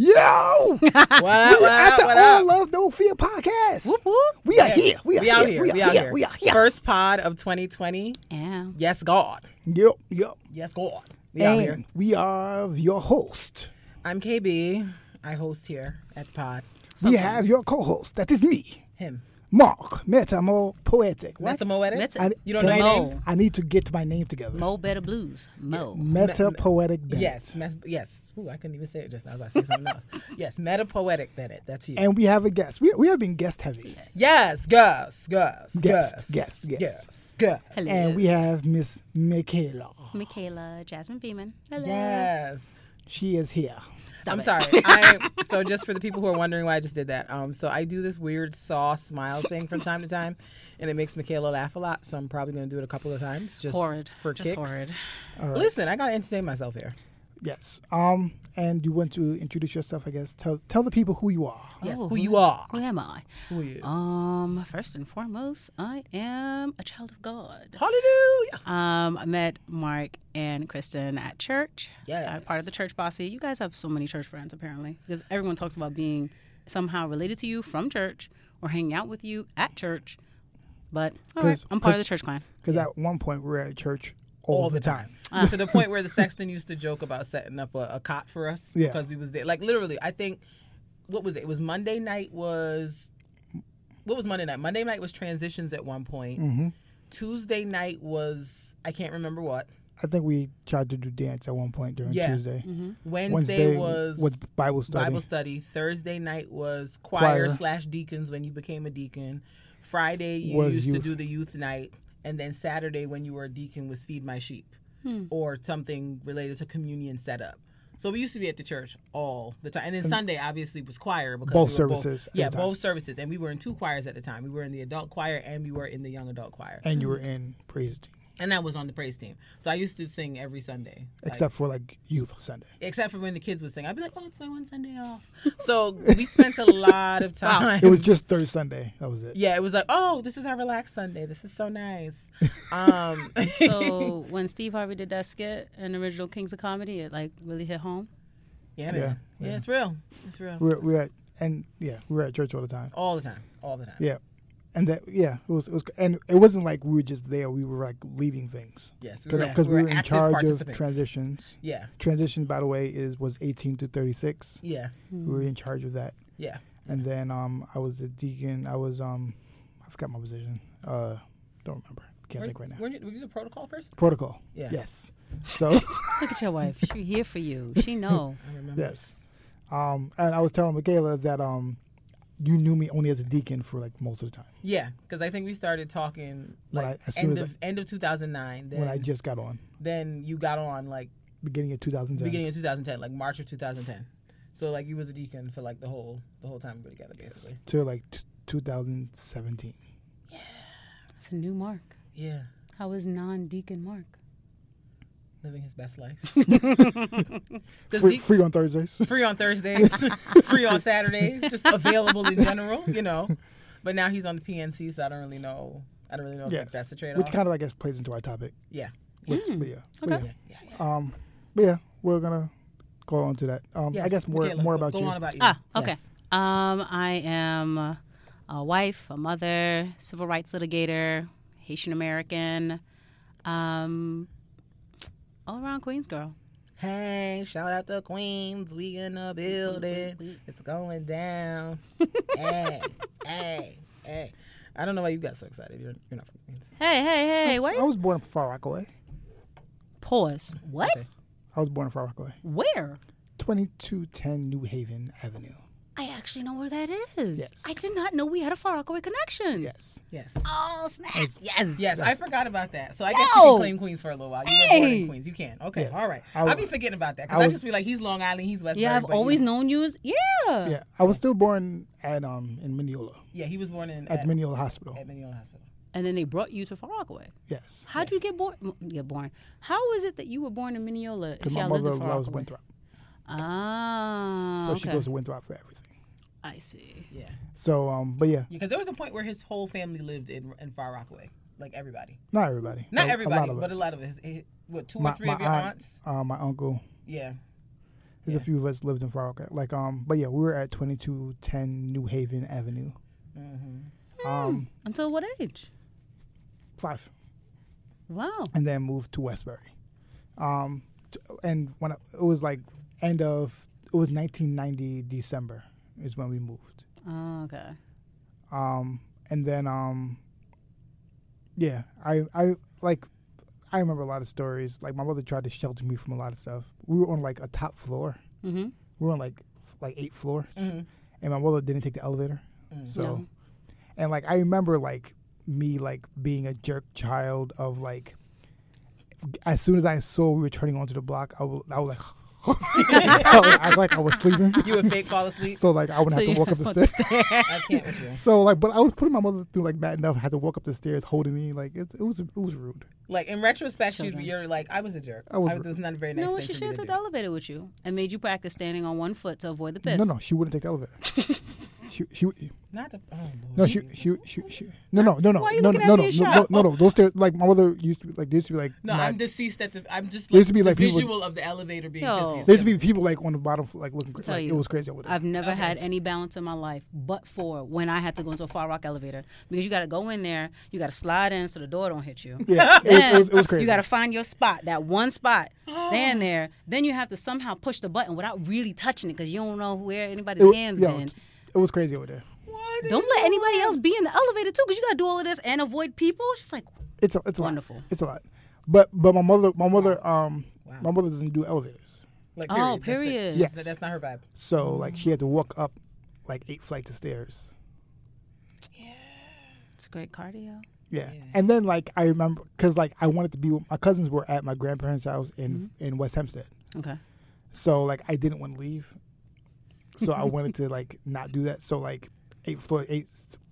Yo! What we up, what at up, the what All? Love No Fear podcast. Whoop, whoop. We are Yeah. here. We are we here. here. We are We out here. here. We are here. First pod of 2020. Yeah. Yes, God. Yep, yep. Yes, God. We out here. We are your host. I'm KB. I host here at the pod. We have your co-host. That is me, Him. Mark Metamo Poetic. What? Meta Moetic? Meta- I, You don't know I, name? I need to get my name together. Mo Better Blues. Mo. Meta Poetic Bennett. Yes, mes- yes. Ooh, I couldn't even say it just now. I was about to say something else. Yes, Meta Poetic Bennett. That's you. And we have a guest. We, we have been guest heavy. yes, Gus, Gus, Guest, Gus, guest, guest. Gus, Gus. Hello. And we have Miss Michaela. Michaela Jasmine Beeman. Hello. Yes. She is here. I'm it. sorry. I so just for the people who are wondering why I just did that. Um, so I do this weird saw smile thing from time to time, and it makes Michaela laugh a lot. So I'm probably going to do it a couple of times just Horrid. for Just kicks. horrid. All right. Listen, I got to entertain myself here. Yes. Um, and you want to introduce yourself, I guess. Tell tell the people who you are. Yes, Oh, who you are? Who am I? Who are you? Um, first and foremost, I am a child of God. Hallelujah. Um, I met Mark and Kristen at church. Yes. I'm part of the church bossy. You guys have so many church friends apparently, because everyone talks about being somehow related to you from church or hanging out with you at church. But all right, 'Cause- I'm part of the church clan. Because at one point we were at church all, all the time. to the point where the sexton used to joke about setting up a, a cot for us Yeah. because we was there. Like literally, I think what was it? It was Monday night was what was Monday night? Monday night was transitions at one point. Mm-hmm. Tuesday night was I can't remember what. I think we tried to do dance at one point during Yeah. Tuesday. Wednesday, was Bible study. Bible study. Thursday night was choir, Choir. slash deacons when you became a deacon. Friday you Was used youth. to do the youth night, and then Saturday when you were a deacon was feed my sheep, hmm. or something related to communion setup. So we used to be at the church all the time, and then Sunday obviously was choir because Both we services at yeah, both services, and we were in two choirs at the time. We were in the adult choir and we were in the young adult choir, and you were in praise team, and that was on the praise team. So I used to sing every Sunday, like- except for like youth Sunday. except for when the kids would sing. I'd be like, "Oh, it's my one Sunday off." So we spent a lot of time. It was just third Sunday. That was it. yeah, it was like, "Oh, this is our relaxed Sunday. This is so nice." Um, So when Steve Harvey did that skit in original Kings of Comedy, it like really hit home. yeah, man. Yeah, Yeah, yeah. it's real. It's real. We were, we were at and yeah, we were at church all the time. all the time, all the time. Yeah, and that yeah, it was it was and it wasn't like we were just there. We were like leading things Yes, because we, were in charge of transitions. Yeah, Transition, by the way, is was eighteen to thirty six. yeah, We were in charge of that. yeah. And then um, I was the deacon. I was um, I forgot my position. Uh, don't remember. Can't Were, think right now. were you, were you the protocol person? Protocol. Yeah. Yes. So, Look at your wife. She here for you. She know. I remember. yes. Um, and I was telling Michaela that um, you knew me only as a deacon for like most of the time Yeah, because I think we started talking When like I- as soon end as of end of 2009. Then, when I just got on, then you got on like beginning of 2010. beginning of 2010, like March of 2010. So like you was a deacon for like the whole the whole time we were together, basically. to like t- 2017. It's a new Mark. Yeah, How is non-deacon Mark? Living his best life. 'Cause Free, de- free on Thursdays. free on Thursdays, free on Saturdays, just available in general, you know. But now he's on the PNC, so I don't really know. I don't really know if that's the trade off. Which kind of I guess plays into our topic. yeah. Which, but yeah. But Okay. yeah. Yeah, yeah. Um, but yeah, we're gonna go on to that. Um, I guess more Michaela, more go- about go you. on about you. Ah, okay. Yes. Um, I am a wife, a mother, civil rights litigator, Haitian American, um, all around Queens girl. Hey, shout out to Queens. We in the building. It's going down. hey, hey, hey. I don't know why you got so excited. You're, you're not from Queens. Hey, hey, hey! Where I was born Far Rockaway. Pause. What? Okay. I was born in Far Rockaway. Where? 2210 New Haven Avenue. I actually know where that is. Yes. I did not know we had a Far Rockaway connection. Yes. Yes. Oh snap! Yes. Yes, I forgot about that. So I guess you can claim Queens for a little while. You were born in Queens. You can. Okay. Yes. All right. I I'll be forgetting about that because I, was- just be like, he's Long Island, he's West. Yeah, I've always known you. as- Yeah. Yeah. I was still born at um in Mineola Yeah, he was born in at at, Mineola Hospital. at Mineola Hospital. And then they brought you to Far Rockaway. Yes. How'd you get born? Get born? How is it that you were born in Mineola if Because my mother in Far loves Winthrop, Ah, so she goes to Winthrop for everything. I see. Yeah. So um, but yeah, Because there was a point where his whole family lived in in Far Rockaway, like everybody. not everybody. Not A- everybody, a lot of but us. a lot of us. What two My, or three my of your aunt, aunts? uh, my uncle. Yeah. There's a few of us lived in Far Rockaway. Like um, but yeah, we were at 2210 New Haven Avenue. Mm-hmm. Um, Until what age? five. Wow. and then moved to Westbury. Um, t- and when I, it was like end of it was 1990 December is when we moved. Oh, okay. Um, and then um, yeah, I I like I remember a lot of stories. Like my mother tried to shelter me from a lot of stuff. We were on like a top floor. Mm-hmm. We were on like like eight floors, Mhm. and my mother didn't take the elevator. So, No. and like I remember like me like being a jerk child of like as soon as I saw we were turning onto the block, I was I was like I was act like I was sleeping. You would fake fall asleep. So like I wouldn't So have to walk up the have stairs. I can't with you. So like, but I was putting my mother through like bad enough. I had to walk up the stairs holding me. Like it, it was it was rude. Like in retrospect, you, Children. you're like, I was a jerk. I was I was, it was not a very nice no, she thing should for me have to took the elevator with you and made you practice standing on one foot to avoid the piss. No, no, she wouldn't take the elevator. she she Not the. Oh, Lord. no she she she, she no no no no Why you no looking no no no, no no no those stairs like my mother used to be like there used to be like No, mad- I'm deceased at the. I'm just There like, used to be, like, the people- visual of the elevator being Yo. deceased. there used to be people like on the bottom like looking cra- tell like, you, it was crazy over there. I've never had any balance in my life, but for when I had to go into a Far Rock elevator because you got to go in there, you got to slide in so the door don't hit you. yeah, it was, it was, it was crazy. You got to find your spot, that one spot, stand oh. there. Then you have to somehow push the button without really touching it because you don't know where anybody's it, hands yo, been. It was crazy over there. Why Don't let anybody that? else be in the elevator too because you got to do all of this and avoid people. It's just like It's a, it's a Wonderful. lot. It's a lot. But but my mother my mother um my mother doesn't do elevators. Like, Oh, That's the- period. Yes. That's, that's not her vibe. So like she had to walk up like eight flights of stairs. Yeah. It's great cardio. Yeah. And then like I remember cuz like I wanted to be with, my cousins were at my grandparents' house in Mm-hmm. in West Hempstead. Okay. So like I didn't want to leave. So I wanted to like not do that. So like eight floor eight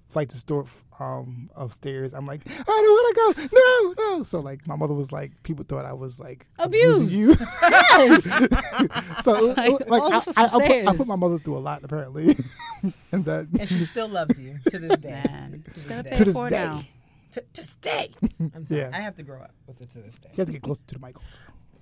flights of store um of stairs. I'm like, I don't want to go. No, no. So like my mother was like people thought I was like abusing Abused. you. Yes. so it- it- like I, I, I, put, I put my mother through a lot apparently. and that And she still loves you to this day. Man, just gotta To pay to this day. now. To, to this day. I'm sorry. Yeah. I have to grow up with it to this day. You have to get closer to the mic.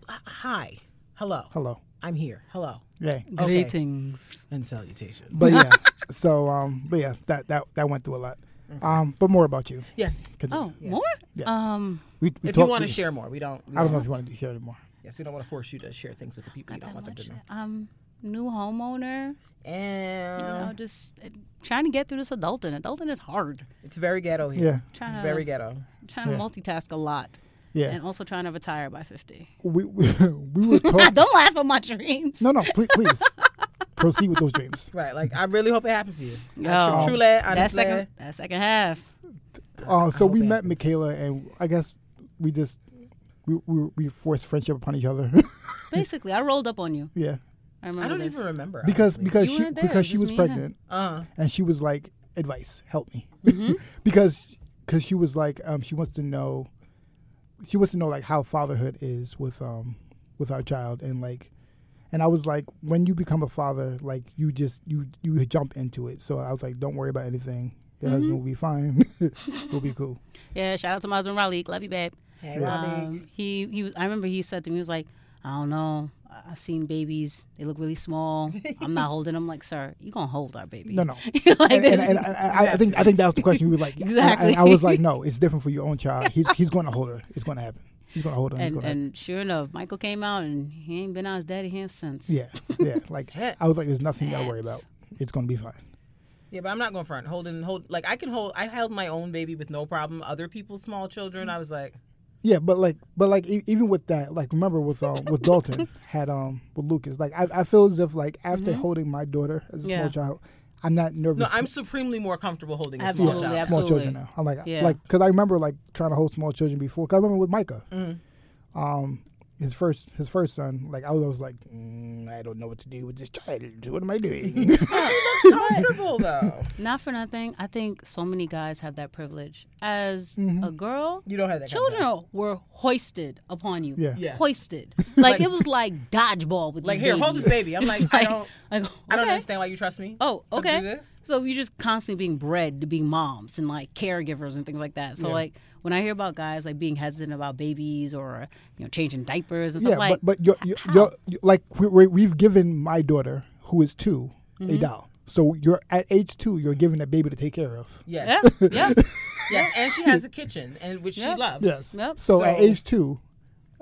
Uh, hi. Hello. Hello. I'm here. Hello. Yeah. Okay. Greetings. And salutations. But yeah. so um but yeah, that that that went through a lot. Um but more about you. Yes. Continue. Oh, Yes. more? Yes. Um, we, we If you want to share more, we don't. we I don't know if you want to share anymore. Yes, we don't want to force you to share things with the people you don't want them to know. Um, new homeowner. And You know, just uh, trying to get through this adulting. Adulting is hard. it's very ghetto here. Yeah. Trying to Very ghetto. trying Yeah. to multitask a lot, Yeah. and also trying to retire by fifty. we, we, we were talking. Don't laugh at my dreams. no, no, please, please proceed with those dreams. Right. Like I really hope it happens for you. Yo, True, truly, that second that second half. Uh, so we met happens. Michaela, and I guess we just we we, we forced friendship upon each other. Basically, I rolled up on you. yeah, I remember I don't this. even remember. because honestly. because You she there, because she was me and him. pregnant, uh-huh. and she was like, "Advice, help me," Mm-hmm. because because she was like, um, she wants to know, she wants to know like how fatherhood is with um with our child, and like, and I was like, when you become a father, like you just you you jump into it. So I was like, don't worry about anything. Your Mm-hmm. husband will be fine. we'll be cool. Yeah, shout out to my husband Raleigh. Love you, babe. hey, Yeah. Robbie. Um, he he. Was, I remember he said to me, he was like, I don't know. I- I've seen babies. They look really small. I'm not holding them. Like, sir, you gonna hold our baby? No, no. like and, and, and, and I, I think I think that was the question. You were like, and- Exactly. And I was like, no, it's different for your own child. He's he's going to hold her. It's going to happen. He's going to hold her. He's and, going to. and sure enough, Michael came out and he ain't been out his daddy hands since. Yeah, yeah. Like I was like, there's nothing you got to worry about. It's going to be fine. Yeah, but I'm not going front. Holding, hold like I can hold. I held my own baby with no problem. Other people's small children, I was like, Yeah, but like, but like, e- even with that, like, remember with um with Dalton had um with Lucas, like, I, I feel as if like after holding my daughter as a Yeah. small child, I'm not nervous. No, I'm supremely more comfortable holding a small child. small children now. I'm like, Yeah. like, because I remember like trying to hold small children before. Cause I remember with Micah, Mm-hmm. um, his first his first son, like I was always like, mm, I don't know what to do with this child. What am I doing? she looks comfortable though. Not for nothing. I think so many guys have that privilege. As Mm-hmm. a girl, You don't have that. kind of children were hoisted upon you. Yeah. Yeah. Hoisted. Like it was like dodgeball with you. Like these here, hold this baby. I'm like, I don't, like, I don't understand why you trust me. Oh, to okay. Do this. So you're just constantly being bred to be moms and like caregivers and things like that. So Yeah. like when I hear about guys like being hesitant about babies or you know changing diapers and stuff yeah, like, but but you're, you're, you're, like we, we, we've given my daughter who is 2 Mm-hmm. a doll. So you're at age two, you're given a baby to take care of. Yes. yeah, yeah, Yes, and she has a kitchen, and which Yeah. she loves. Yes. Yep. So, at age two,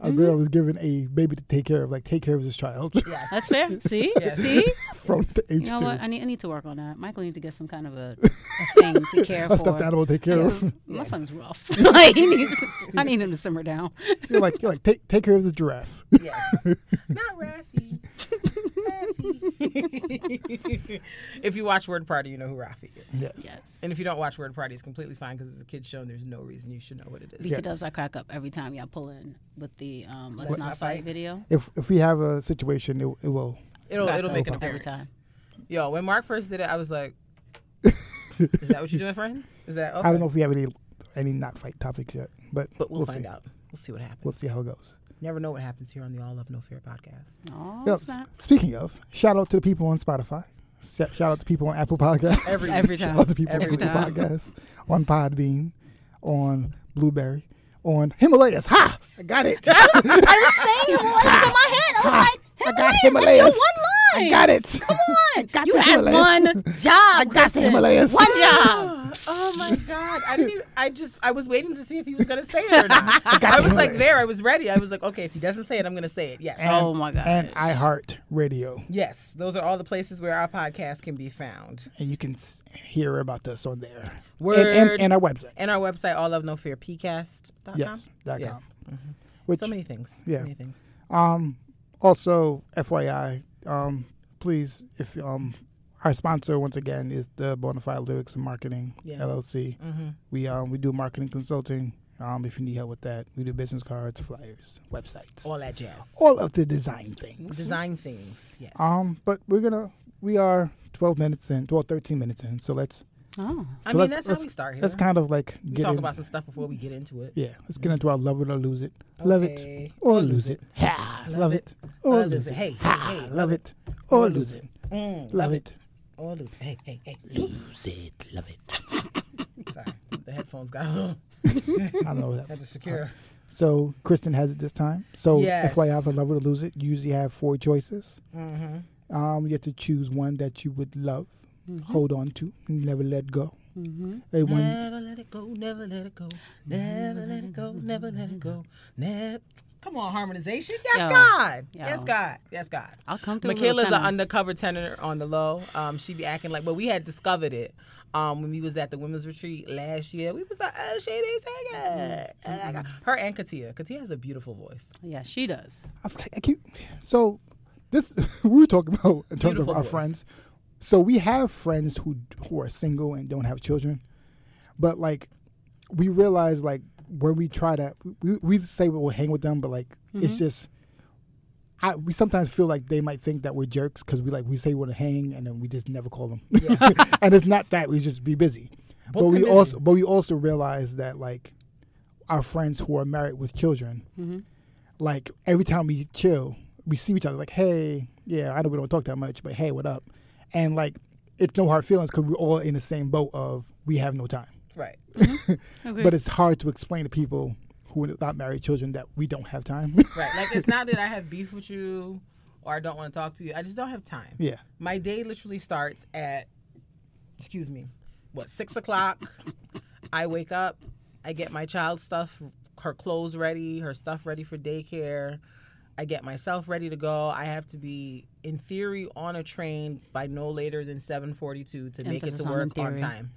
a Mm-hmm. girl is given a baby to take care of, like take care of this child Yes. that's fair. See, Yes. see. from the age You know two. what? I need I need to work on that. Michael needs to get some kind of a, a thing to care A for. stuffed animal to take care of. My son's rough. like he needs. I need him to simmer down. You're like, you're like take take care of the giraffe. Yeah. Not Raffy. Raffy. if you watch Word Party, you know who Rafi is. Yes. Yes. And if you don't watch Word Party, it's completely fine because it's a kid's show and there's no reason you should know what it is. BT Dubs, I crack up every time y'all pull in with the um, "Let's Let's Not Not Fight" Fight. video. If if we have a situation, it, it will. It'll Crack it'll up make an every appearance. time. Yo, when Mark first did it, I was like, "Is that what you're doing, friend? Is that okay?" I don't know if we have any any not fight topics yet, but but we'll, find see. out. We'll see what happens. We'll see how it goes. Never know what happens here on the All Love No Fear podcast. Oh, Yeah, snap. speaking of, shout out to the people on Spotify. Sa- Shout out to people on Apple Podcasts. Every- Every Shout out to people Every on Google time. Podcasts, on Podbean, on Blubrry, on Himalayas. Ha! I got it. I was saying Himalayas in my head. I was like, I got Himalayas, Himalayas. one line. I got it. Come on. got you the had Himalayas. one job. I got the Himalayas. One job. Oh my god! I didn't. Even, I just. I was waiting to see if he was gonna say it or not. I, got was like there. I was ready. I was like, okay, if he doesn't say it, I'm gonna say it. Yes. And, Oh my god. And iHeart Radio, yes. Those are all the places where our podcast can be found. and you can hear about us on there. Word. And, and, and our website. And our website, all love no fear pcast.com. Yes, dot com. Yes. Mhm. Which so many things. yeah. So many things. Um, also, FYI, um, please, if um, our sponsor once again is the Bonafide Lyrics and Marketing Yeah. LLC. Mm-hmm. We um we do marketing consulting. Um, if you need help with that, we do business cards, flyers, websites, All that jazz. all of the design things. Design things. Yes. Um, but we're gonna we are twelve minutes in, 12, 13 minutes in. So let's Oh. I mean, let's- that's how let's- we start here. let's kind of like we get talk in, about some stuff before we get into it. yeah. Let's get into our love it or lose it, love it or lose it, ha, love it or lose it, Hey, hey, ha, hey, love it or lose it, Mm, love it. Or lose. Hey, hey, hey. Lose it, love it. Sorry, the headphones got a little. I don't know that. Had to secure. So Kristen has it this time. So Yes. FYI, for love it or lose it, you usually have four choices. Mm-hmm. Um, you have to choose one that you would love, Mm-hmm. hold on to, never let go. Mm-hmm. A one, Never let it go, never let it go, never let it go, never let it go, never. Come on, harmonization. Yes, Yo. God. Yo. Yes, God. Yes, God. I'll come through. Michaela's an an undercover tenor on the low. Um, she be acting like, but we had discovered it um, when we was at the women's retreat last year. We was like, oh, she be singing. And I got- Her and Katia. Katia has a beautiful voice. Yeah, she does. I, I keep. So this we were talking about in terms Beautiful of our voice. friends. So we have friends who who are single and don't have children, but like we realize like when we try to we we say we'll hang with them, but like Mm-hmm. it's just. I, we sometimes feel like they might think that we're jerks because we like we say we want to hang and then we just never call them, and it's not that we just be busy. but Book we also but we also realize that like our friends who are married with children, like every time we chill, we see each other like, hey, yeah, I know we don't talk that much, but hey, what up? And like it's no hard feelings because we're all in the same boat of we have no time. Right. Mm-hmm. Okay. But it's hard to explain to people who are not married children that we don't have time. Right. Like, it's not that I have beef with you or I don't want to talk to you. I just don't have time. yeah. My day literally starts at, excuse me, what, six o'clock? I wake up, I get my child's stuff, her clothes ready, her stuff ready for daycare. I get myself ready to go. I have to be, in theory, on a train by no later than 7:42 to make it to work in on time.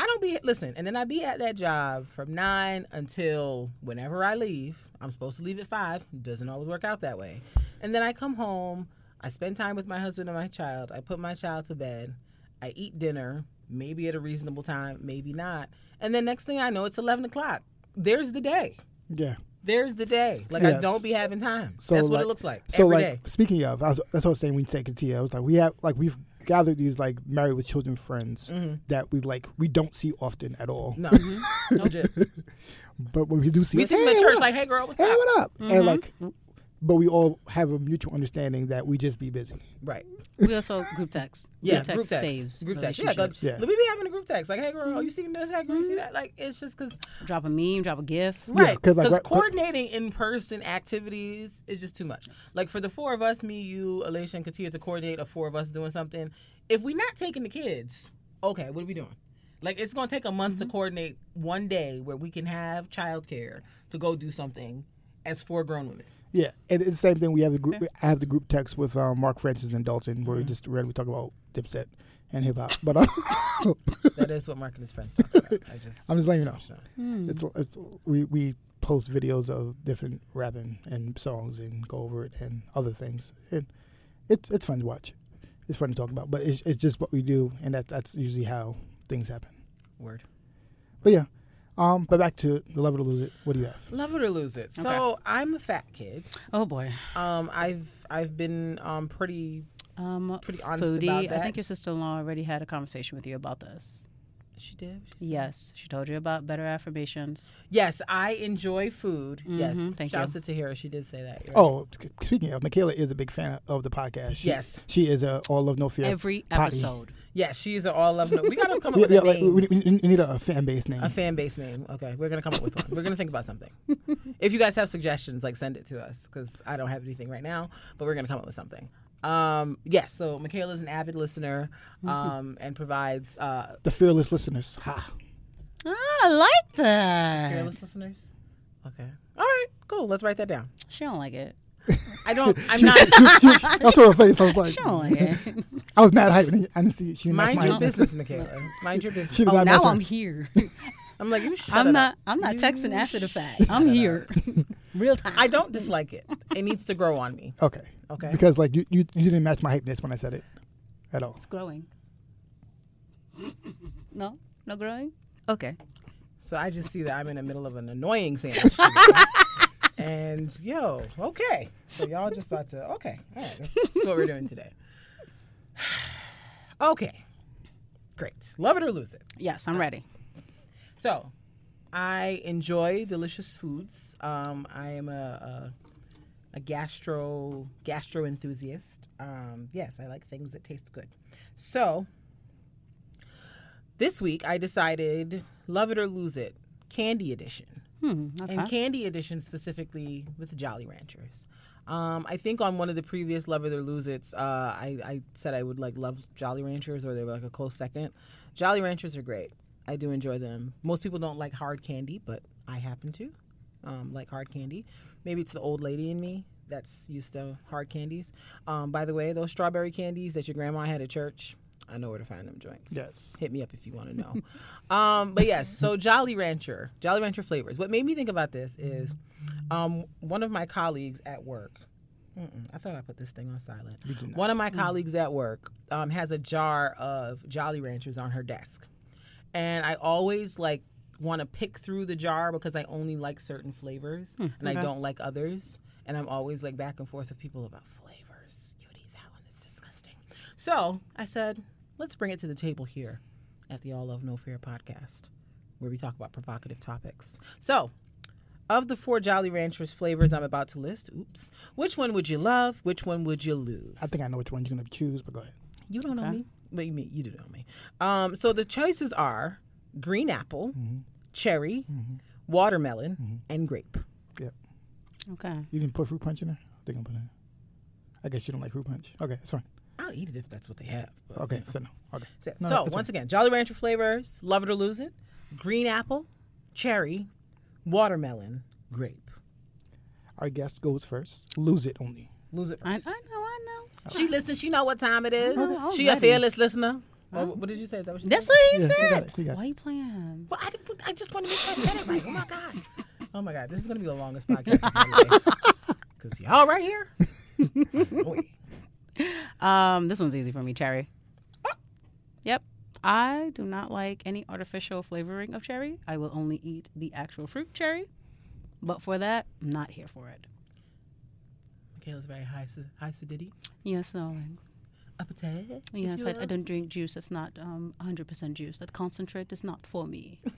I don't be listen, and then I be at that job from nine until whenever I leave. I'm supposed to leave at five. Doesn't always work out that way. And then I come home. I spend time with my husband and my child. I put my child to bed. I eat dinner, maybe at a reasonable time, maybe not. And then next thing I know, it's eleven o'clock. There's the day. Yeah. There's the day. Like Yeah, I don't be having time. So That's what like- it looks like So every like day. speaking of, I was, that's what I was saying when you take it to you. I was like, we have like we've gathered these like married with children friends mm-hmm. that we like we don't see often at all. No, mm-hmm. legit. But when we do see, We like, see them hey, at what church like, "Hey, girl, what's up? hey, up?" what up? And mm-hmm. like, but we all have a mutual understanding that we just be busy. Right. We also group text. Yeah, group text group text. saves Group text. Yeah, like, relationships. Yeah. we be having a group text. Like, hey, girl, oh, you seen this? Hey, girl, you see mm-hmm. that? Like, it's just because, Drop a meme, drop a gif. right? 'cause, like, Because right- coordinating in person activities is just too much. Like, for the four of us, me, you, Alicia, and Katia, to coordinate a four of us doing something, if we're not taking the kids, okay, what are we doing? Like, it's going to take a month to mm-hmm. coordinate one day where we can have childcare to go do something as four grown women. Yeah, and it's the same thing. We have the group. I have the group text with um, Mark Francis and Dalton, where we just randomly talk about Dipset and hip hop. But uh, That is what Mark and his friends talk about. I just, I'm just letting you know. just- it's, it's we we post videos of different rapping and songs and go over it and other things. And it's it's fun to watch. It's fun to talk about. But it's it's just what we do, and that that's usually how things happen. Word. But yeah, um, but back to the love it or lose it. What do you have? Love it or lose it. So I'm a fat kid. Oh boy. Um, I've I've been um pretty. Um, Pretty honest foodie. about I think your sister-in-law already had a conversation with you about this. She did. She Yes, she told you about better affirmations. Yes, I enjoy food. yes. Mhm, thank Shouts you. to Tahira. She did say that. Right. Oh, speaking of, Michaela is a big fan of the podcast. She, Yes. she is a all love no fear. Every potty. episode. Yes, she's an all love. No, we gotta come up with yeah, a like, name. we, we we need a, a fan base name. a fan base name. Okay, we're gonna come up with one. We're gonna think about something. if you guys have suggestions, like send it to us because I don't have anything right now, but we're gonna come up with something. Um, yes. So Michaela Michaela's an avid listener, um, and provides uh, the fearless listeners. Ha. Ah, I like that. fearless listeners. Okay. All right. Cool. Let's write that down. She don't like it. I don't. I'm not. she, she, I saw her face. I was like, She don't like it. I was mad hype. and I didn't see. She didn't Mind my your hype. business, Michaela. Mind your business. Oh, now I'm here. I'm like you. Shut I'm not. Up. I'm not You texting after the fact. I'm here, real time. I don't dislike it. It needs to grow on me. Okay. Okay. Because like you, you, you didn't match my hypeness when I said it, at all. It's growing. No, no growing. Okay. So I just see that I'm in the middle of an annoying sandwich. And yo, okay. So y'all just about to okay. All right. That's, that's what we're doing today. okay. Great. Love it or lose it. Yes, I'm ready. So, I enjoy delicious foods. Um, I am a, a a gastro gastro enthusiast. Um, yes, I like things that taste good. So, this week I decided love it or lose it, candy edition, Hmm. Okay. and candy edition specifically with Jolly Ranchers. Um, I think on one of the previous Love It or Lose It's, uh, I, I said I would like love Jolly Ranchers, or they were like a close second. Jolly Ranchers are great. I do enjoy them. Most people don't like hard candy, but I happen to um, like hard candy. Maybe it's the old lady in me that's used to hard candies. Um, by the way, those strawberry candies that your grandma had at church, I know where to find them joints. Yes. Hit me up if you want to know. um, but yes, so Jolly Rancher, Jolly Rancher flavors. What made me think about this is um, one of my colleagues at work. I thought I put this thing on silent. One of my colleagues at work um, has a jar of Jolly Ranchers on her desk, and I always like want to pick through the jar because I only like certain flavors and I don't like others, and I'm always like back and forth with people about flavors. You would eat that one. It's disgusting. So I said, let's bring it to the table here at the All Love No Fear podcast, where we talk about provocative topics. So, of the four Jolly Ranchers flavors I'm about to list, oops, which one would you love? Which one would you lose? I think I know which one you're gonna choose, but go ahead. you don't know Okay. me, but you mean you do know me. Um, so the choices are green apple, mm-hmm. cherry, mm-hmm. watermelon, mm-hmm. and grape. Yep. Okay. You didn't put fruit punch in there. They're gonna put it in. I guess you don't like fruit punch. Okay, that's fine. I'll eat it if that's what they have. but- Okay, so no. Okay. So, No, so that's once again, Jolly Rancher flavors, love it or lose it. Green apple, cherry, watermelon, grape. Our guest goes first. Lose it only. Lose it I, I know. I know. She listens. She know what time it is. I know, I'm she a fearless listener. Oh, what did you say? Is that what you That's said? what he Yeah, he got said. it, he got it. Why you playing? Well, I, did- I just want to make sure I said it right. Oh my god. Oh my god. This is gonna be the longest podcast of my life. Cause y'all right here. Um, this one's easy for me, cherry. Yep. I do not like any artificial flavoring of cherry. I will only eat the actual fruit cherry. But for that, I'm not here for it. Michaela's very high, high acidity. Yes, darling. Appetite. Yes, I, I don't drink juice that's not um 100% juice. That concentrate is not for me.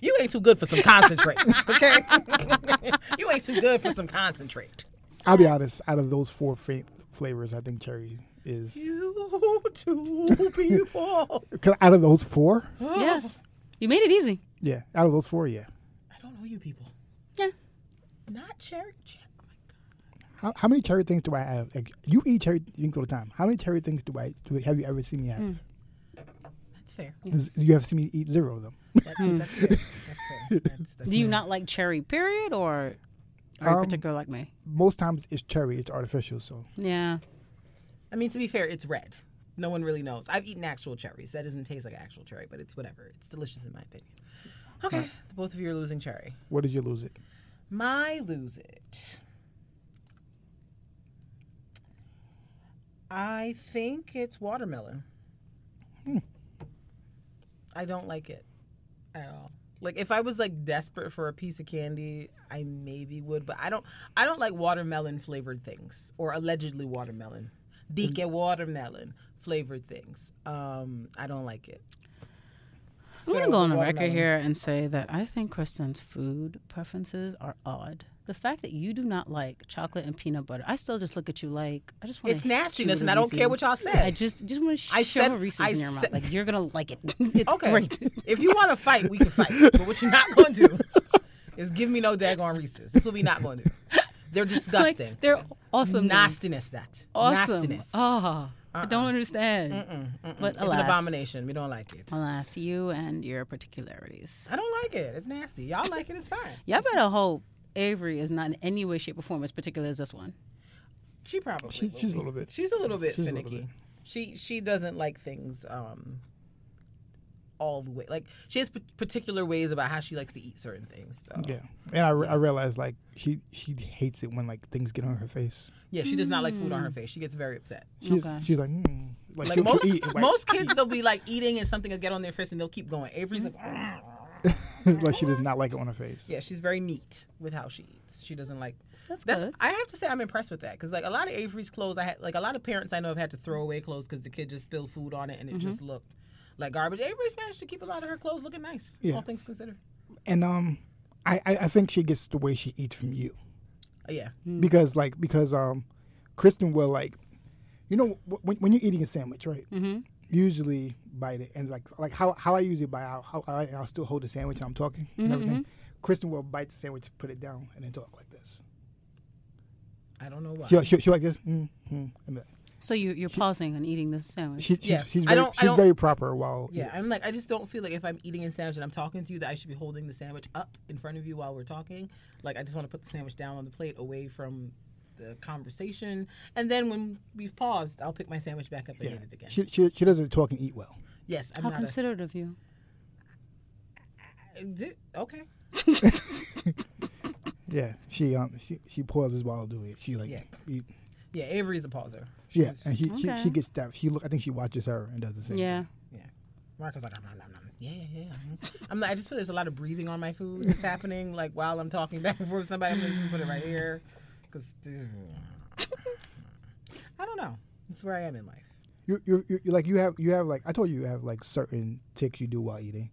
You ain't too good for some concentrate. Okay. you ain't too good for some concentrate. I'll be honest. Out of those four fa- flavors, I think cherry is. You two people. Cause out of those four, yes. You made it easy. yeah. Out of those four, yeah. I don't know you people. Yeah. Not cherry. cherry. Oh my god. How, how many cherry things do I have? Like, you eat cherry things all the time. How many cherry things do I do? Have you ever seen me have? Mm. That's fair. Is- You have seen me eat zero of them. That's, that's fair. That's fair. That's, that's Do you not like cherry, period, or are you Um, particular like me? Most times it's cherry. It's artificial. So Yeah. I mean, to be fair, it's red. No one really knows. I've eaten actual cherries. That doesn't taste like actual cherry, but it's whatever. It's delicious in my opinion. Okay, the both of you are losing cherry. What did you lose it? My lose it. I think it's watermelon. Hmm. I don't like it at all. Like if I was like desperate for a piece of candy, I maybe would, but I don't I don't like watermelon flavored things or allegedly watermelon. Dike watermelon flavored things. Um I don't like it. I'm gonna go on the record here and say that I think Kristen's food preferences are odd. The fact that you do not like chocolate and peanut butter, I still just look at you like I just want to. It's nastiness and I don't care what y'all say. I just just want to shove said- a Reese's I in your mouth. said- Like you're gonna like it. it's Okay. great. if you want to fight, we can fight. But what you're not going to do is give me no daggone Reese's. That's what we not going to do. They're disgusting. Like, they're awesome. Nastiness, that. Awesome. Nastiness. Oh, I don't uh-uh. understand. But it's an abomination. We don't like it. alas, you and your particularities. I don't like it. It's nasty. Y'all like it. It's fine. Y'all better hope Avery is not in any way, shape, or form as particular as this one. She probably. She, will she's a little bit. She's a little bit She's a little finicky. bit. She she doesn't like things um all the way. Like she has p- particular ways about how she likes to eat certain things. So Yeah, and I, re- I realized like she she hates it when like things get on her face. yeah, she does not like food on her face. She gets very upset. She's Okay. she's like, mm. like, Like she'll, most she'll eat. like, most kids, they'll be like eating and something will get on their face and they'll keep going. Avery's like, like she does not like it on her face. yeah, she's very neat with how she eats. She doesn't like. That's, That's good. I have to say I'm impressed with that because like a lot of Avery's clothes I had like a lot of parents I know have had to throw away clothes because the kid just spilled food on it and it just looked like garbage. Avery's managed to keep a lot of her clothes looking nice, Yeah. all things considered. And um, I, I I think she gets the way she eats from you Uh, yeah, because like because um, Kristen will like, you know, wh- when, when you're eating a sandwich, right? Mm-hmm. Usually bite it and like like how how I usually bite out how I, and I'll still hold the sandwich and I'm talking and everything. Kristen will bite the sandwich, put it down, and then talk like this. I don't know why. She she, she like this. Mm, mm, and then So you, you're pausing and eating this sandwich. she, she, Yeah. she's I very don't- I she's don't- very proper while Yeah, I'm like I just don't feel like if I'm eating a sandwich and I'm talking to you that I should be holding the sandwich up in front of you while we're talking. Like I just want to put the sandwich down on the plate away from the conversation, and then when we've paused, I'll pick my sandwich back up and yeah. eat it again. She, she she doesn't talk and eat well. Yes, I'm How not. considerate of you. a, okay. Yeah, she um she she pauses while doing it. She like Yeah. eat, Yeah, Avery's a pauser. yeah, She's- and she, she Okay. she gets that. She look. I think she watches her and does the same. Yeah. Yeah. Marco's like, nom, nom, nom. yeah, yeah, yeah. I'm like, I just feel there's a lot of breathing on my food that's happening, like while I'm talking back and forth with somebody. I'm just gonna put it right here, because I don't know. That's where I am in life. You you you you- like you have you have like I told you you have like certain ticks you do while eating.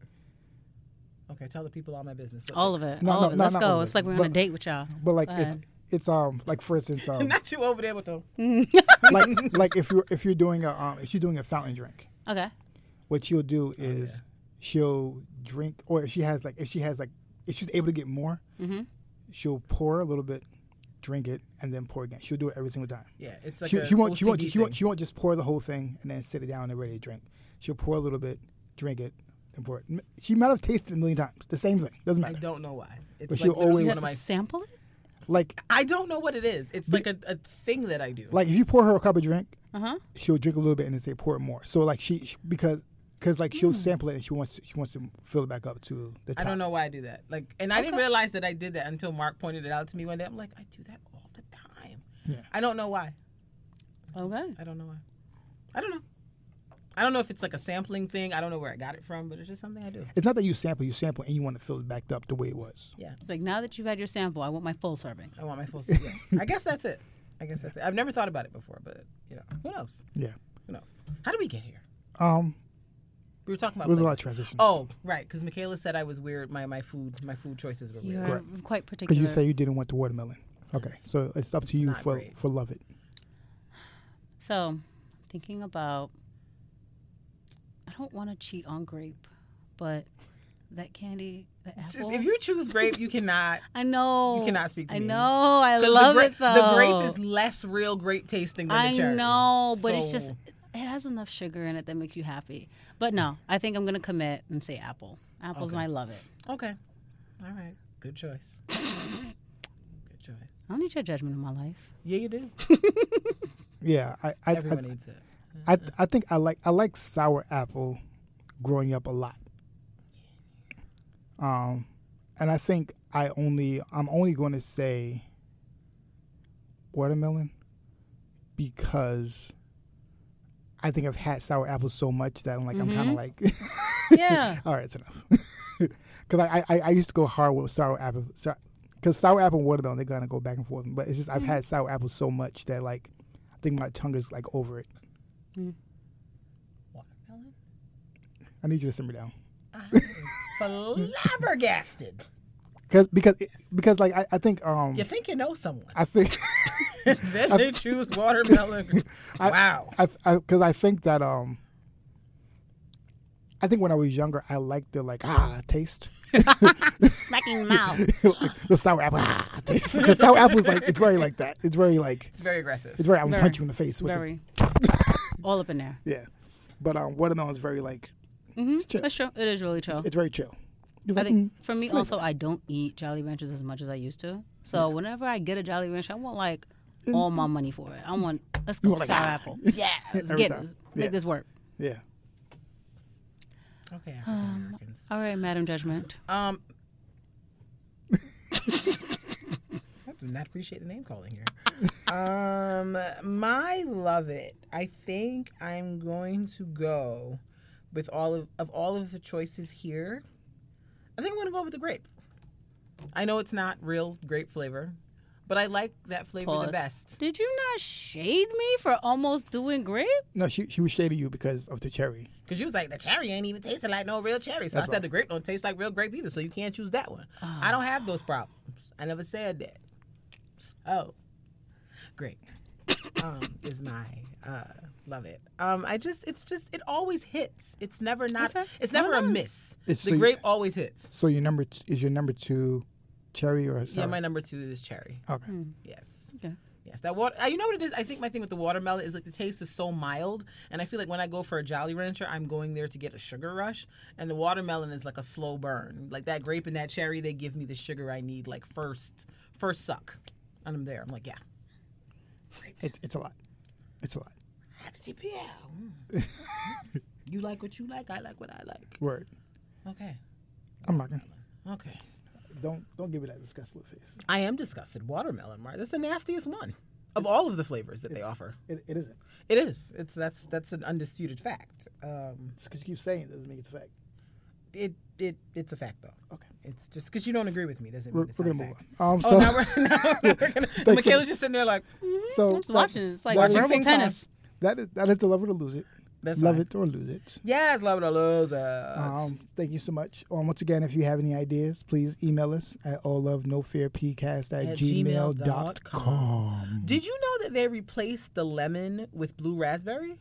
Okay, tell the people all my business. What All of it. No, all no, of it. no, Let's go. It's it. like we're on a date with y'all. But like Go it's it's um like for instance um Not you over there with the. like like if you're if you're doing a um if she's doing a fountain drink, Okay. what she'll do is she'll drink or if she has like if she has like if she's able to get more, Mm-hmm. she'll pour a little bit, drink it, and then pour again. She'll do it every single time. Yeah, it's like she, a she won't she won't OCD she won't she won't just pour the whole thing and then sit it down and ready to drink. She'll pour a little bit, drink it, and pour it. She might have tasted it a million times. The same thing doesn't matter. I don't know why. It's But like she'll always- You one have of to my. sample it? Like I don't know what it is. It's like a, a thing that I do. like if you pour her a cup of drink Uh huh. she'll drink a little bit and then say pour it more. So like she, she because because like she'll sample it and she wants to, she wants to fill it back up to the top. I don't know why I do that. Like, and I didn't realize that I did that until Mark pointed it out to me one day. I'm like, I do that all the time. Yeah. I don't know why. Okay. I don't know why. I don't know. I don't know if it's like a sampling thing. I don't know where I got it from, but it's just something I do. It's not that you sample, you sample and you want to fill it back up the way it was. Yeah, Like now that you've had your sample, I want my full serving. I want my full. Yeah. I guess that's it. I guess that's it. I've never thought about it before, but you know, who knows? Yeah. Who knows? How did we get here? Um, We were talking about. It was a lot of transitions. Oh, right, because Michaela said I was weird. My my food my food choices were weird. You're Correct. quite particular. because you say you didn't want the watermelon. Okay, so it's up to you not for great. for love it. So, thinking about, I don't want to cheat on grape, but that candy, the apple. If you choose grape, you cannot. I know. You cannot speak to me. I me. know. I 'cause love the gra- it though. The grape is less real grape tasting than I the cherry. know, but it's just So- it has enough sugar in it that makes you happy. But no, I think I'm gonna commit and say apple. Apple's Okay. my love it. Okay. All right. Good choice. Good choice. I don't need your judgment in my life. Yeah, you do. Yeah, I I, Everyone I, needs it. I I think I like I like sour apple growing up a lot. Um, and I think I only I'm only going to say watermelon because I think I've had sour apples so much that I'm like I'm kind of mm-hmm. like Yeah. all right, it's enough. Because I, I I used to go hard with sour apple because sour apple and watermelon they're gonna go back and forth. But it's just I've mm-hmm. had sour apples so much that like I think my tongue is like over it. Mm. Watermelon? I need you to simmer down. I'm Flabbergasted. Cause because because like I, I think um You think you know someone. I think then they choose watermelon. I- wow. I because I, think that um I think when I was younger I liked the like ah taste Smacking mouth. the sour apple ah taste because sour apple is like it's very like that it's very like It's very aggressive. it's very I'm gonna Very. punch you in the face with it Very. All up in there. yeah but um watermelon is very like Mm-hmm. chill. That's true. It is really chill. it's very chill. It's I think mm, for me flavor. also, I don't eat Jolly Ranchers as much as I used to. So whenever I get a Jolly Rancher, I want like all my money for it. I want let's go want, like, sour ah. apple. Yeah, let's get this, make Yeah. this work. yeah. Okay, African Americans. All right, Madam Judgment. Um, I do not appreciate the name calling here. um, my love it. I think I'm going to go with all of of all of the choices here. I think I'm going to go with the grape. I know it's not real grape flavor, but I like that flavor Pause. the best. Did you not shade me for almost doing grape? No, she she was shading you because of the cherry. Because you was like, the cherry ain't even tasting like no real cherry. So That's I said the grape don't taste like real grape either. So you can't choose that one. I don't have those problems. I never said that. Oh, great. um, is my uh, love it. Um, I just it's just it always hits. It's never not. That's right. It's never Oh, a miss. It's- the so you- grape always hits. So your number t- is your number two, cherry or Yeah, my number two is cherry. okay. Yes. Okay. Yes, that water. uh, You know what it is? I think my thing with the watermelon is like the taste is so mild, and I feel like when I go for a Jolly Rancher, I'm going there to get a sugar rush, and the watermelon is like a slow burn. Like that grape and that cherry, they give me the sugar I need, like first first suck, and I'm there. I'm like, yeah, great. It's it's a lot. It's a lot. Mm. you like what you like. I like what I like. Word. Okay. I'm not gonna. Okay. Don't don't give me that disgusted face. I am disgusted. Watermelon, Mark. That's the nastiest one of all of the flavors that they offer. It, it isn't. It is. It's that's that's an undisputed fact. Um, Just because you keep saying it doesn't make it a fact. it it it's a fact though. Okay. It's just because you don't agree with me doesn't We're, mean it's we're gonna a move fact. on. Um, Oh, so now we're, now we're gonna. Michaela's just sitting there like, so I'm just watching. It's like Watching verbal ping pong. tennis. That is that is the love it or lose it. That's love it or lose it. yes, love it or lose it. Um, thank you so much. Um, once again, if you have any ideas, please email us at all love no fear pcast at, At gmail gmail dot dot com. Did you know that they replaced the lemon with blue raspberry?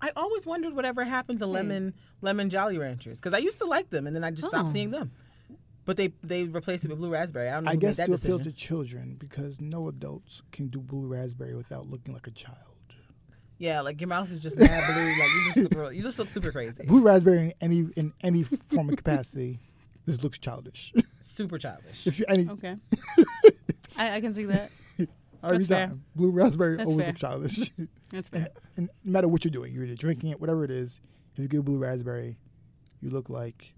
I always wondered whatever happened to lemon lemon Jolly Ranchers because I used to like them and then I just stopped Oh. seeing them. But they they replaced it with blue raspberry. I don't know I guess to that appeal to children because no adults can do blue raspberry without looking like a child. Yeah, like your mouth is just mad blue. Like you just super, you just look super crazy, Blue raspberry in any in any form of capacity, this looks childish. super childish. if you any Okay. I, I can see that. Every That's fair. time. Blue raspberry That's always fair. look childish. That's fair. and no matter what you're doing, you're either drinking it, whatever it is, if you get a blue raspberry, you look like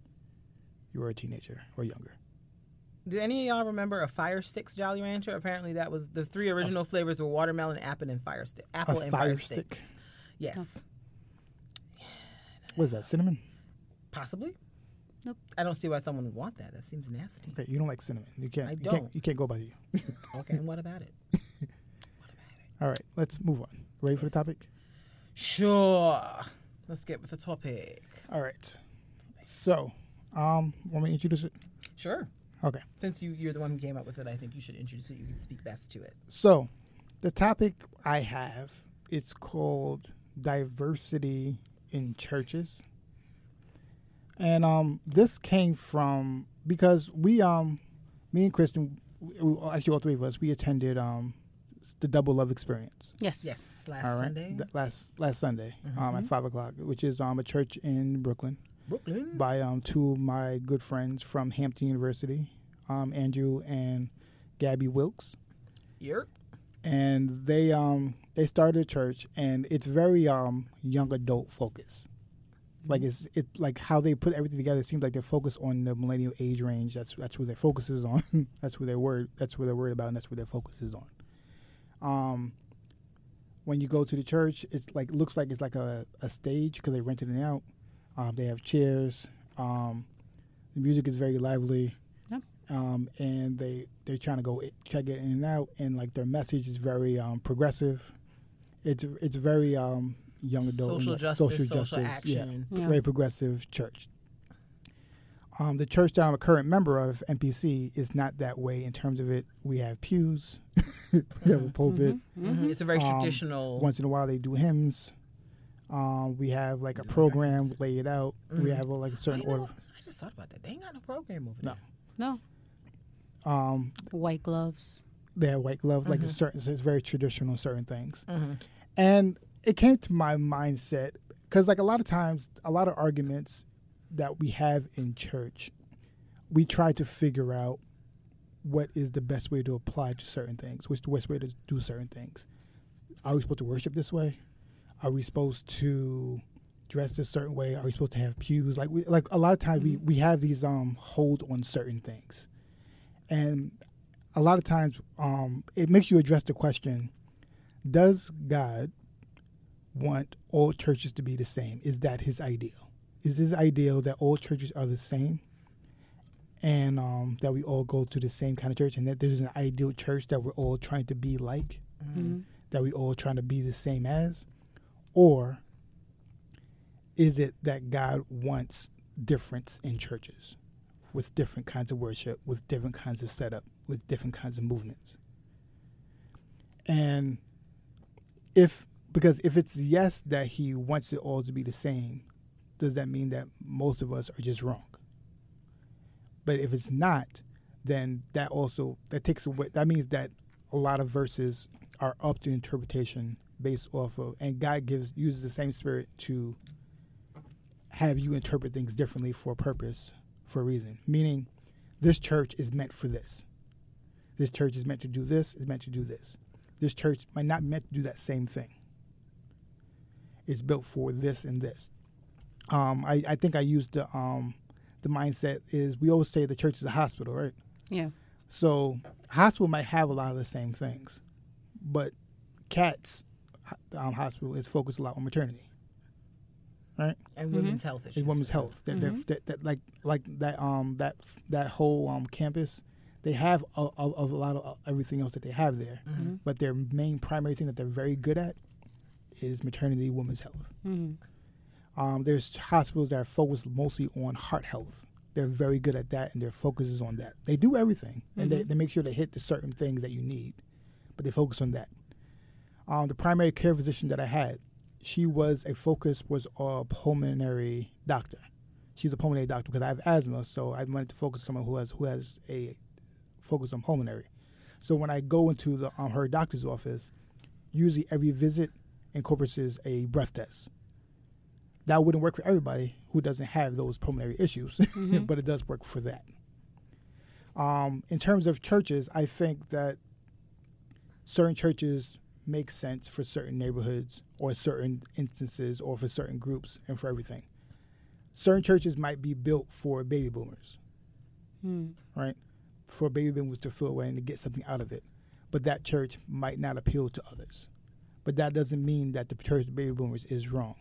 you are a teenager or younger. Do any of y'all remember a Fire Stix Jolly Rancher? Apparently, that was the three original flavors were watermelon, apple, and fire stick. Apple a and fire fire stick. sticks. Yes, What is that? Cinnamon? possibly. Nope. I don't see why someone would want that. That seems nasty. Okay, you don't like cinnamon. You can't. I you don't. can't. You can't go by you. Okay, and what about it? What about it? All right, let's move on. Ready for the topic? Sure. Let's get with the topic. All right. So, um, want me to introduce it? Sure. Okay. Since you you're the one who came up with it, I think you should introduce it. You can speak best to it. So, the topic I have it's called diversity in churches, and um, this came from because we um, me and Kristen, we, we- actually all three of us, we attended um, the Double Love Experience. Yes. Yes. Last all right, Sunday, Th- last last Sunday um, at five o'clock, which is um, a church in Brooklyn. Brooklyn. by um, two of my good friends from Hampton University, um, Andrew and Gabby Wilkes, Yerp. and they um, they started a church, and it's very um, young adult focus. Like it's it like how they put everything together. It seems like they're focused on the millennial age range. That's that's who their focus is on. that's who they're worried. That's what they're worried about, and that's what their focus is on. Um, when you go to the church, it's like looks like it's like a, a stage because they rented it out. Um, they have chairs. Um, the music is very lively. Yep. Um, and they they're trying to go check it in and out, and like their message is very um, progressive. It's it's very um, young adult, and, Social like, justice, social social, justice, yeah, action. Yeah. very progressive church. Um, the church that I'm a current member of, MPC, is not that way in terms of it. We have pews, we have a pulpit. Mhm. It's a very Um, traditional. Once in a while, they do hymns. Um, we have like a program laid out. We Mhm. have uh, like a certain you know order. what? I just thought about that. They ain't got no program over No. there. No. Um, White gloves. they have white gloves. Like Mhm. it's certain, it's very traditional. Certain things. Mm-hmm. And it came to my mindset because, like, a lot of times, a lot of arguments that we have in church, we try to figure out what is the best way to apply to certain things, what's the best way to do certain things. Are we supposed to worship this way? Are we supposed to dress a certain way? Are we supposed to have pews? Like, we, like a lot of times, we, we have these um hold on certain things, and a lot of times, um, it makes you address the question: Does God want all churches to be the same? Is that his ideal? Is his ideal that all churches are the same? And um, that we all go to the same kind of church, and that there's an ideal church that we're all trying to be like, Mm-hmm. that we all trying to be the same as, or is it that God wants difference in churches, with different kinds of worship, with different kinds of setup, with different kinds of movements? And if because if it's yes that he wants it all to be the same, does that mean that most of us are just wrong? But if it's not, then that also that takes away that means that a lot of verses are up to interpretation based off of and God gives uses the same spirit to have you interpret things differently for a purpose, for a reason. Meaning this church is meant for this. This church is meant to do this, is meant to do this. This church might not be meant to do that same thing. It's built for this and this. Um, I, I think I used the um, the mindset is we always say the church is a hospital, right? Yeah. So hospital might have a lot of the same things, but cats um, hospital is focused a lot on maternity, right? And women's health issues. It's women's health. That, that, that, that like like that um that that whole um campus, they have a, a, a lot of uh, everything else that they have there, Mm-hmm. but their main primary thing that they're very good at is maternity, women's health. Mm-hmm. Um, there's hospitals that are focused mostly on heart health. They're very good at that, and their focus is on that. They do everything, and they, they make sure they hit the certain things that you need, but they focus on that. Um, the primary care physician that I had, she was a focus was a pulmonary doctor. She's a pulmonary doctor because I have asthma, so I wanted to focus on someone who has who has a focus on pulmonary. So when I go into the um, her doctor's office, usually every visit incorporates a breath test that wouldn't work for everybody who doesn't have those pulmonary issues, but it does work for that. Um, in terms of churches, I think that certain churches make sense for certain neighborhoods or certain instances or for certain groups and for everything. Certain churches might be built for baby boomers, Hmm. right? For baby boomers to fill away and to get something out of it. But that church might not appeal to others. But that doesn't mean that the church of baby boomers is wrong.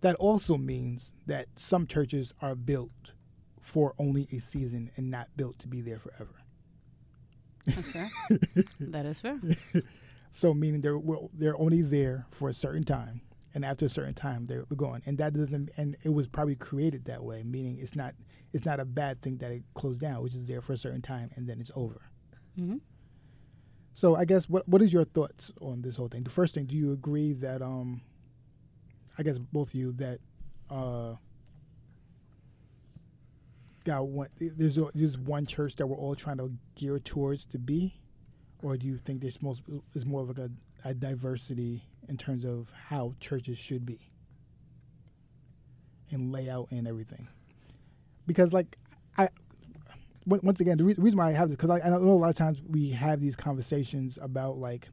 That also means that some churches are built for only a season and not built to be there forever. That's fair. that is fair. So meaning they're well, they're only there for a certain time, and after a certain time they're gone. And that doesn't and it was probably created that way, meaning it's not it's not a bad thing that it closed down, which is there for a certain time and then it's over. hmm So I guess what what is your thoughts on this whole thing? The first thing, do you agree that um, I guess both of you that uh, got one there's there's one church that we're all trying to gear towards to be, or do you think there's most is more of like a, a diversity in terms of how churches should be and layout and everything? Because like I once again, the re- reason why I have this because I, I know a lot of times we have these conversations about like,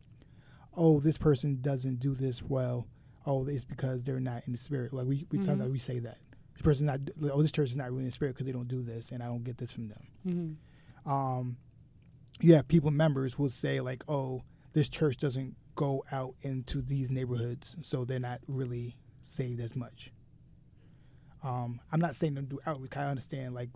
oh, this person doesn't do this well. Oh, it's because they're not in the spirit. Like we we Mhm. sometimes we say that this person not oh this church is not really in spirit because they don't do this and I don't get this from them. hmm Um, yeah, people members will say like, oh, this church doesn't go out into these neighborhoods, so they're not really saved as much. Um, I'm not saying them do outreach. I understand like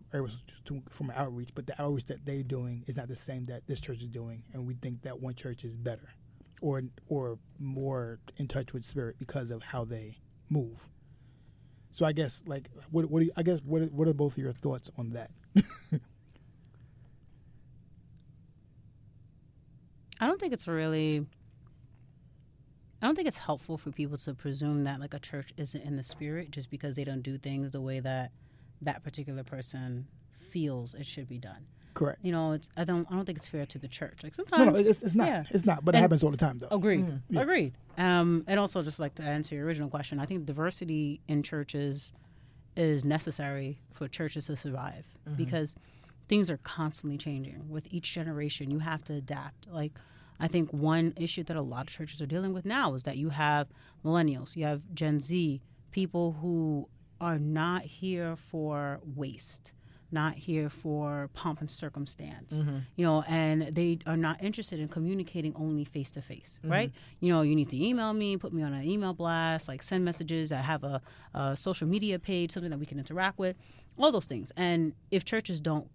from outreach, but the outreach that they're doing is not the same that this church is doing, and we think that one church is better, or or more in touch with spirit because of how they move. So I guess like what what do you, I guess what what are both of your thoughts on that? I don't think it's really. I don't think it's helpful for people to presume that like a church isn't in the spirit just because they don't do things the way that that particular person feels it should be done. Correct. You know, it's I don't I don't think it's fair to the church. Like sometimes no, it's, it's not. yeah. It's not. But it happens all the time, though. Agreed. Yeah. Agreed. Um, and also, just like to answer your original question, I think diversity in churches is necessary for churches to survive because things are constantly changing. With each generation, you have to adapt. Like, I think one issue that a lot of churches are dealing with now is that you have millennials, you have Gen Z, people who are not here for waste. Not here for pomp and circumstance, you know, and they are not interested in communicating only face to face, right? You know, you need to email me, put me on an email blast, like send messages. I have a, a social media page, something that we can interact with, all those things. And if churches don't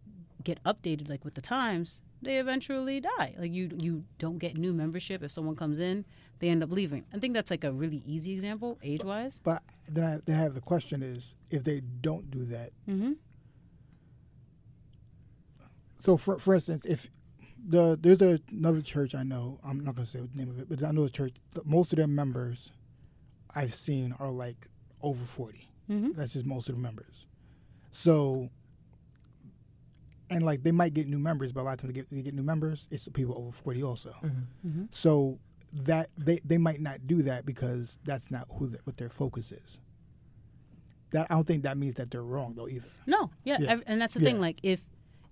get updated like with the times, they eventually die. Like you, you don't get new membership. If someone comes in, they end up leaving. I think that's like a really easy example, age wise. But then I, then I have the question: Is if they don't do that? Mm-hmm. So, for for instance, if the there's a, another church I know, I'm not gonna say the name of it, but I know the church. Most of their members I've seen are like over 40. Mm-hmm. That's just most of the members. So, and like they might get new members, but a lot of times they get, they get new members. It's people over 40 also. Mhm. So that they they might not do that because that's not who the, what their focus is. That I don't think that means that they're wrong though either. No, yeah, Yeah. ev- and that's the Yeah. thing. Like if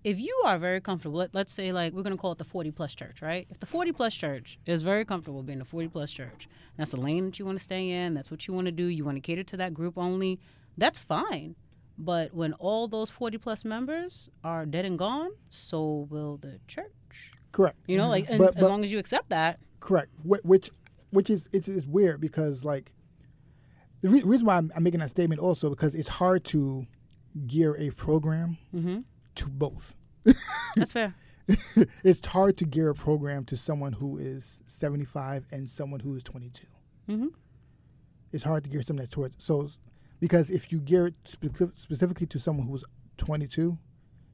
if you are very comfortable, let, let's say like we're gonna call it the forty plus church, right? If the forty plus church is very comfortable being a forty plus church, that's the lane that you want to stay in. That's what you want to do. You want to cater to that group only. That's fine. But when all those forty plus members are dead and gone, so will the church. Correct. You know, like and But- as long as you accept that, Correct. Which, which is it's, it's weird because like the re- reason why I'm, I'm making that statement also because it's hard to gear a program Mhm. To both. that's fair. it's hard to gear a program to someone who is 75 and someone who is 22. hmm It's hard to gear something that towards so because if you gear it spe- specifically to someone who is 22,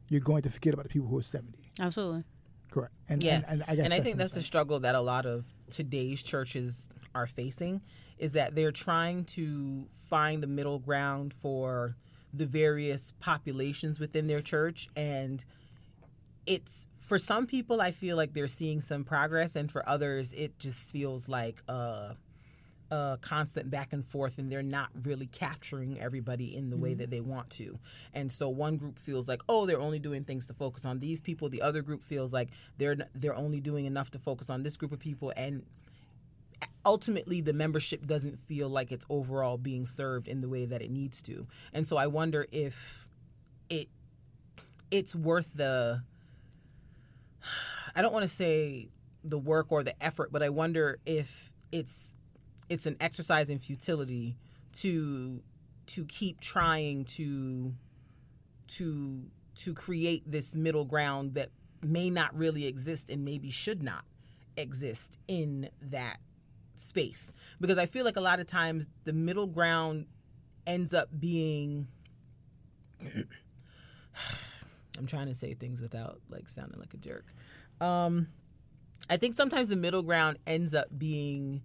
you're going to forget about the people who are 70. Absolutely. Correct. And Yeah. and, and I guess and I think that's the struggle that a lot of today's churches are facing is that they're trying to find the middle ground for the various populations within their church and it's for some people I feel like they're seeing some progress and for others it just feels like uh a constant back and forth and they're not really capturing everybody in the way that they want to. And so one group feels like, "Oh, they're only doing things to focus on these people." The other group feels like they're they're only doing enough to focus on this group of people and ultimately the membership doesn't feel like it's overall being served in the way that it needs to. And so I wonder if it it's worth the I don't want to say the work or the effort, but I wonder if it's it's an exercise in futility to to keep trying to to to create this middle ground that may not really exist and maybe should not exist in that space. Because i feel like a lot of times the middle ground ends up being i'm trying to say things without like sounding like a jerk. Um i think sometimes the middle ground ends up being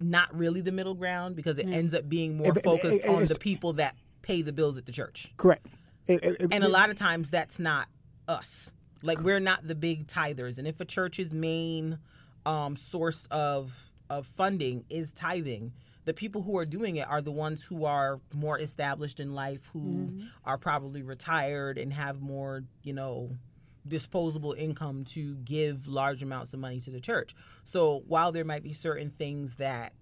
not really the middle ground because it ends up being more It- it- focused it- on the people that pay the bills at the church. Correct. It- it- it- and a lot of times that's not us. Like we're not the big tithers. And if a church's main um, source of of funding is tithing. The people who are doing it are the ones who are more established in life who mm-hmm. are probably retired and have more you know disposable income to give large amounts of money to the church. So while there might be certain things that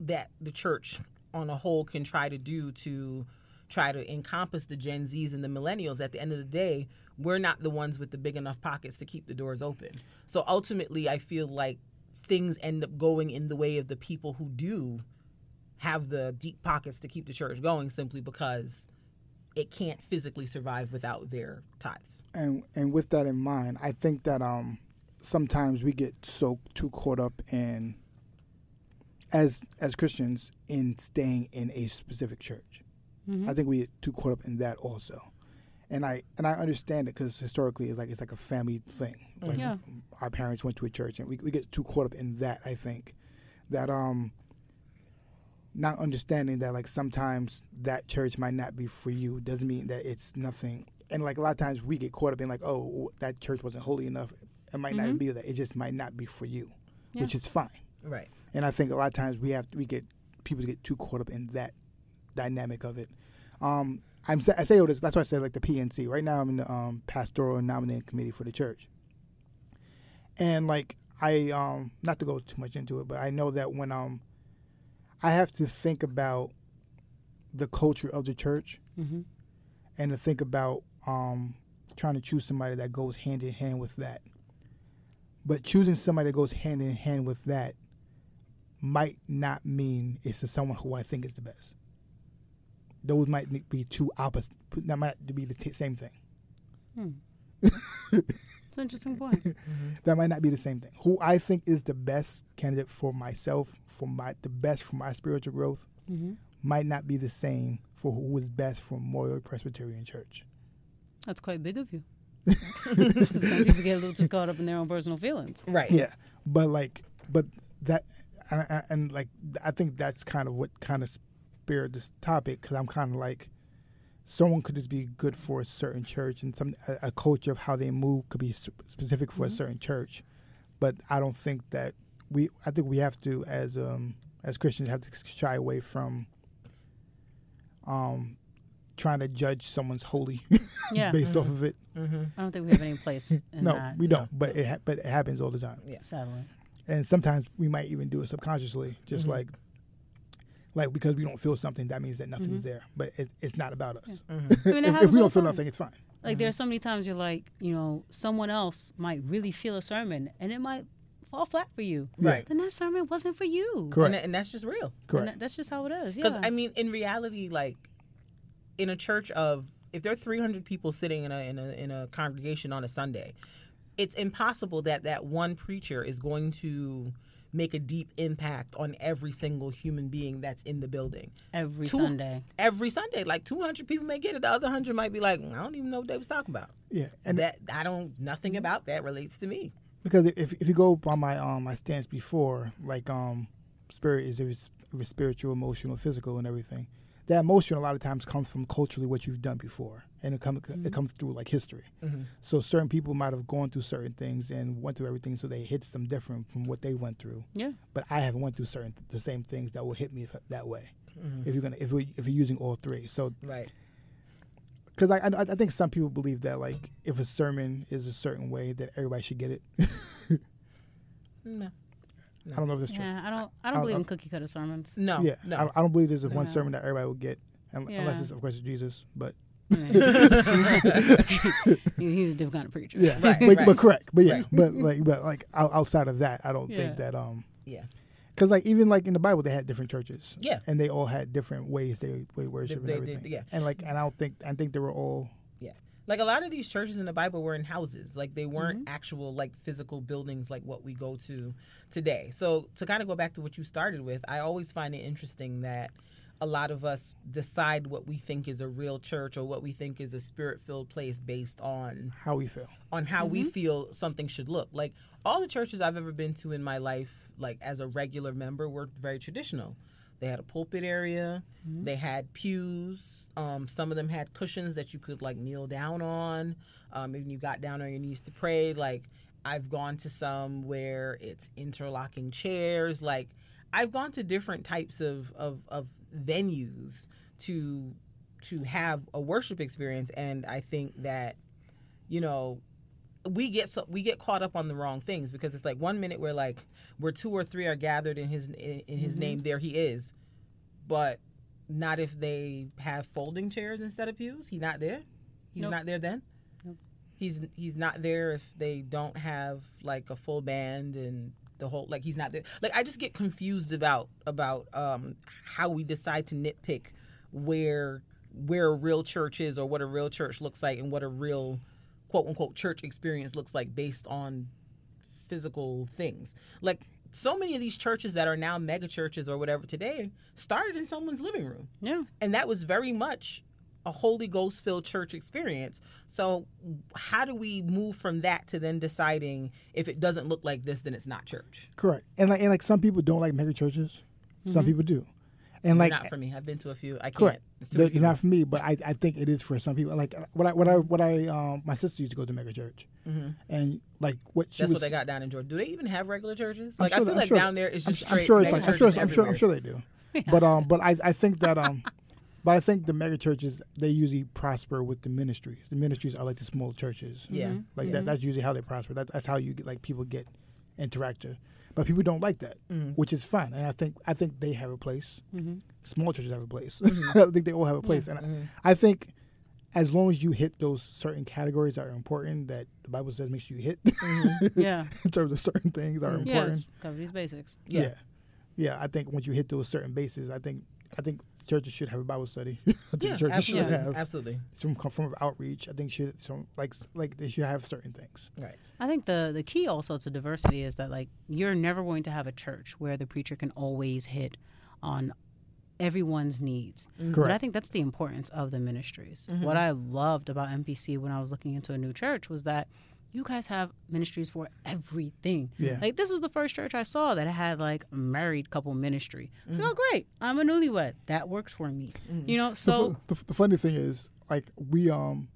that the church on a whole can try to do to try to encompass the Gen Zs and the millennials, at the end of the day, we're not the ones with the big enough pockets to keep the doors open. So ultimately, I feel like things end up going in the way of the people who do have the deep pockets to keep the church going simply because it can't physically survive without their tithes. and and with that in mind, I think that um sometimes we get so too caught up in as as Christians in staying in a specific church. I think we get too caught up in that also, and I and I understand it because historically it's like it's like a family thing. Like Yeah. our parents went to a church, and we we get too caught up in that. I think that um not understanding that like sometimes that church might not be for you doesn't mean that it's nothing. And like a lot of times we get caught up in like, oh, that church wasn't holy enough. It might not be that. It just might not be for you, which is fine. Right. And I think a lot of times we have we get people get too caught up in that dynamic of it. Um, I'm I say all this. That's why I said like the PNC. Right now I'm in the um, pastoral and nominating committee for the church. And like I um not to go too much into it, but I know that when um I have to think about the culture of the church Mhm. and to think about um trying to choose somebody that goes hand in hand with that. But choosing somebody that goes hand in hand with that might not mean it's to someone who I think is the best. Those might be two opposite. That might be the t- same thing. It's an interesting point. That might not be the same thing. Who I think is the best candidate for myself, for my the best for my spiritual growth, hmm might not be the same for who is best for Memorial Presbyterian Church. That's quite big of you. Some people get a little too caught up in their own personal feelings. Right. Yeah, but like, but that, and, and- and like, I think that's kind of what kind of spared this topic because I'm kind of like, someone could just be good for a certain church and some a, a culture of how they move could be specific for a certain church, but I don't think that we. I think we have to as um as Christians have to shy away from um trying to judge someone's holy Yeah. based off of it. I don't think we have any place in No, that, we don't. But it ha- but it happens all the time. Yeah, sadly. and sometimes we might even do it subconsciously, just Mm-hmm. like like because we don't feel something, that means that nothing's mm-hmm. there. But it, it's not about us. Mm-hmm. I mean, if, if we don't feel time. nothing, it's fine. Like there are mm-hmm. so many times you're like, you know, someone else might really feel a sermon and it might fall flat for you. Right. Then that sermon wasn't for you. Correct. And, and that's just real. Correct. that- that's just how it is. Because Yeah. I mean, in reality, like in a church of if there are 300 people sitting in a in a in a congregation on a Sunday, it's impossible that that one preacher is going to make a deep impact on every single human being that's in the building. Every Two- Sunday. Every Sunday, like 200 people may get it. The other 100 might be like, I don't even know what they was talking about. Yeah, And and that I don't nothing about that relates to me. because if if you go by my um my stance before, like um spirit is is spiritual, emotional, physical, and everything. That emotion a lot of times comes from culturally what you've done before, and it comes it comes through like history. So certain people might have gone through certain things and went through everything, so they hit some different from what they went through. Yeah. But I haven't went through certain the same things that will hit me if, that way. Mm-hmm. If you're gonna if we if you're using all three, so Right. because I, I I think some people believe that like if a sermon is a certain way that everybody should get it. No. I don't know if that's true. Yeah, I don't. I don't I'll- believe in I'll- cookie cutter sermons. No. yeah, No. I, I don't believe there's a one sermon that everybody will get, un- Yeah. unless it's of course it's Jesus. But He's a different kind of preacher. yeah, Right, but, right. but correct. But yeah, Right. but like but like outside of that, I don't Yeah. think that um yeah. because like even like in the Bible they had different churches. Yeah. and they all had different ways they they worship They- and they everything. yeah. and like and I don't think I think they were all Yeah. Like a lot of these churches in the Bible were in houses. Like they weren't Mm-hmm. actual like physical buildings like what we go to today. So to kind of go back to what you started with, I always find it interesting that a lot of us decide what we think is a real church or what we think is a spirit-filled place based on how we feel. on how we feel something should look. Like all the churches I've ever been to in my life, like as a regular member, were very traditional. They had a pulpit area. They had pews. Um, some of them had cushions that you could like kneel down on. Um, and you got down on your knees to pray. Like I've gone to some where it's interlocking chairs. Like I've gone to different types of, of, of venues to to have a worship experience, and I think that you know we get so we get caught up on the wrong things because it's like one minute we're like where two or three are gathered in his in, in his name mm-hmm. there he is. But not if they have folding chairs instead of pews. He's not there. He's Nope. not there then. He's he's not there if they don't have like a full band and the whole like he's not there like i just get confused about about um how we decide to nitpick where where a real church is or what a real church looks like and what a real quote unquote church experience looks like based on physical things. Like so many of these churches that are now mega churches or whatever today started in someone's living room. Yeah. And that was very much a Holy Ghost filled church experience. So how do we move from that to then deciding if it doesn't look like this then it's not church? Correct. And like and like some people don't like mega churches. Some people do. And like not for me. I've been to a few. I can't. correct. It's They're not for me, but I, I think it is for some people. Like what I what I what I um my sister used to go to mega church, and like what she That's was. what they got down in Georgia. Do they even have regular churches? Like sure I feel I'm like sure down that- there it's I'm, just I'm sure it's like I'm sure I'm sure I'm sure they do. But um but I I think that um but I think the mega churches they usually prosper with the ministries. The ministries are like the small churches. Yeah. Like that that's usually how they prosper. That, that's how you get like people get interactive. But people don't like that, Mm-hmm. which is fine. And I think I think they have a place. Mm-hmm. Small churches have a place. Mm-hmm. I think they all have a place. And I, I think as long as you hit those certain categories that are important that the Bible says makes you hit Yeah. in terms of certain things are important. Yeah. important. Cover these basics. Yeah. Yeah. yeah. I think once you hit those certain bases, I think I think churches should have a Bible study. I think Yeah, churches should absolutely. have Absolutely. some form of outreach. I think should some like like they should have certain things. Right. I think the the key also to diversity is that like you're never going to have a church where the preacher can always hit on everyone's needs. But I think that's the importance of the ministries. Mm-hmm. What I loved about MPC when I was looking into a new church was that you guys have ministries for everything. Yeah. Like this was the first church I saw that had like married couple ministry. Mm. like, oh great, I'm a newlywed. That works for me. Mm-hmm. You know, so the, the funny thing is, like we um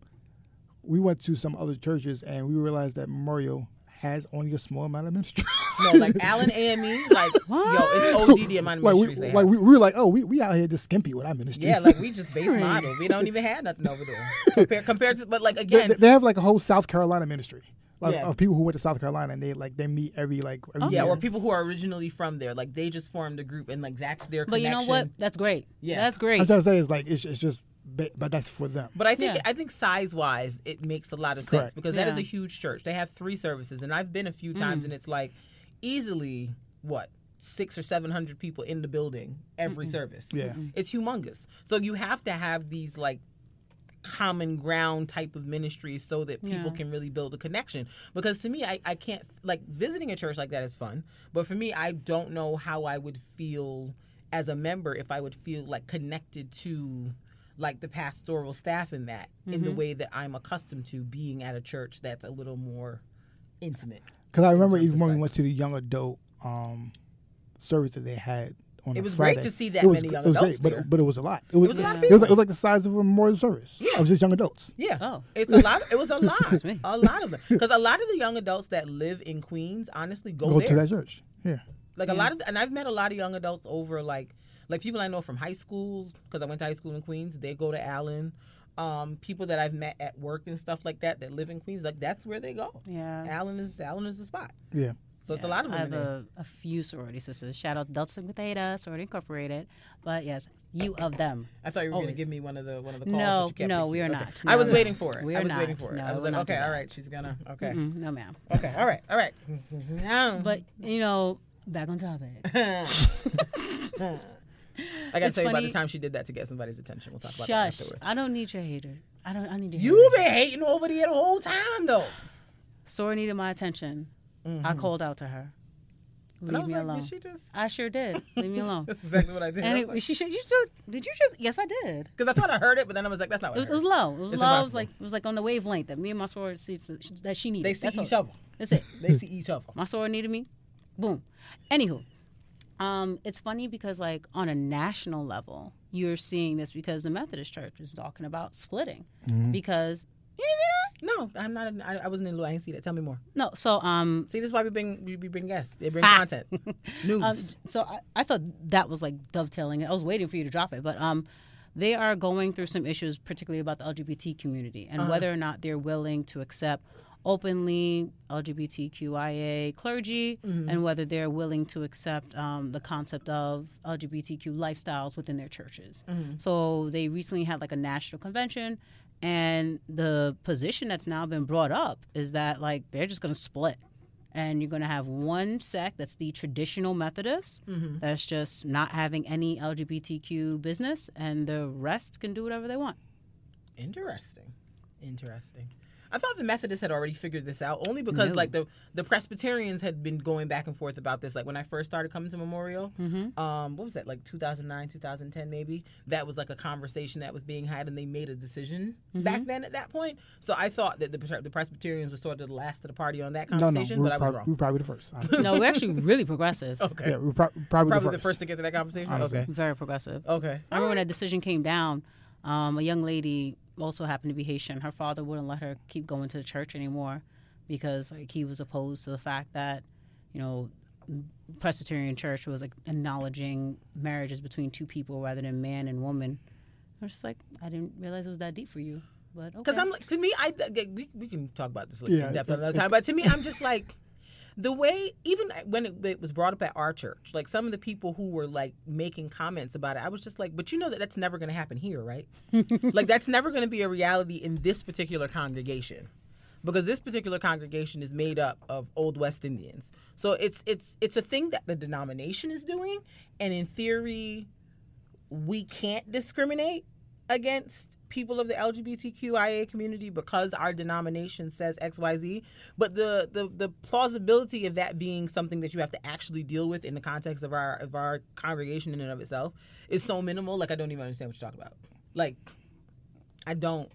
we went to some other churches and we realized that Memorial has on your small amount of ministry. No, like Allen AME, like yo, it's OD the amount of like we ministries they like have. we, we were like, oh, we, we out here just skimpy with our ministries. Yeah, like we just base model. We don't even have nothing over there compared compared to. But like again, they have like a whole South Carolina ministry. Like Yeah. of people who went to South Carolina and they like they meet every like every yeah, year. or people who are originally from there, like they just formed a group and like that's their. but you know what? That's great. Yeah. That's great I'm great. trying to say is like it's, it's just, ba- but that's for them. But I think Yeah. I think size wise, it makes a lot of sense Correct. because that is a huge church. They have three services, and I've been a few Mm. times, and it's like easily what six or seven hundred people in the building every service. Yeah. it's humongous. So you have to have these like common ground type of ministries so that people Yeah. can really build a connection because to me I, I can't like visiting a church like that is fun but for me i don't know how i would feel as a member if i would feel like connected to like the pastoral staff in that in the way that i'm accustomed to being at a church that's a little more intimate Because I remember even when we went to the young adult um, service that they had on It a was great Friday. to see that it was, many young it was adults great, there. but but it was a lot. It was, was a lot of It was, people. like, it was like it was like the size of a memorial service yeah. of just young adults. Yeah. Oh. It's a lot. It was a lot. me. a lot of them. Because a lot of the young adults that live in Queens, honestly, go, Go there. to that church. Yeah. Like a lot of, and I've met a lot of young adults over like, like people I know from high school because I went to high school in Queens. They go to Allen. Um, people that I've met at work and stuff like that that live in Queens, like that's where they go. Yeah. Allen is Allen is the spot. Yeah. So it's a lot of I them. have a, a few sorority sisters. Shout out Delta Sigma Theta, Sorority Incorporated. But yes, you of them. I thought you were going to give me one of the one of the calls. No, but you kept no, we are cute. not. Okay. I was No, waiting for it. we I are was waiting not. for it. No, I was like, okay, all that. right, she's gonna. Okay, Mm, no, ma'am. okay, all right, all right. But you know, back on topic. I gotta It's tell you about the time she did that to get somebody's attention. We'll talk about that afterwards. I don't need your hater. I don't. I need your. You've been hating over there the whole time though. Sora needed my attention. I called out to her. Mm-hmm. Leave me like, alone. did she just? I sure did. Leave me alone. That's exactly what I did. and I it, like, she should. You just. Did you just? Yes, I did. Because I thought I heard it, but then I was like, that's not what It was, it was low. It was It's low. It was like it was like on the wavelength that me and my soror seats that she needed. They see That's each all. other. That's it. They see each other. My soror needed me. Boom. Anywho, um, it's funny because like on a national level, you're seeing this because the Methodist Church is talking about splitting because you didn't No, I'm not. I, I wasn't in Lou. I didn't see that. Tell me more. No. So um, See, this is why we bring we, we bring guests. They bring content, news. Um, so I, I thought that was like dovetailing. I was waiting for you to drop it, but um, they are going through some issues, particularly about the LGBT community and whether or not they're willing to accept openly LGBTQIA clergy mm-hmm. and whether they're willing to accept um, the concept of LGBTQ lifestyles within their churches. Mm-hmm. So they recently had like a national convention. And the position that's now been brought up is that like they're just going to split and you're going to have one sect that's the traditional Methodist mm-hmm. that's just not having any LGBTQ business, and the rest can do whatever they want. Interesting. Interesting. I thought the Methodists had already figured this out, only because No. like the the Presbyterians had been going back and forth about this. Like when I first started coming to Memorial, Mm-hmm. um, what was that? Like 2009, 2010, maybe. That was like a conversation that was being had, and they made a decision Mm-hmm. back then. At that point, so I thought that the the Presbyterians were sort of the last of the party on that conversation, No, no, conversation, we're, I was wrong. we're probably the first. No, we're actually really progressive. okay, yeah, we're pro- probably, probably the the first. first to get to that conversation. Honestly. Okay, Very progressive. okay. I remember when that decision came down, um, a young lady also happened to be Haitian. Her father wouldn't let her keep going to the church anymore because like he was opposed to the fact that, you know, Presbyterian church was like acknowledging marriages between two people rather than man and woman. I was just like, I didn't realize it was that deep for you. But okay. Because I'm like, to me, I we, we can talk about this like, Yeah, in depth it- another time. But to me, I'm just like, the way even when it, it was brought up at our church, like some of the people who were like making comments about it, I was just like, but you know that that's never going to happen here, right? like that's never going to be a reality in this particular congregation. Because this particular congregation is made up of old West Indians, so it's it's it's a thing that the denomination is doing, and in theory, we can't discriminate against people of the LGBTQIA community because our denomination says XYZ. But the, the the plausibility of that being something that you have to actually deal with in the context of our of our congregation in and of itself is so minimal. Like I don't even understand what you're talking about. Like I don't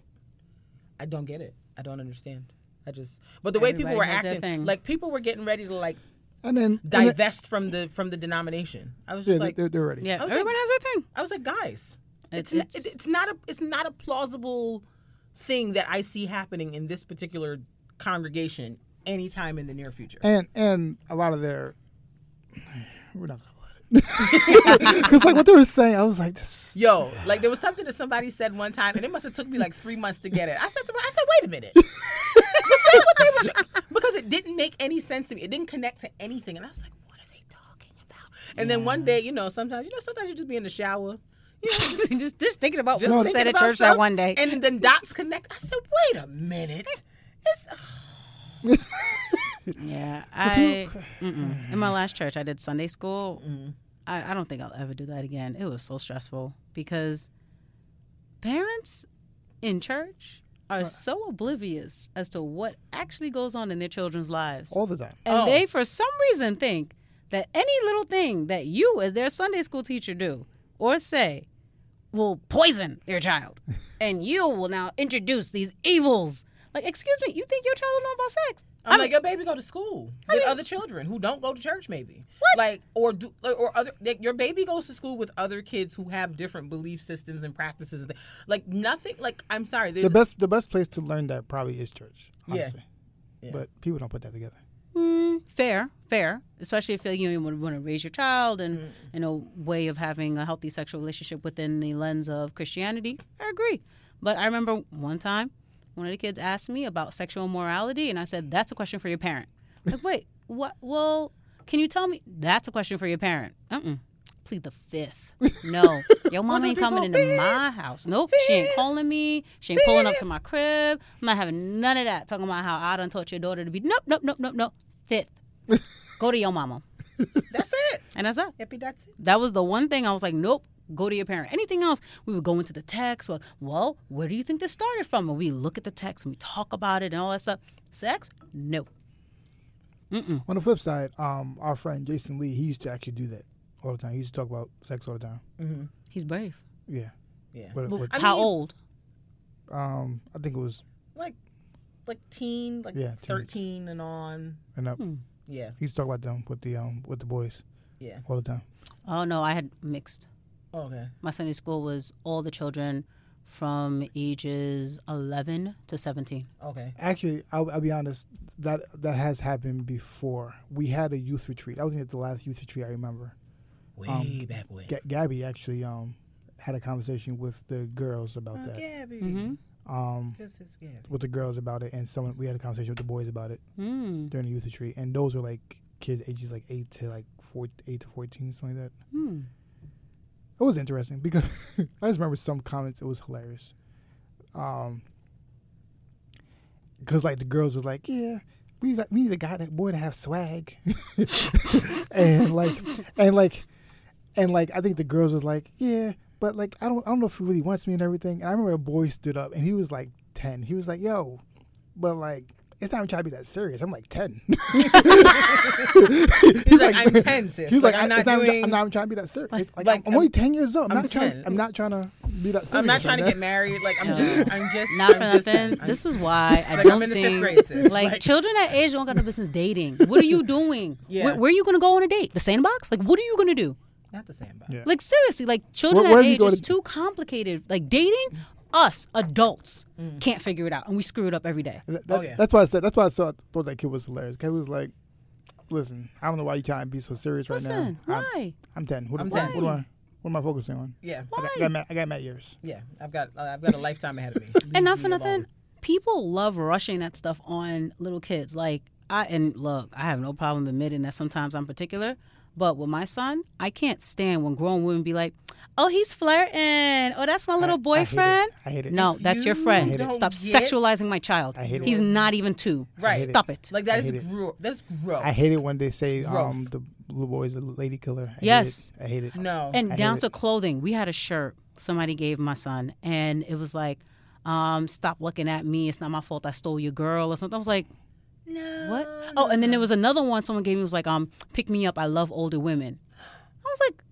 I don't get it. I don't understand. I just but the way people were acting, like people were getting ready to like And then and then- divest from the from the denomination. I was yeah, like they're, they're ready. yeah, I was everyone like- has their thing. I was like, guys, it's It's- it's, it's- it's not a it's not a plausible thing that I see happening in this particular congregation anytime in the near future. and and a lot of their we're not gonna talk it because like what they were saying, I was like, just, Yo, like there was something that somebody said one time, and it must have took me like three months to get it. I said to her, I said, wait a minute. What's that- what they were tr- because it didn't make any sense to me. It didn't connect to anything, and I was like, what are they talking about? And then one day, you know, sometimes you know, sometimes you just be in the shower. You know, just just just thinking about just what thinking said at church that one day. and then dots connect. I said, "Wait a minute, it's, Yeah, I mm-mm. in my last church I did Sunday school. Mm-hmm. I, I don't think I'll ever do that again. It was so stressful because parents in church are so oblivious as to what actually goes on in their children's lives, all the time. and Oh. they for some reason think that any little thing that you as their Sunday school teacher do or say will poison your child, and you will now introduce these evils. Like, excuse me, you think your child will know about sex? I'm like, your baby go to school with other children who don't go to church, maybe. What? Like, or do, or other. Like, your baby goes to school with other kids who have different belief systems and practices. And like nothing. Like, I'm sorry. There's The best the best place to learn that probably is church. Yeah. Honestly. Yeah. But people don't put that together. Mm, fair, fair. Especially if you want to raise your child and in a way of having a healthy sexual relationship within the lens of Christianity. I agree. But I remember one time one of the kids asked me about sexual morality, and I said, "That's a question for your parent." Like, wait, what? Well, can you tell me? That's a question for your parent. Uh-uh. Plead the fifth. No, your mom ain't coming into fifth. my house. Nope, she ain't calling me. She ain't pulling up to my crib. I'm not having none of that. Talking about how I done taught your daughter to be. Nope, nope, nope, nope, nope. Fifth. Go to your mama. that's it. And that's it. Hippie, that's it. That was the one thing I was like, nope. Go to your parent. Anything else, we would go into the text. Well, well, where do you think this started from? And we look at the text and we talk about it and all that stuff. Sex? No. On the flip side, um, our friend Jason Lee, he used to actually do that all the time. He used to talk about sex all the time. He's brave. Yeah. Yeah. But, But but, how mean- old? um, I think it was Like, like teen, like Yeah, teens. thirteen and on. and up. Yeah, He used to talk about them with the um with the boys yeah. all the time. Oh, no, I had mixed. Okay. My Sunday school was all the children from ages 11 to 17. Okay. Actually, I'll, I'll be honest. That that has happened before. We had a youth retreat. I was at the last youth retreat I remember. Way Um, back when. Ga- Gabby actually um had a conversation with the girls about Oh, that. Gabby. Mm-hmm. Um, Because it's with the girls about it, and someone we had a conversation with the boys about it Mm. during the youth retreat, and those were like kids ages like eight to like four, eight to fourteen, something like that. Mm. It was interesting because I just remember some comments. It was hilarious. Um, because like the girls was like, yeah, we got, we need a guy that boy to have swag, and like and like and like I think the girls was like, yeah, but like I don't I don't know if he really wants me and everything. And I remember a boy stood up and he was like ten. He was like, yo, but like. It's not even trying to be that serious. I'm like ten. He's like, I'm 10, sis. He's like, I'm I- not it's not, doing. I'm not even trying to be that serious. Like- Like, like, I'm, I'm only ten years old. I'm, I'm not trying. I'm not trying to be that serious. I'm not trying to like get married. Like I'm Yeah. just. I'm just. Not I'm for just- nothing. I'm- This is why I Like, don't I'm in the fifth think grade, sis. like, Like- children that age don't got no business dating. What are you doing? Yeah. Where, where are you going to go on a date? The sandbox? Like, what are you going to do? Not the same. Bob. Yeah. Like seriously, like children Where- where that age go is to- too complicated. Like dating, us adults Mm. can't figure it out, and we screw it up every day. That- that- Oh, yeah. That's why I said. That's why I thought, thought that kid was hilarious. Kid was like, "Listen, I don't know why you trying to be so serious right Listen, now. I'm, why? I'm ten. What, I'm what, 10. what am I? What am I focusing on? Yeah. I got, I got, mad, I got mad years. Yeah. I've got. Uh, I've got a lifetime ahead of me. Leave And not for nothing, alone. people love rushing that stuff on little kids. Like I and look, I have no problem admitting that sometimes I'm particular. But with my son, I can't stand when grown women be like, "Oh, he's flirting. Oh, that's my little I hate it. boyfriend." I hate it. No, If that's your friend. Stop get- sexualizing my child. I hate it. He's not even two. Right. hate it. Stop it. Like that I is hate it. gross. That's gross. I hate it when they say Gross. um the little boy's a lady killer. I Yes. hate. I hate it. No. and down it. to clothing. We had a shirt somebody gave my son, and it was like, um, "Stop looking at me. It's not my fault. I stole your girl or something." I was like, no. "What?" Oh, and then there was another one someone gave me was like, "Um, pick me up. I love older women." I was like,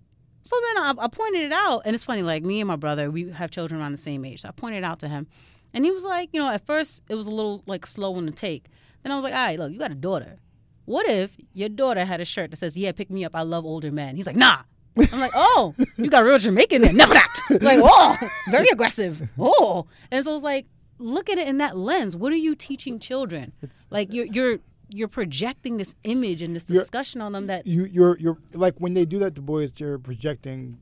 so then I, I pointed it out, and it's funny. Like me and my brother, we have children around the same age. So I pointed it out to him, and he was like, you know, at first it was a little like slow in the take. Then I was like, all right, look, you got a daughter. What if your daughter had a shirt that says, "Yeah, pick me up. I love older men." He's like, nah. I'm like, oh, you got real Jamaican then. Never that. Like, oh, very aggressive. Oh, and so it's like, look at it in that lens. What are you teaching children? It's- like you're you're you're projecting this image and this discussion on them that You you're you're like when they do that to boys, you're projecting,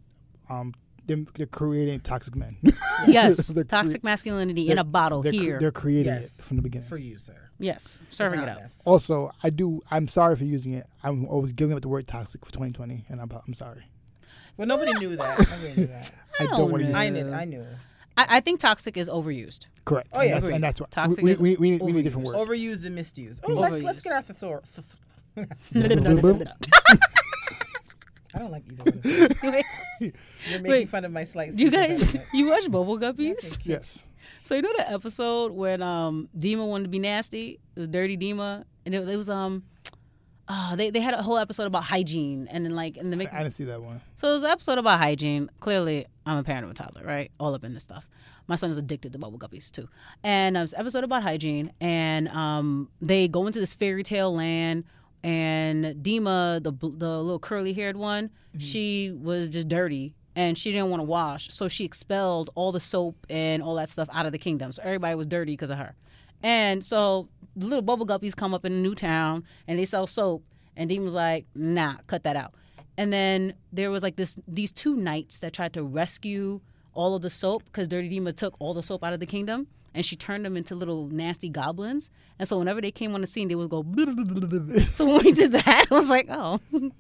um, them they're creating toxic men. yes, They're toxic cre- masculinity in a bottle they're, cre- here. They're creating Yes. it from the beginning. for you, sir. yes, serving it up. honest. Also, I do. I'm sorry for using it. I'm always giving up the word toxic for 2020, and I'm I'm sorry. Well, nobody knew that. Nobody knew that. I I don't don't want to use know. I it. knew. I knew. I, I think toxic is overused. Correct. Oh, yeah. and that's, and that's what Toxic we, is we, we, need, we need a different words. Overused and misused. Oh, let's let's Overused. get our thesaurus. Boop, I don't like either one. of them. You're making Wait, fun of my slight. you guys, impediment. you watch Bubble Guppies? yes. So you know the episode when um Deema wanted to be nasty? It was Dirty Deema, and it, it was um, uh, they they had a whole episode about hygiene, and then like in the I didn't see that one. So it was an episode about hygiene. Clearly, I'm a parent of a toddler, right? All up in this stuff. My son is addicted to bubble guppies too. And an episode about hygiene, and um, they go into this fairy tale land. And Deema, the the little curly haired one, she was just dirty and she didn't want to wash, so she expelled all the soap and all that stuff out of the kingdom. So everybody was dirty because of her. And so the little bubble guppies come up in a new town and they sell soap. And Dean was like, nah, cut that out. And then there was like this these two knights that tried to rescue all of the soap because Dirty Deema took all the soap out of the kingdom and she turned them into little nasty goblins. And so whenever they came on the scene, they would go. so when we did that, I was like, oh, we're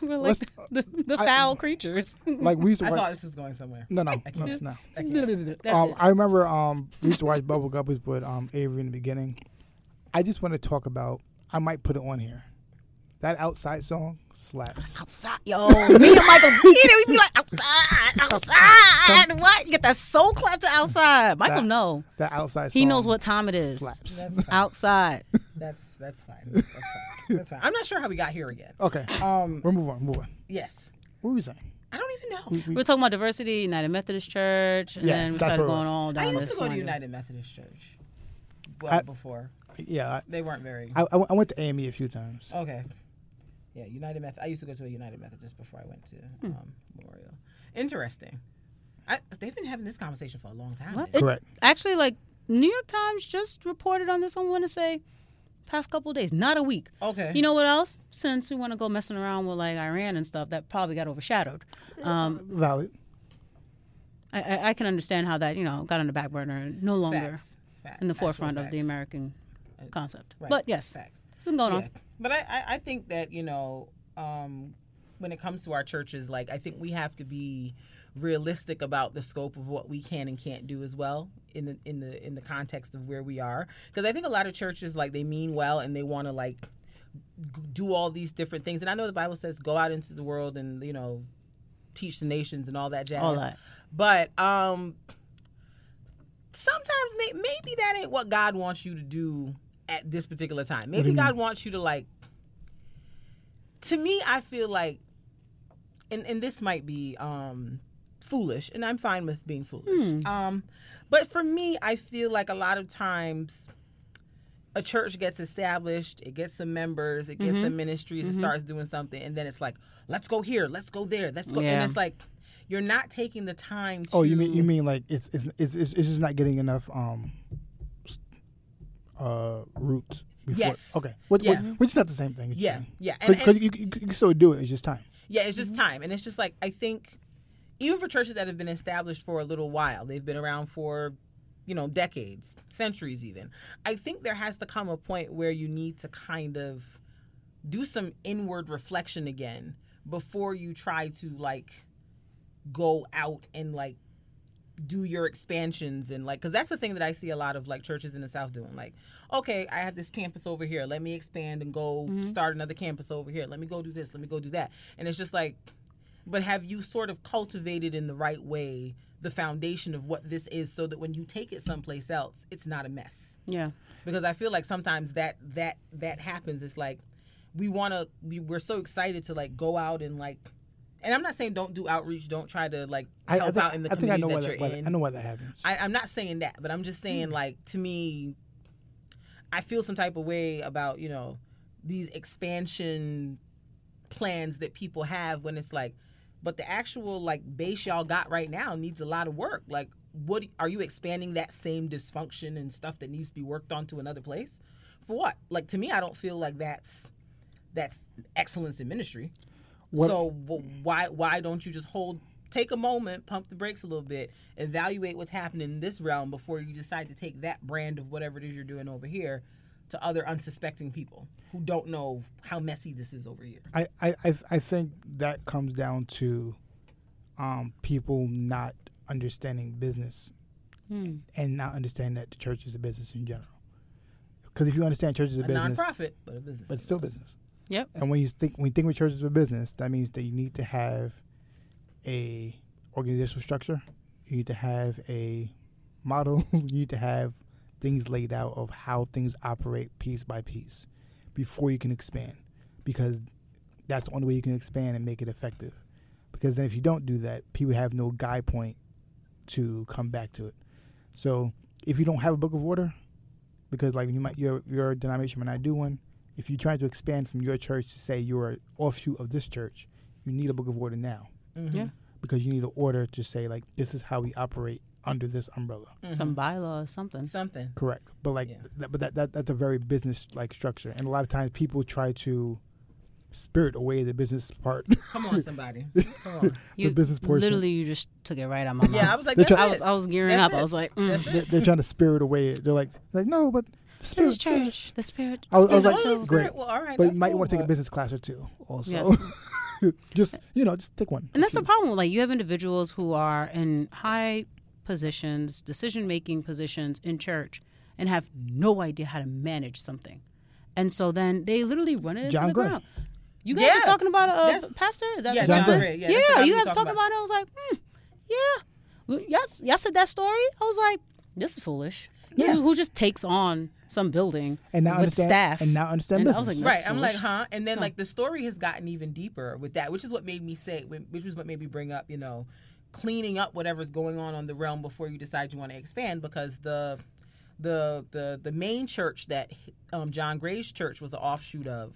like Let's- the, the I- foul creatures. Like we used to I watch. thought this was going somewhere. no, no, no, no. That's Um. I remember um, we used to watch Bubble Guppies with um, Avery in the beginning. I just want to talk about. I might put it on here. That outside song slaps. outside, yo. Me and Michael, you know, we be like outside, outside. What? You get that soul clap to outside. Michael, That- no, That outside. Song he knows what time it is. slaps. That's fine. Outside. That's that's fine. That's fine. That's fine. I'm not sure how we got here again. Okay, Um. we'll move on. Move on. Yes. What were we saying? I don't even know. We- we- We're talking about diversity, United Methodist Church, and Yes, then we that's started what it going was. all down I used this to go to line. United Methodist Church. Well, I- before yeah, they weren't very. I, I, I went to AME a few times. Okay. Yeah, United Meth. I used to go to a United Methodist before I went to Hmm. um, Memorial. Interesting. I, they've been having this conversation for a long time. What? It- Correct. Actually, like New York Times just reported on this. I want to say past couple of days, not a week. Okay. You know what else? Since we want to go messing around with like Iran and stuff, that probably got overshadowed. Um, Valid. I, I, I can understand how that you know got on the back burner and no longer Facts. Facts. in the Actual forefront of the. American concept. Right. But yes, Facts. It's been going Yeah. on. But I, I, I think that, you know, um, when it comes to our churches, like, I think we have to be realistic about the scope of what we can and can't do as well in the in the in the context of where we are because i think a lot of churches like they mean well and they want to like do all these different things and i know the bible says go out into the world and you know teach the nations and all that jazz All that. but um sometimes may- maybe that ain't what God wants you to do at this particular time. Maybe God wants you to like to me I feel like and and this might be um foolish and I'm fine with being foolish. Um but for me I feel like a lot of times a church gets established, it gets some members, it gets some ministries, it starts doing something, and then it's like, let's go here, let's go there, let's go. Yeah. And it's like, you're not taking the time to. Oh, you mean you mean like it's it's it's, it's, just not getting enough um uh roots. Before. Yes. Okay. What, Yeah. what, which is not the same thing. Yeah, yeah, Because you, you, you can still do it. It's just time. Yeah, it's just time. And it's just like, I think, even for churches that have been established for a little while, they've been around for, you know, decades, centuries even. I think there has to come a point where you need to kind of do some inward reflection again before you try to, like, go out and, like, do your expansions and like because that's the thing that i see a lot of like churches in the south doing like okay i have this campus over here. Let me expand and go mm-hmm. start another campus over here. Let me go do this. Let me go do that. And it's just like but have you sort of cultivated in the right way the foundation of what this is so that when you take it someplace else it's not a mess? Yeah. because I feel like sometimes that that that happens. It's like we want to we, we're so excited to like go out and like, and I'm not saying don't do outreach, don't try to like I, help I think, out in the I think I community know that that, you're why in. that- I know why that happens. I, I'm not saying that, but I'm just saying mm. like to me, I feel some type of way about you know these expansion plans that people have when it's like, but the actual like base y'all got right now needs a lot of work. Like, what are you expanding that same dysfunction and stuff that needs to be worked on to another place? For what? Like to me, I don't feel like that's that's excellence in ministry. What- so why why don't you just hold take a moment, pump the brakes a little bit, evaluate what's happening in this realm before you decide to take that brand of whatever it is you're doing over here to other unsuspecting people who don't know how messy this is over here. I, I, I, I think that comes down to um, people not understanding business and not understanding that the church is a business in general. Because if you understand church is a, A business, nonprofit, but a business. but it's still business. Yep. And when you think when you think of church as a business, that means that you need to have a organizational structure. You need to have a model. you need to have things laid out of how things operate piece by piece before you can expand, because that's the only way you can expand and make it effective. Because then if you don't do that, people have no guide point to come back to it. So if you don't have a book of order, because like you might your your denomination might not do one. If you're trying to expand from your church to say you're an offshoot of this church, you need a book of order now Mm-hmm. Yeah. because you need an order to say like this is how we operate under this umbrella. Some bylaws, something. something. Correct. But like, Yeah. that, but that, that that's a very business like structure, and a lot of times people try to spirit away the business part, Come on, somebody. Come on. You business portion. literally you just took it right out of my mouth. Yeah, I was like, They that's try- I was I was gearing That's up. I was like, mm. They, it. they're trying to spirit away. it. They're like, like no, but the spirit This church, the spirit. I was- I was like, is Holy great. Well, all right. but you might cool, want to take a business class or two also. Yes. just you know, just take one. And that's the Shoot. problem. Like you have individuals who are in high positions, decision making positions in church, and have no idea how to manage something, and so then they literally run it into John the Gray. ground. You guys Yeah, are talking about a that's- pastor? Is that Yeah, John pastor? Gray. Yeah, that's the guy you guys were talking talking about it. I was like, hmm, yeah. Well, Y'all, y'all said that story. I was like, this is foolish. Yeah. Who, who just takes on some building and now with understand staff? and now understand And I business. was like, Right. That's I'm like, huh? And then Huh. like the story has gotten even deeper with that, which is what made me say, which was what made me bring up, you know, cleaning up whatever's going on on the realm before you decide you want to expand, because the the the the main church that um, John Gray's church was an offshoot of,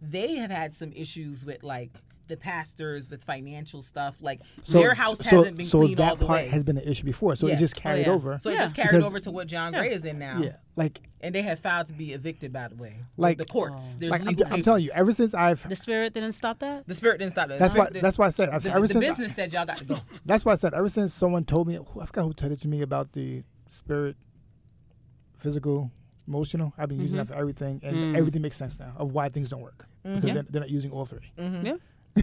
they have had some issues with like the pastors with financial stuff. Like their house so, hasn't been so cleaned that all the part way. has been an issue before, so Yeah. it just Oh, carried yeah. over. so it just carried Because- over to what John Gray is in now. yeah, like And they have filed to be evicted, by the way. Like- the courts. Oh. There's like I'm, I'm telling you, ever since I've the spirit didn't stop that. The spirit didn't stop that. that's why that's why I said I've, the, ever the since I- business said y'all got to go. That's why I said ever since someone told me, I forgot who told it to me about the spirit, physical, emotional. I've been using that mm-hmm. for everything, and Mm. everything makes sense now of why things don't work because mm-hmm. Yeah. they're, they're not using all three. Mm-hmm. Yeah.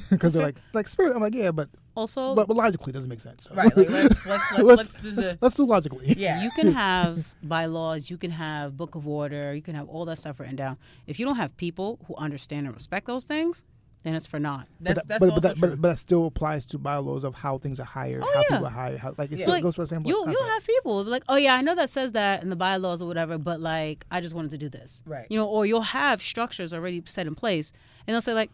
Because they're like like spirit. I'm like yeah, but Also, but, but logically it doesn't make sense. So. Right. Like, let's, let's, let's, let's, let's, do let's, the. let's do logically. Yeah. you can have bylaws, you can have book of order, you can have all that stuff written down. If you don't have people who understand and respect those things, then it's for naught. That's, but, that's but, also but, that, true. but, but that still applies to bylaws of how things are hired, Oh, how yeah. people are hired. How, like it Yeah. still Like, goes for the same You concept. you have people like, oh yeah, I know that says that in the bylaws or whatever, but like I just wanted to do this, Right. You know, or you'll have structures already set in place, and they'll say like,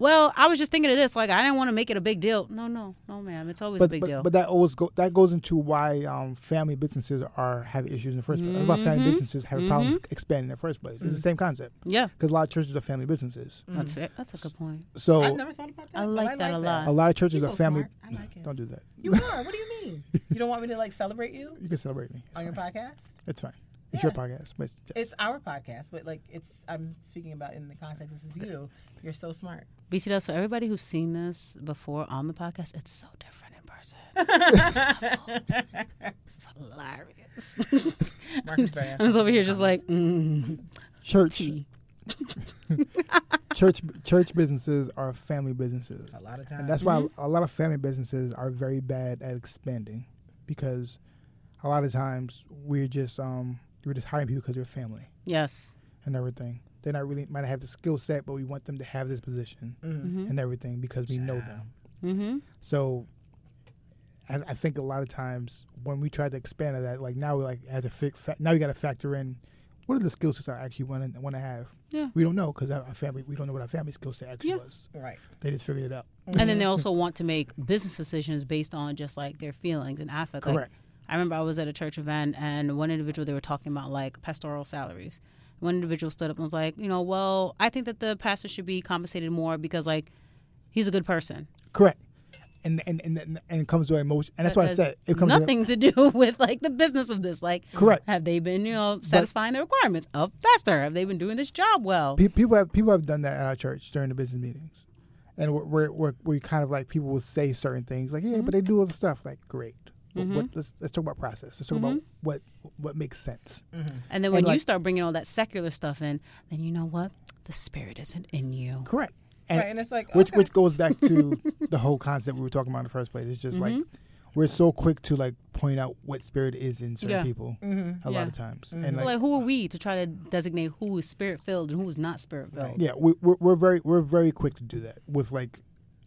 well, I was just thinking of this, like I didn't want to make it a big deal. No, no, no, ma'am, it's always but, a big but, deal. but that always go that goes into why um, family businesses are have issues in the first place. That's why family Mhm. businesses have problems expanding in the first place. It's the same concept yeah, because a lot of churches are family businesses. that's it. That's a good point. So I've never thought about that. I but like that a lot. a lot of churches You're are so family. smart. I like it. Don't do that. You are. What do you mean? You don't want me to like celebrate you You can celebrate me. It's on your podcast? It's fine. It's Yeah. your podcast, but just- It's our podcast, but like it's. I'm speaking about in the context. This is you. You're so smart. BT does for everybody who's seen this before on the podcast. It's so different in person. it's hilarious. Marcus I'm just over here just like, mm, church tea. church church businesses are family businesses. A lot of times. And that's why a lot of family businesses are very bad at expanding because a lot of times we're just um we're just hiring people because they're family Yes. and everything. They're not really might not have the skill set, but we want them to have this position Mhm. and everything because we know them. Mm-hmm. So I, I think a lot of times when we try to expand to that, like now we like as a fi- fa- now you got to factor in what are the skill sets I actually want to want to have. Yeah. We don't know because our family we don't know what our family skill set actually Yeah. was. Right. They just figured it out. And then they also want to make business decisions based on just like their feelings and affect. Like, Correct. I remember I was at a church event and one individual they were talking about like pastoral salaries. One individual stood up and was like, you know, well, I think that the pastor should be compensated more because like he's a good person. Correct. And and and and it comes to emotion, and that's That why I said it comes to nothing to do with like the business of this. Like, Correct. Have they been, you know, satisfying the requirements of pastor? Have they been doing this job well? People have people have done that at our church during the business meetings, and we're we're, we're kind of like people will say certain things like yeah, Mm-hmm. but they do other stuff like great. But what, let's let's talk about process. Let's talk about Mm-hmm. what what makes sense. And then when you like- start bringing all that secular stuff in, then you know what? The spirit isn't in you. Correct. And, right. And it's like which okay. which goes back to the whole concept we were talking about in the first place. It's just like we're so quick to like point out what spirit is in certain Mm-hmm. People a Yeah. lot of times, and like, like, who are we to try to designate who is spirit filled and who is not spirit filled? yeah, we, we're we're very we're very quick to do that with like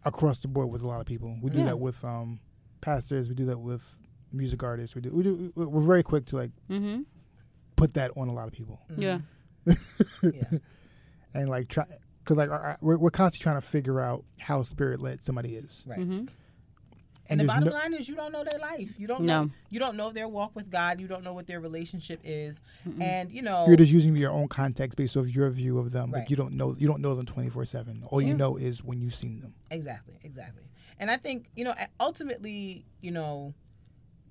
across the board with a lot of people. We do Yeah. that with um pastors. We do that with music artists. We do we do we're very quick to like Mm-hmm. put that on a lot of people Yeah. yeah. and like try because like our- our- we're we're constantly trying to figure out how spirit led somebody is. Right. Mm-hmm. And, the bottom no- line is, you don't know their life. You don't No. know. You don't know their walk with God. You don't know what their relationship is. And you know, You're just using your own context based off your view of them, Right. but you don't know you don't know them twenty four seven. All Yeah. you know is when you've seen them. Exactly, exactly. And I think, you know, ultimately, you know,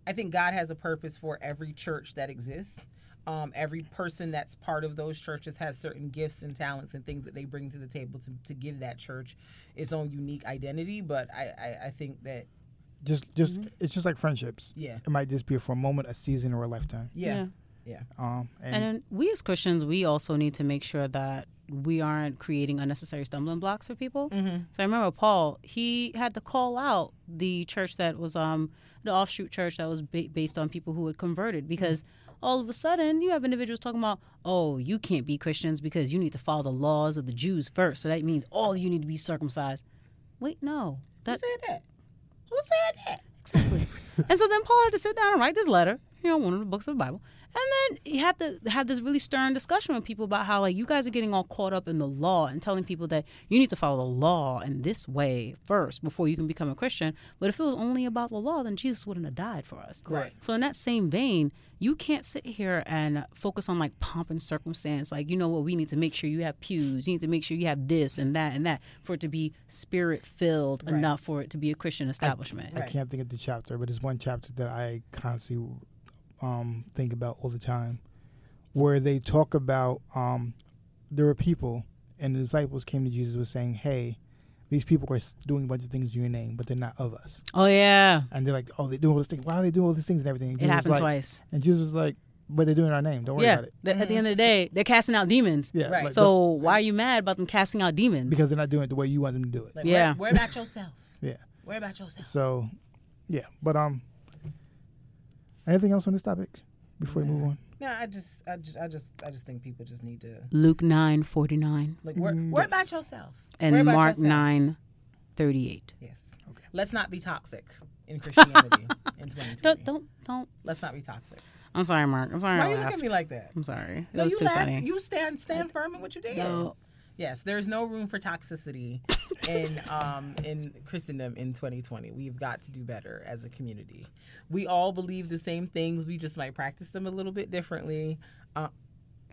I think God has a purpose for every church that exists. Um, every person that's part of those churches has certain gifts and talents and things that they bring to the table to, to give that church its own unique identity. But I, I, I think that, Just just it's just like friendships. Mm-hmm. yeah, It might just be for a moment, a season, or a lifetime. yeah, yeah. Um, and, And we as Christians, we also need to make sure that we aren't creating unnecessary stumbling blocks for people. Mhm. So I remember Paul, he had to call out the church that was um the offshoot church that was ba- based on people who had converted because all of a sudden you have individuals talking about, oh, you can't be Christians because you need to follow the laws of the Jews first. So that means all you need to be circumcised. Wait, no. Who said that? Who said that? Exactly. and so then Paul had to sit down and write this letter, you know, one of the books of the Bible. And then you have to have this really stern discussion with people about how, like, you guys are getting all caught up in the law and telling people that you need to follow the law in this way first before you can become a Christian. But if it was only about the law, then Jesus wouldn't have died for us. Right. So in that same vein, you can't sit here and focus on like pomp and circumstance. Like, you know what, we need to make sure you have pews. You need to make sure you have this and that and that for it to be spirit filled Right. enough for it to be a Christian establishment. I Right. can't think of the chapter, but there's one chapter that I constantly um, think about all the time, where they talk about um, there were people and the disciples came to Jesus was saying, "Hey, these people are doing a bunch of things in your name, but they're not of us." Oh, yeah. And they're like, "Oh, they do all these things. Why are they doing all these things and everything?" And It Jesus was happened like- twice. And Jesus was like, "But they're doing our name. Don't worry yeah. about it." th- At the end of the day, they're casting out demons. Yeah. Right. like, So don't- why are you mad about them casting out demons? because they're not doing it the way you want them to do it. Like, Yeah. Worry, worry about yourself. Yeah. Worry about yourself. So, yeah. But um, anything else on this topic before we move on? No, I just, I just, I just, I just think people just need to Luke nine forty nine like worry, Mm, worry about yourself. and about Mark yourself. nine thirty eight. Yes. Okay. Let's not be toxic in Christianity in 2020. Don't don't don't. Let's not be toxic. I'm sorry, Mark. I'm sorry. Why I you look at me like that? I'm sorry. It No, was you too laughed. funny. You stand stand firm in what you did. No. Yes, there's no room for toxicity in um, in Christendom in 2020. We've got to do better as a community. We all believe the same things. We just might practice them a little bit differently. Uh,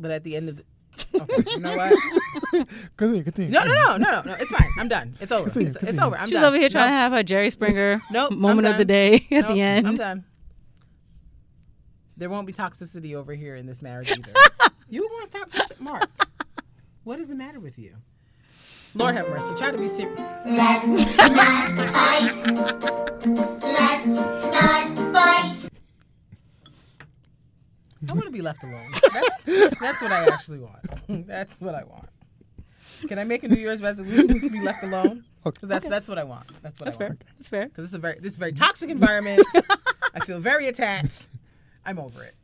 but at the end of the okay, you know what? Continue, continue. No, no, no, no, no, no. It's fine. I'm done. It's over. Continue, It's, it's over. I'm She's done. over here trying to have her Jerry Springer Nope, moment of the day at nope, the end. I'm done. There won't be toxicity over here in this marriage either. You want to stop touching Mark? What is the matter with you? Lord have mercy. Try to be serious. Let's not fight. Let's not fight. I want to be left alone. That's, that's what I actually want. That's what I want. Can I make a New Year's resolution to be left alone? Because that's that's what I want. That's what That's I fair. want. That's fair. That's fair. Because this is a very this is a very toxic environment. I feel very attacked. I'm over it.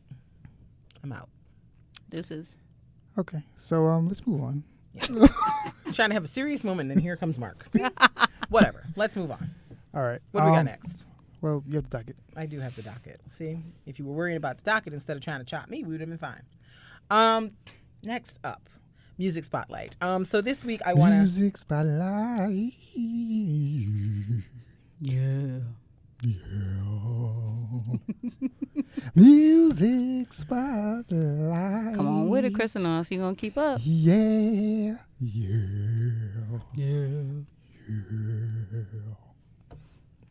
I'm out. This is Okay, so um, let's move on. I'm trying to have a serious moment, and here comes Mark. See? Whatever. Let's move on. All right. What do we got um, next? Well, you have the docket. I do have the docket. See, if you were worrying about the docket instead of trying to chop me, we would have been fine. Um, next up, music spotlight. Um, so this week I want to. Music spotlight. yeah. Music spotlight. Come on with it, Chris and us. You gonna keep up? Yeah, yeah, Yeah. Yeah.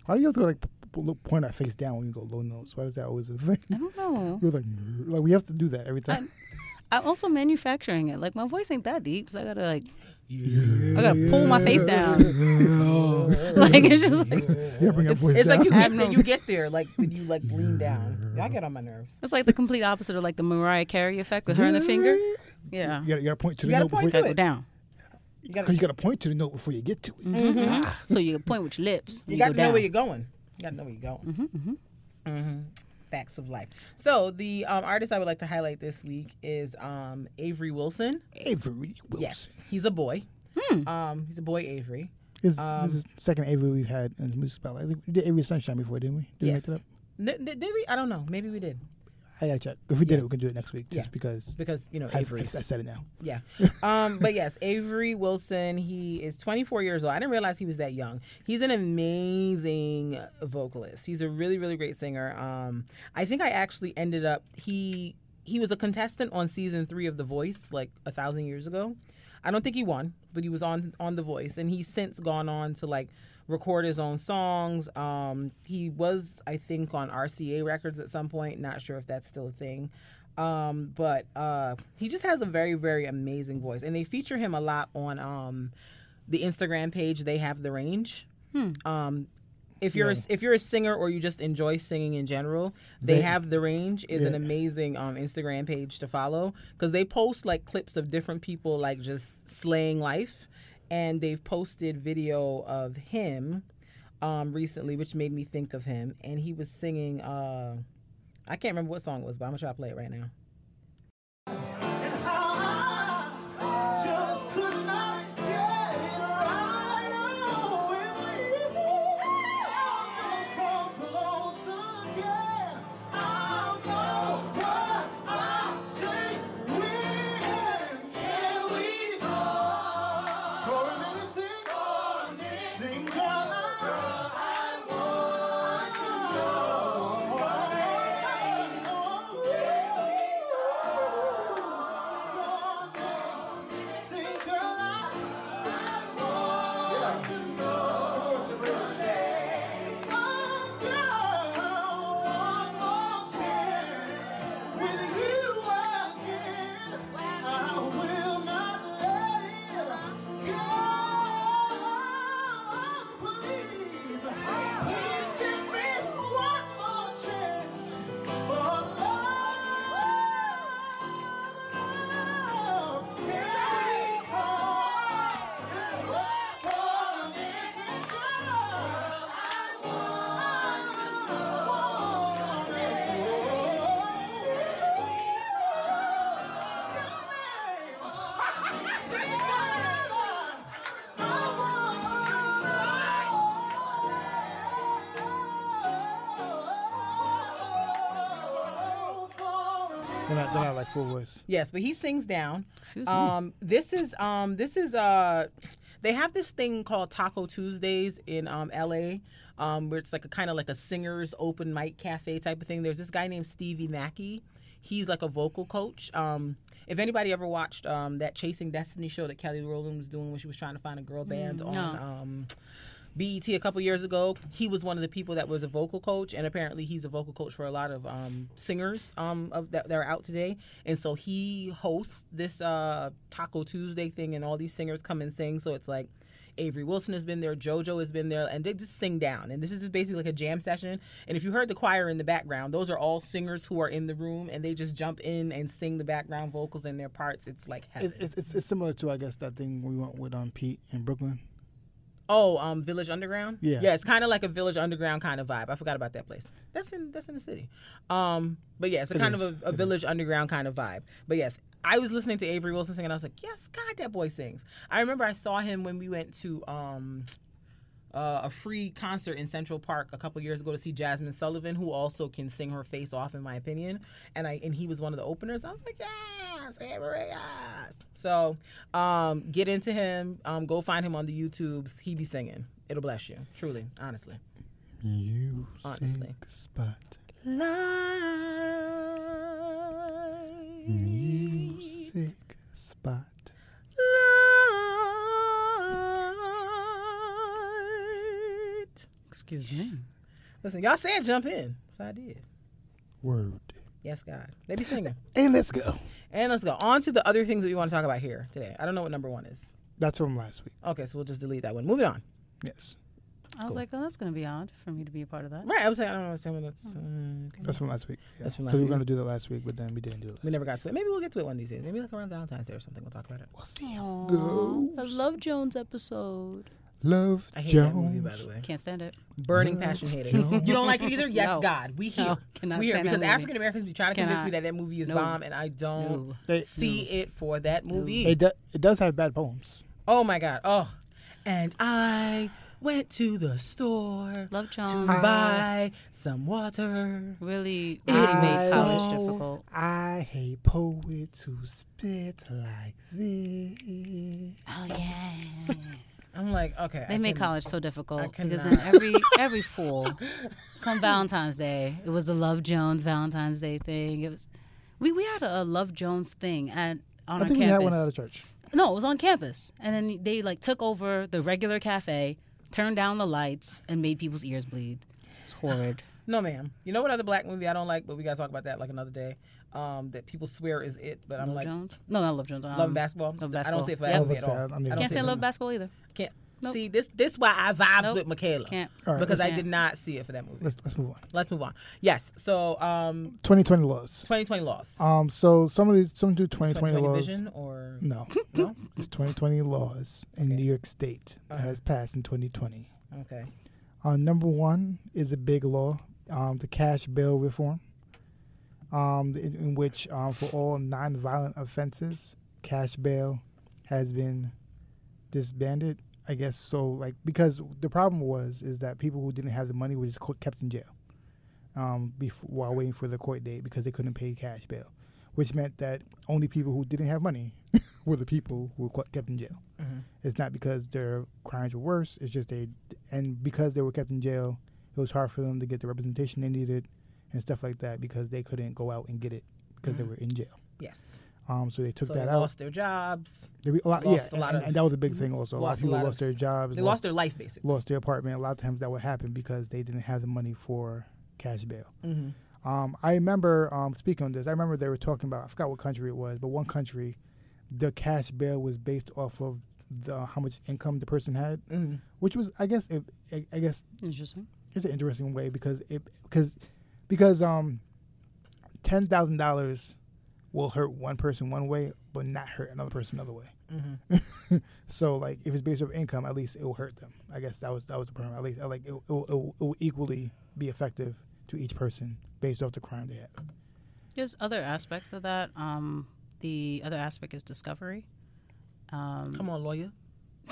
Why do you have to like p- p- point our face down when you go low notes? Why is that always a thing? I don't know. You're like, like we have to do that every time. I'm also manufacturing it. Like my voice ain't that deep, so I gotta like, I gotta pull my face down. like it's just like yeah, bring your It's, voice it's down. like you get there, you get there, like when you like lean down. Y'all get on my nerves. it's like the complete opposite of like the Mariah Carey effect with her and the finger. Yeah, You gotta, you gotta point to You the gotta note point before to you, go down. You because gotta, you gotta point to the note before you get to it. Mm-hmm. Ah, So you can point with your lips. you You, got go to know down. where you're going. You got to know where you're going. Mm-hmm, Facts of life. So the um, artist I would like to highlight this week is um, Avery Wilson. Avery Wilson. Yes, he's a boy. Hmm. Um, he's a boy, Avery. This, Um, this is the second Avery we've had in the music spotlight. I think we did Avery Sunshine before, didn't we? Did Yes. we make that up? N- did, did we? I don't know. Maybe we did. I gotta check. If we did it, we can do it next week. Just Yeah. because because you know I, I, I said it now. Yeah. Um, but yes, Avery Wilson, he is 24 years old. I didn't realize he was that young. He's an amazing vocalist. He's a really, really great singer. Um, I think I actually ended up he he was a contestant on season three of The Voice like a thousand years ago. I don't think he won, but he was on on The Voice, and he's since gone on to like record his own songs. Um, he was, I think, on RCA Records at some point. Not sure if that's still a thing. Um, but uh, he just has a very, very amazing voice, and they feature him a lot on um, the Instagram page. They have the range. Um, if you're a, if you're a singer or you just enjoy singing in general, they, They- have the range is an amazing um, Instagram page to follow because they post like clips of different people like just slaying life, and they've posted video of him um, recently, which made me think of him, and he was singing. Uh, I can't remember what song it was, but I'm gonna try to play it right now. Yes, but he sings down. Excuse me. Um, this is um, this is uh, they have this thing called Taco Tuesdays in um, L.A. Um, where it's like a kind of like a singers open mic cafe type of thing. There's this guy named Stevie Mackey. He's like a vocal coach. Um, if anybody ever watched um, that Chasing Destiny show that Kelly Rowland was doing when she was trying to find a girl band on no. um, BET a couple years ago. He was one of the people that was a vocal coach, and apparently he's a vocal coach for a lot of um, singers um, of that, that are out today. And so he hosts this uh, Taco Tuesday thing, and all these singers come and sing. So it's like Avery Wilson has been there, JoJo has been there, and they just sing down. And this is just basically like a jam session. And if you heard the choir in the background, those are all singers who are in the room, and they just jump in and sing the background vocals in their parts. It's like heaven. It's, it's, it's similar to I guess that thing we went with on Pete in Brooklyn. Oh, um, Village Underground. Yeah. yeah, it's kind of like a Village Underground kind of vibe. I forgot about that place. That's in that's in the city. Um, but yeah, it's a It kind is. of a, a Village Underground kind of vibe. But yes, I was listening to Avery Wilson sing, and I was like, yes, God, that boy sings. I remember I saw him when we went to um. Uh, a free concert in Central Park a couple years ago to see Jazmine Sullivan, who also can sing her face off, in my opinion. And I and he was one of the openers. I was like, yes, Avery, yes. So, um, get into him. Um, go find him on the YouTubes. He be singing. It'll bless you, truly, honestly. Music Honestly. spot. Light. Music spot. Light. Excuse me. Listen, y'all said jump in, so I did. Word. Yes, God. They be singing. And let's go. And let's go on to the other things that we want to talk about here today. I don't know what number one is. That's from last week. Okay, so we'll just delete that one. Moving on. Yes. I was like, oh, that's going to be odd for me to be a part of that. Right. I was like, I don't know what's saying. That's. Uh, okay. That's from last week. Yeah. That's from Because last we week. were going to do that last week, but then we didn't do it. We never got to it. Maybe we'll get to it one of these days. Maybe like around Valentine's Day or something. We'll talk about it. We'll see. Aw, I love Jones episode. Love I hate Jones. that movie, by the way. Can't stand it. Burning Love passion hater. Jones. You don't like it either? Yes, No. God. We here. No, cannot we here stand that because movie. African Americans be trying to convince Cannot. me that that movie is No. bomb, and I don't No. They- see it for that movie. It, do, it does have bad poems. Oh my God. Oh, and I went to the store Love to Jones. buy some water. really, It really made is college so- difficult. I hate poets who spit like this. Oh yeah. I'm like, okay. They I made can- college so difficult I because then every every fall, come Valentine's Day, it was the Love Jones Valentine's Day thing. It was, we we had a, a Love Jones thing at on I our think we campus. had one at a church. No, it was on campus, and then they like took over the regular cafe, turned down the lights, and made people's ears bleed. It's horrid. No, ma'am. You know what other black movie I don't like, but we gotta talk about that like another day. Um, that people swear is it, but I'm Love like, Jones? No, not Love Jones. Um, Love and basketball. Love I don't see it for Basketball. that Yep. movie at all. I'm- I'm I Can't say it. Love Basketball either. Can't Nope. see this. This why I vibe Nope. with Michaela Can't. All right, because I did not see it for that movie. Let's let's move on. Let's move on. Yes. So, um, 2020 laws. 2020 laws. Um, so somebody of some do 2020, 2020 laws. vision or No, no? it's 2020 laws in New York State that Uh-huh. has passed in 2020. Okay. Uh, number one is a big law, um, the cash bail reform, um, in, in which um, for all nonviolent offenses, cash bail has been disbanded. I guess so. Like because the problem was is that people who didn't have the money were just kept in jail, um, before, while waiting for the court date because they couldn't pay cash bail, which meant that only people who didn't have money were the people who were kept in jail. Mhm. It's not because their crimes were worse. It's just they, and because they were kept in jail, it was hard for them to get the representation they needed and stuff like that because they couldn't go out and get it because they Mhm. were in jail. Yes. Um, so they took so that they out. lost their jobs. They re- a lot, lost yeah, a lot and, of- and that was a big thing also. A lot of people lot lost of- their jobs, They lost their life basically. lost their apartment. A lot of times that would happen because they didn't have the money for cash bail. Mm-hmm. Um, I remember um, speaking on this. I remember they were talking about. I forgot what country it was, but one country, the cash bail was based off of the how much income the person had, Mm-hmm. which was, I guess, it, I, I guess Interesting. it's an interesting way because it because because um, ten thousand dollars will hurt one person one way, but not hurt another person another way. Mm-hmm. So like if it's based off income, at least it will hurt them. I guess that was that was the problem. At least like it will it will- it will equally be effective to each person based off the crime they have. There's other aspects of that. Um, the other aspect is discovery. Um, Come on, lawyer.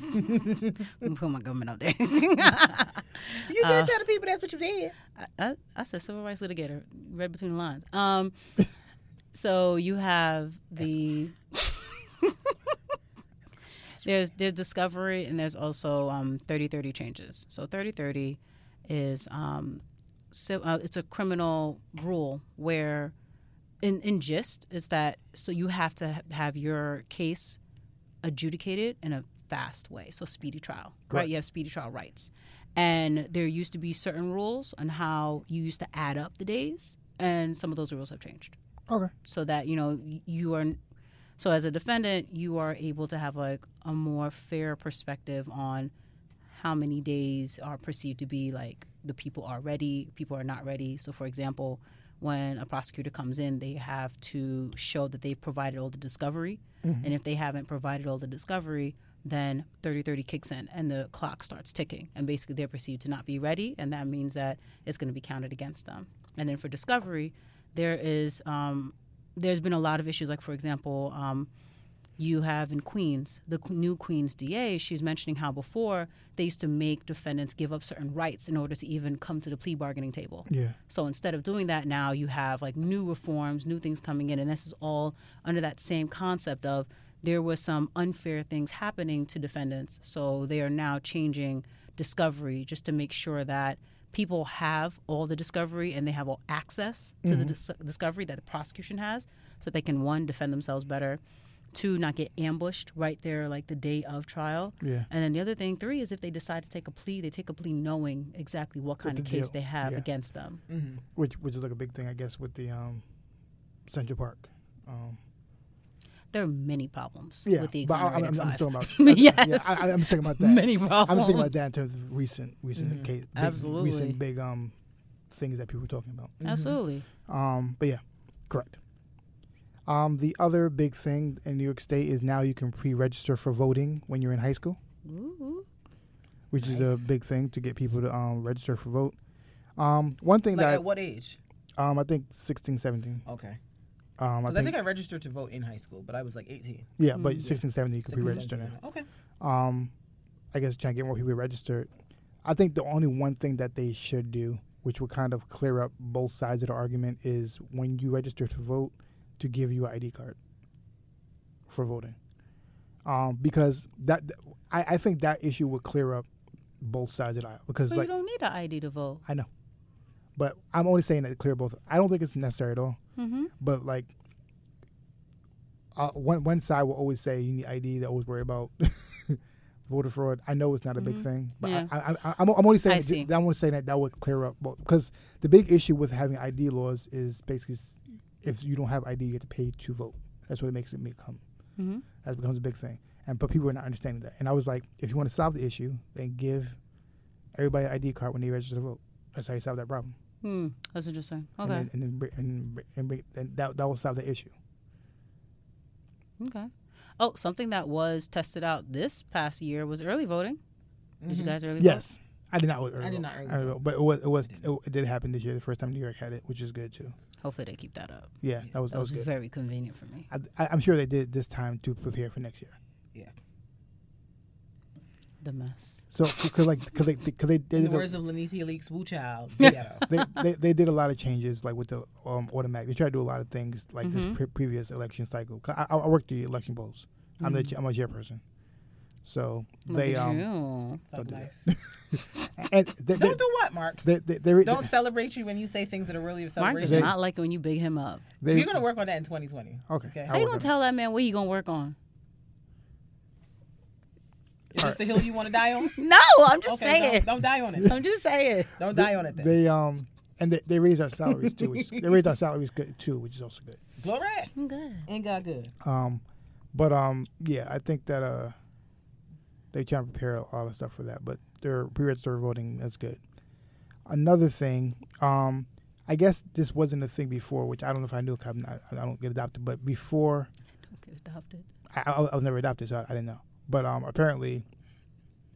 I'm put my government up there. You Uh, did tell the people that's what you did. I, I, I said civil rights litigator. Read between the lines. Um, so you have the there's there's discovery and there's also um 30-30 changes. So 30-30 is um so uh, it's a criminal rule where in in gist is that so you have to have your case adjudicated in a fast way. So speedy trial right? You have speedy trial rights. And there used to be certain rules on how you used to add up the days and some of those rules have changed Okay. so that you know you are so as a defendant you are able to have like a more fair perspective on how many days are perceived to be like the people are ready people are not ready. So for example when a prosecutor comes in they have to show that they've provided all the discovery. Mm-hmm. And if they haven't provided all the discovery then 3030 kicks in and the clock starts ticking. And basically they're perceived to not be ready and that means that it's going to be counted against them. And then for discovery there is um, there's been a lot of issues like for example um, you have in queens the new queens da she's mentioning how before they used to make defendants give up certain rights in order to even come to the plea bargaining table Yeah. so instead of doing that now you have like new reforms new things coming in and this is all under that same concept of there was some unfair things happening to defendants so they are now changing discovery just to make sure that people have all the discovery and they have all access to the dis- discovery that the prosecution has so they can one defend themselves better two not get ambushed right there like the day of trial Yeah. and then the other thing three is if they decide to take a plea they take a plea knowing exactly what kind the of case deal. they have Yeah. against them Mm-hmm. Which which is like a big thing, I guess, with the um, Central Park. Um, there are many problems yeah, with the but I, I'm, exonerated I'm, I'm just talking about. yes Yeah, I, I'm just thinking about that. many problems I'm just thinking about that in terms of recent, recent Mhm. case, big, Absolutely. recent big um things that people were talking about. absolutely Um, but yeah, correct. Um, the other big thing in New York State is now you can pre-register for voting when you're in high school, Ooh. which is a big thing to get people to um, register for vote. Um, one thing Like that at what age? um, I think 16, 17. Okay. Um, I Because I, think, think I registered to vote in high school, but I was like 18. yeah, but Mm. 16, 17 you can 16, pre-register 17. now. Okay. Um, I guess trying to get more people registered. I think the only one thing that they should do, which would kind of clear up both sides of the argument, is when you register to vote, to give you an ID card for voting. Um, because that I, I think that issue would clear up both sides of the aisle. Because But like you don't need an ID to vote. I know, but I'm only saying that to clear both. I don't think it's necessary at all. Mm-hmm. But like, uh, one one side will always say you need ID. They always worry about voter fraud. I know it's not a big Mhm. thing, but Yeah. I, I, I, I'm, I'm only saying that, I'm only saying that that would clear up both because the big issue with having ID laws is basically if you don't have ID, you have to pay to vote. That's what it makes it become. Mm-hmm. That becomes a big thing, and but people are not understanding that. And I was like, if you want to solve the issue, then give everybody an ID card when they register to vote. That's how you solve that problem. Hmm. That's interesting. And Okay. then, and, then, br- and, and, and that that will solve the issue. Okay. Oh, something that was tested out this past year was early voting. Did you Mhm. guys early Yes, I did not. Early I did not early early vote. vote, but it was it was it, it did happen this year. The first time New York had it, which is good too. Hopefully they keep that up. Yeah, that was That that was was good. very convenient for me. I, I, I'm sure they did this time to prepare for next year. The mess. So because like because they because they, they In did the a- words of Lanitia Leaks, Woo Child. Yeah. they, they they did a lot of changes like with the um, automatic. They tried to do a lot of things like Mhm. this pre- previous election cycle. 'Cause I, I worked the election polls. I'm the I'm a chairperson. So Look they at um you. Fuck do that. and they, they, Don't do what, Mark? they, they, they, Don't celebrate you when you say things that are really a Mark celebration. does not like it when you big him up. they, You're gonna work on that in 2020. Okay. Okay. I How you gonna tell that man what he gonna work on? Is this the hill you want to die on? No, I'm just Okay, saying. don't, don't die on it. I'm just saying. Don't die on it. Then. They um and they, they raised our salaries too. Which, they raise our salaries good too, which is also good. Glory. I'm good. Ain't got good. Um, but um, yeah, I think that uh, they try to prepare a lot of stuff for that. But their pre-register voting that's good. Another thing, um, I guess this wasn't a thing before, which I don't know if I knew. 'cause I'm not, I don't get adopted, but before I Don't get adopted. I, I, I was never adopted, so I, I didn't know. But um, apparently,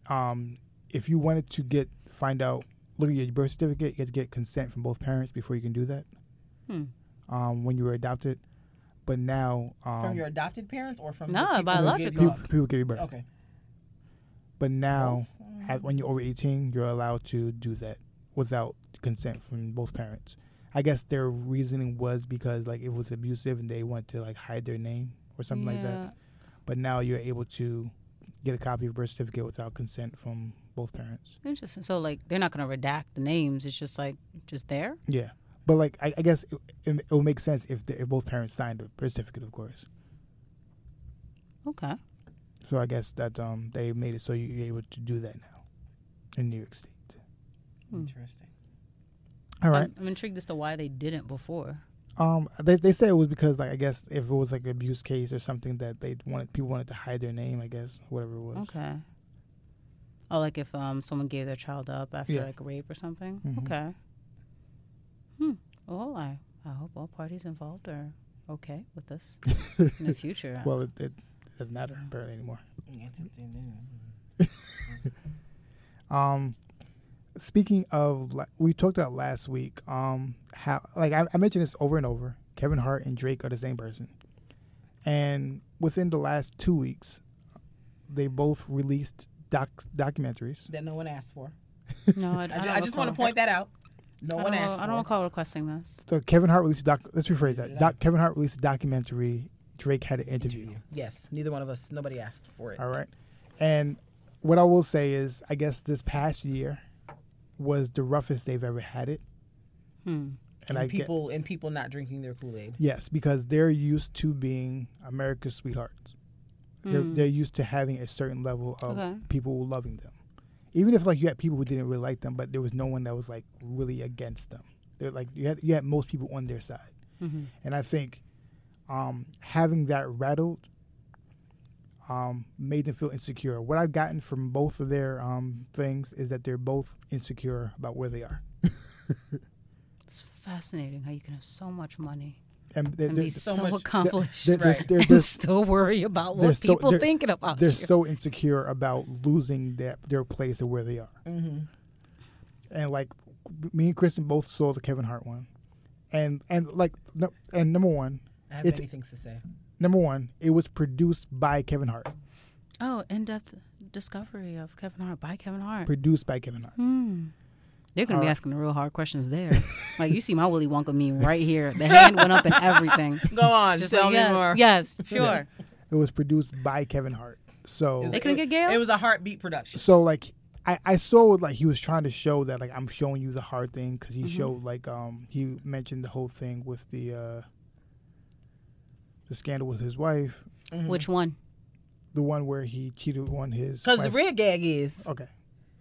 um, if you wanted to get find out, look at your birth certificate, you had to get consent from both parents before you can do that. Hmm. Um, when you were adopted, but now um, From your adopted parents or from No, the people biological. people, people give you birth. Okay. But now, Both? at, when you're over 18, you're allowed to do that without consent from both parents. I guess their reasoning was because like it was abusive and they wanted to like hide their name or something like Yeah. that. But now you're able to get a copy of birth certificate without consent from both parents. Interesting. So like they're not gonna redact the names. It's just like just there. Yeah, but like I, I guess it, it, it would make sense if, the, if both parents signed the birth certificate, of course. Okay. So I guess that um they made it so you're able to do that now in New York State. Hmm. Interesting. All right. I'm, I'm intrigued as to why they didn't before. Um, they they say it was because like I guess if it was like an abuse case or something that they wanted people wanted to hide their name, I guess whatever it was. Okay. Oh, like if um someone gave their child up after Yeah. like rape or something. Mhm. Okay. Hmm. Well, I I hope all parties involved are okay with this in the future. Well, it, it doesn't matter apparently anymore. Mm-hmm. Um, speaking of, like, we talked about last week. Um, how like I, I mentioned this over and over. Kevin Hart and Drake are the same person, and within the last two weeks, they both released doc documentaries. That no one asked for. no, I, I, I, ju- don't I just want to point that out. No I one don't, asked I for. don't recall requesting this. So Kevin Hart released a doc. Let's rephrase that. Doc, Kevin Hart released a documentary. Drake had an interview. Yes, neither one of us. Nobody asked for it. All right. And what I will say is, I guess this past year was the roughest they've ever had it. Hmm. And, And, I get people and people not drinking their Kool Aid. yes, because they're used to being America's sweethearts. They're, Mm. they're used to having a certain level of Okay. people loving them. Even if like you had people who didn't really like them, but there was no one that was like really against them. They're like you had you had most people on their side. hmm And I think um, having that rattled um, made them feel insecure. What I've gotten from both of their um, things is that they're both insecure about where they are. It's fascinating how you can have so much money And they're, and they're, be so so, much- accomplished they're, Right. and still worry about what so- people thinking about they're you. so insecure about losing that their place of where they are. Mm-hmm. And like me and Kristen both saw the Kevin Hart one, and and like no, and number one, I have It's- many things to say. Number one, it was produced by Kevin Hart. oh, in depth discovery of Kevin Hart by Kevin Hart? Produced by Kevin Hart. Hmm. They're gonna be Alright. asking the real hard questions there. like you see my Willy Wonka meme right here. The hand went up and everything. Go on, Just tell like, me yes, more. yes, sure. It was produced by Kevin Hart. So They couldn't it, get Gail? It was a HartBeat production. so like I, I saw like he was trying to show that like I'm showing you the hard thing because Mm-hmm. he showed like um he mentioned the whole thing with the uh the scandal with his wife, Which one? the one where he cheated on his Because the wife- real gag is okay,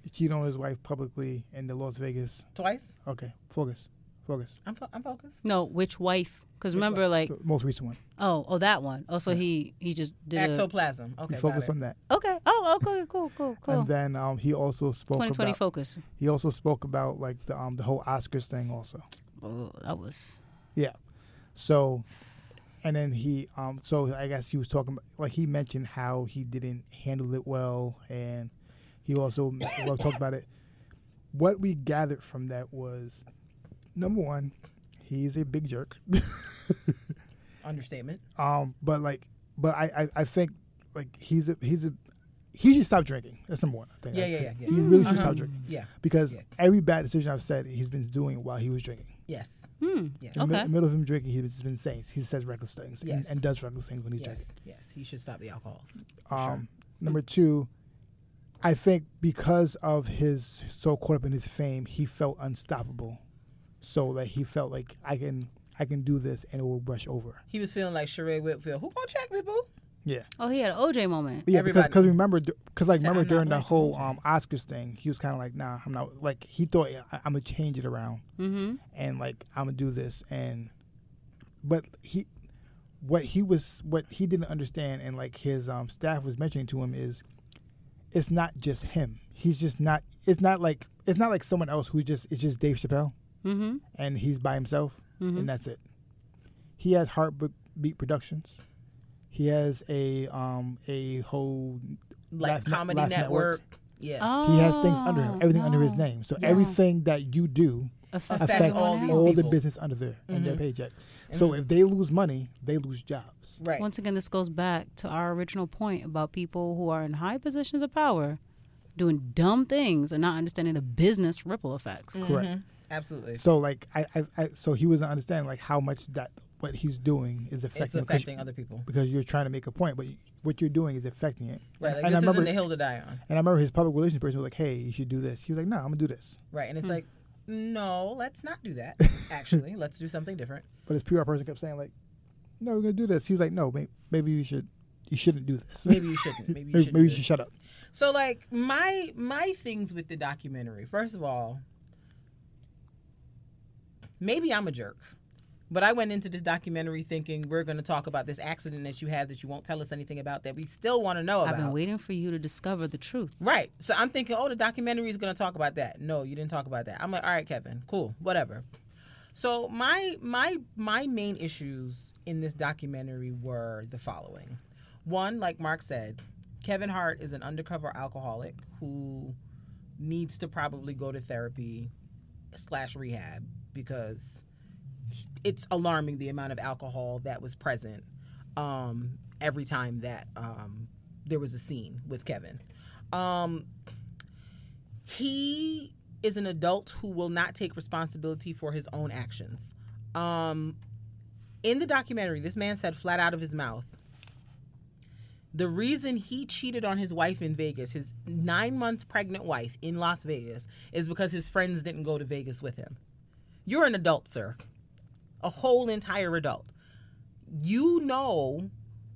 he cheated on his wife publicly in the Las Vegas. twice. Okay, focus, focus. I'm, fo- I'm focused. No, which wife? Because remember, like, The most recent one. oh, oh, that one. Oh, so he he just did. A, Okay, he got focused on that, okay. Oh, okay. Cool. Cool. Cool. and then um he also spoke 2020 about focus. he also spoke about like the um the whole Oscars thing also. Oh, that was. Yeah. So, and then he, um, so I guess he was talking about, like he mentioned how he didn't handle it well, and he also well talked about it. What we gathered from that was, number one, he's a big jerk. Understatement. um, but like, but I, I, I think like he's a he's a he should stop drinking. That's number one. I think. Yeah, I yeah, yeah, He really should Uh-huh. stop drinking Yeah. because Yeah. every bad decision I've said he's been doing while he was drinking. Yes. Hmm. Yes. In the mi- Okay. middle of him drinking, he's been saying he says reckless things and, Yes. and does reckless things when he's drinking. Yes. Yes. He should stop the alcohols. Um, sure. Number two, I think because of his so caught up in his fame, he felt unstoppable. So that he felt like I can I can do this and it will brush over. He was feeling like Sheree Whitfield. Who gonna check me, boo? Yeah, Oh, he had an OJ moment. yeah. Because Everybody. because remember because like Said, remember "I'm during the whole um Oscars thing, he was kind of like, nah, I'm not. Like he thought I, I'm gonna change it around Mm-hmm. and like I'm gonna do this and, but he. What he was, what he didn't understand, and like his um, staff was mentioning to him is, it's not just him. He's just not. It's not like it's not like someone else who just it's just Dave Chappelle Mm-hmm. and he's by himself Mhm. and that's it. He has HartBeat Productions. He has a um a whole Like Laugh Comedy Laugh Network. Yeah. Oh, he has things under him, everything under his name. So Yes. everything that you do Affects, Affects affects all these all the business under there and their Mhm. paycheck. So if they lose money, they lose jobs. right. Once again, this goes back to our original point about people who are in high positions of power doing dumb things and not understanding the business ripple effects. Correct. Mhm. Absolutely. So like I, I, I so he wasn't understanding like how much that what he's doing is affecting It's affecting other people. because you're trying to make a point, but you- what you're doing is affecting it. Right. and Like, I this remember, isn't the hill to die on. and I remember his public relations person was like, "Hey, you should do this." He was like, "No, I'm gonna do this." Right. And it's Hmm. like, no, let's not do that. Actually, let's do something different. But his PR person kept saying like, "No, we're gonna do this." He was like, "No, may- maybe you should, you shouldn't do this. Maybe you shouldn't. Maybe you maybe, should. maybe you should shut up." So like my my things with the documentary. First of all, maybe I'm a jerk. But I went into this documentary thinking we're going to talk about this accident that you had that you won't tell us anything about that we still want to know about. I've been waiting for you to discover the truth. Right. So I'm thinking, oh, the documentary is going to talk about that. No, you didn't talk about that. I'm like, all right, Kevin, cool, whatever. So my my my main issues in this documentary were the following. One, like Mark said, Kevin Hart is an undercover alcoholic who needs to probably go to therapy slash rehab because it's alarming the amount of alcohol that was present um, every time that um, there was a scene with Kevin. Um, he is an adult who will not take responsibility for his own actions. Um, in the documentary, this man said flat out of his mouth the reason he cheated on his wife in Vegas, his nine month pregnant wife in Las Vegas, is because his friends didn't go to Vegas with him. You're an adult, sir. A whole entire adult. You know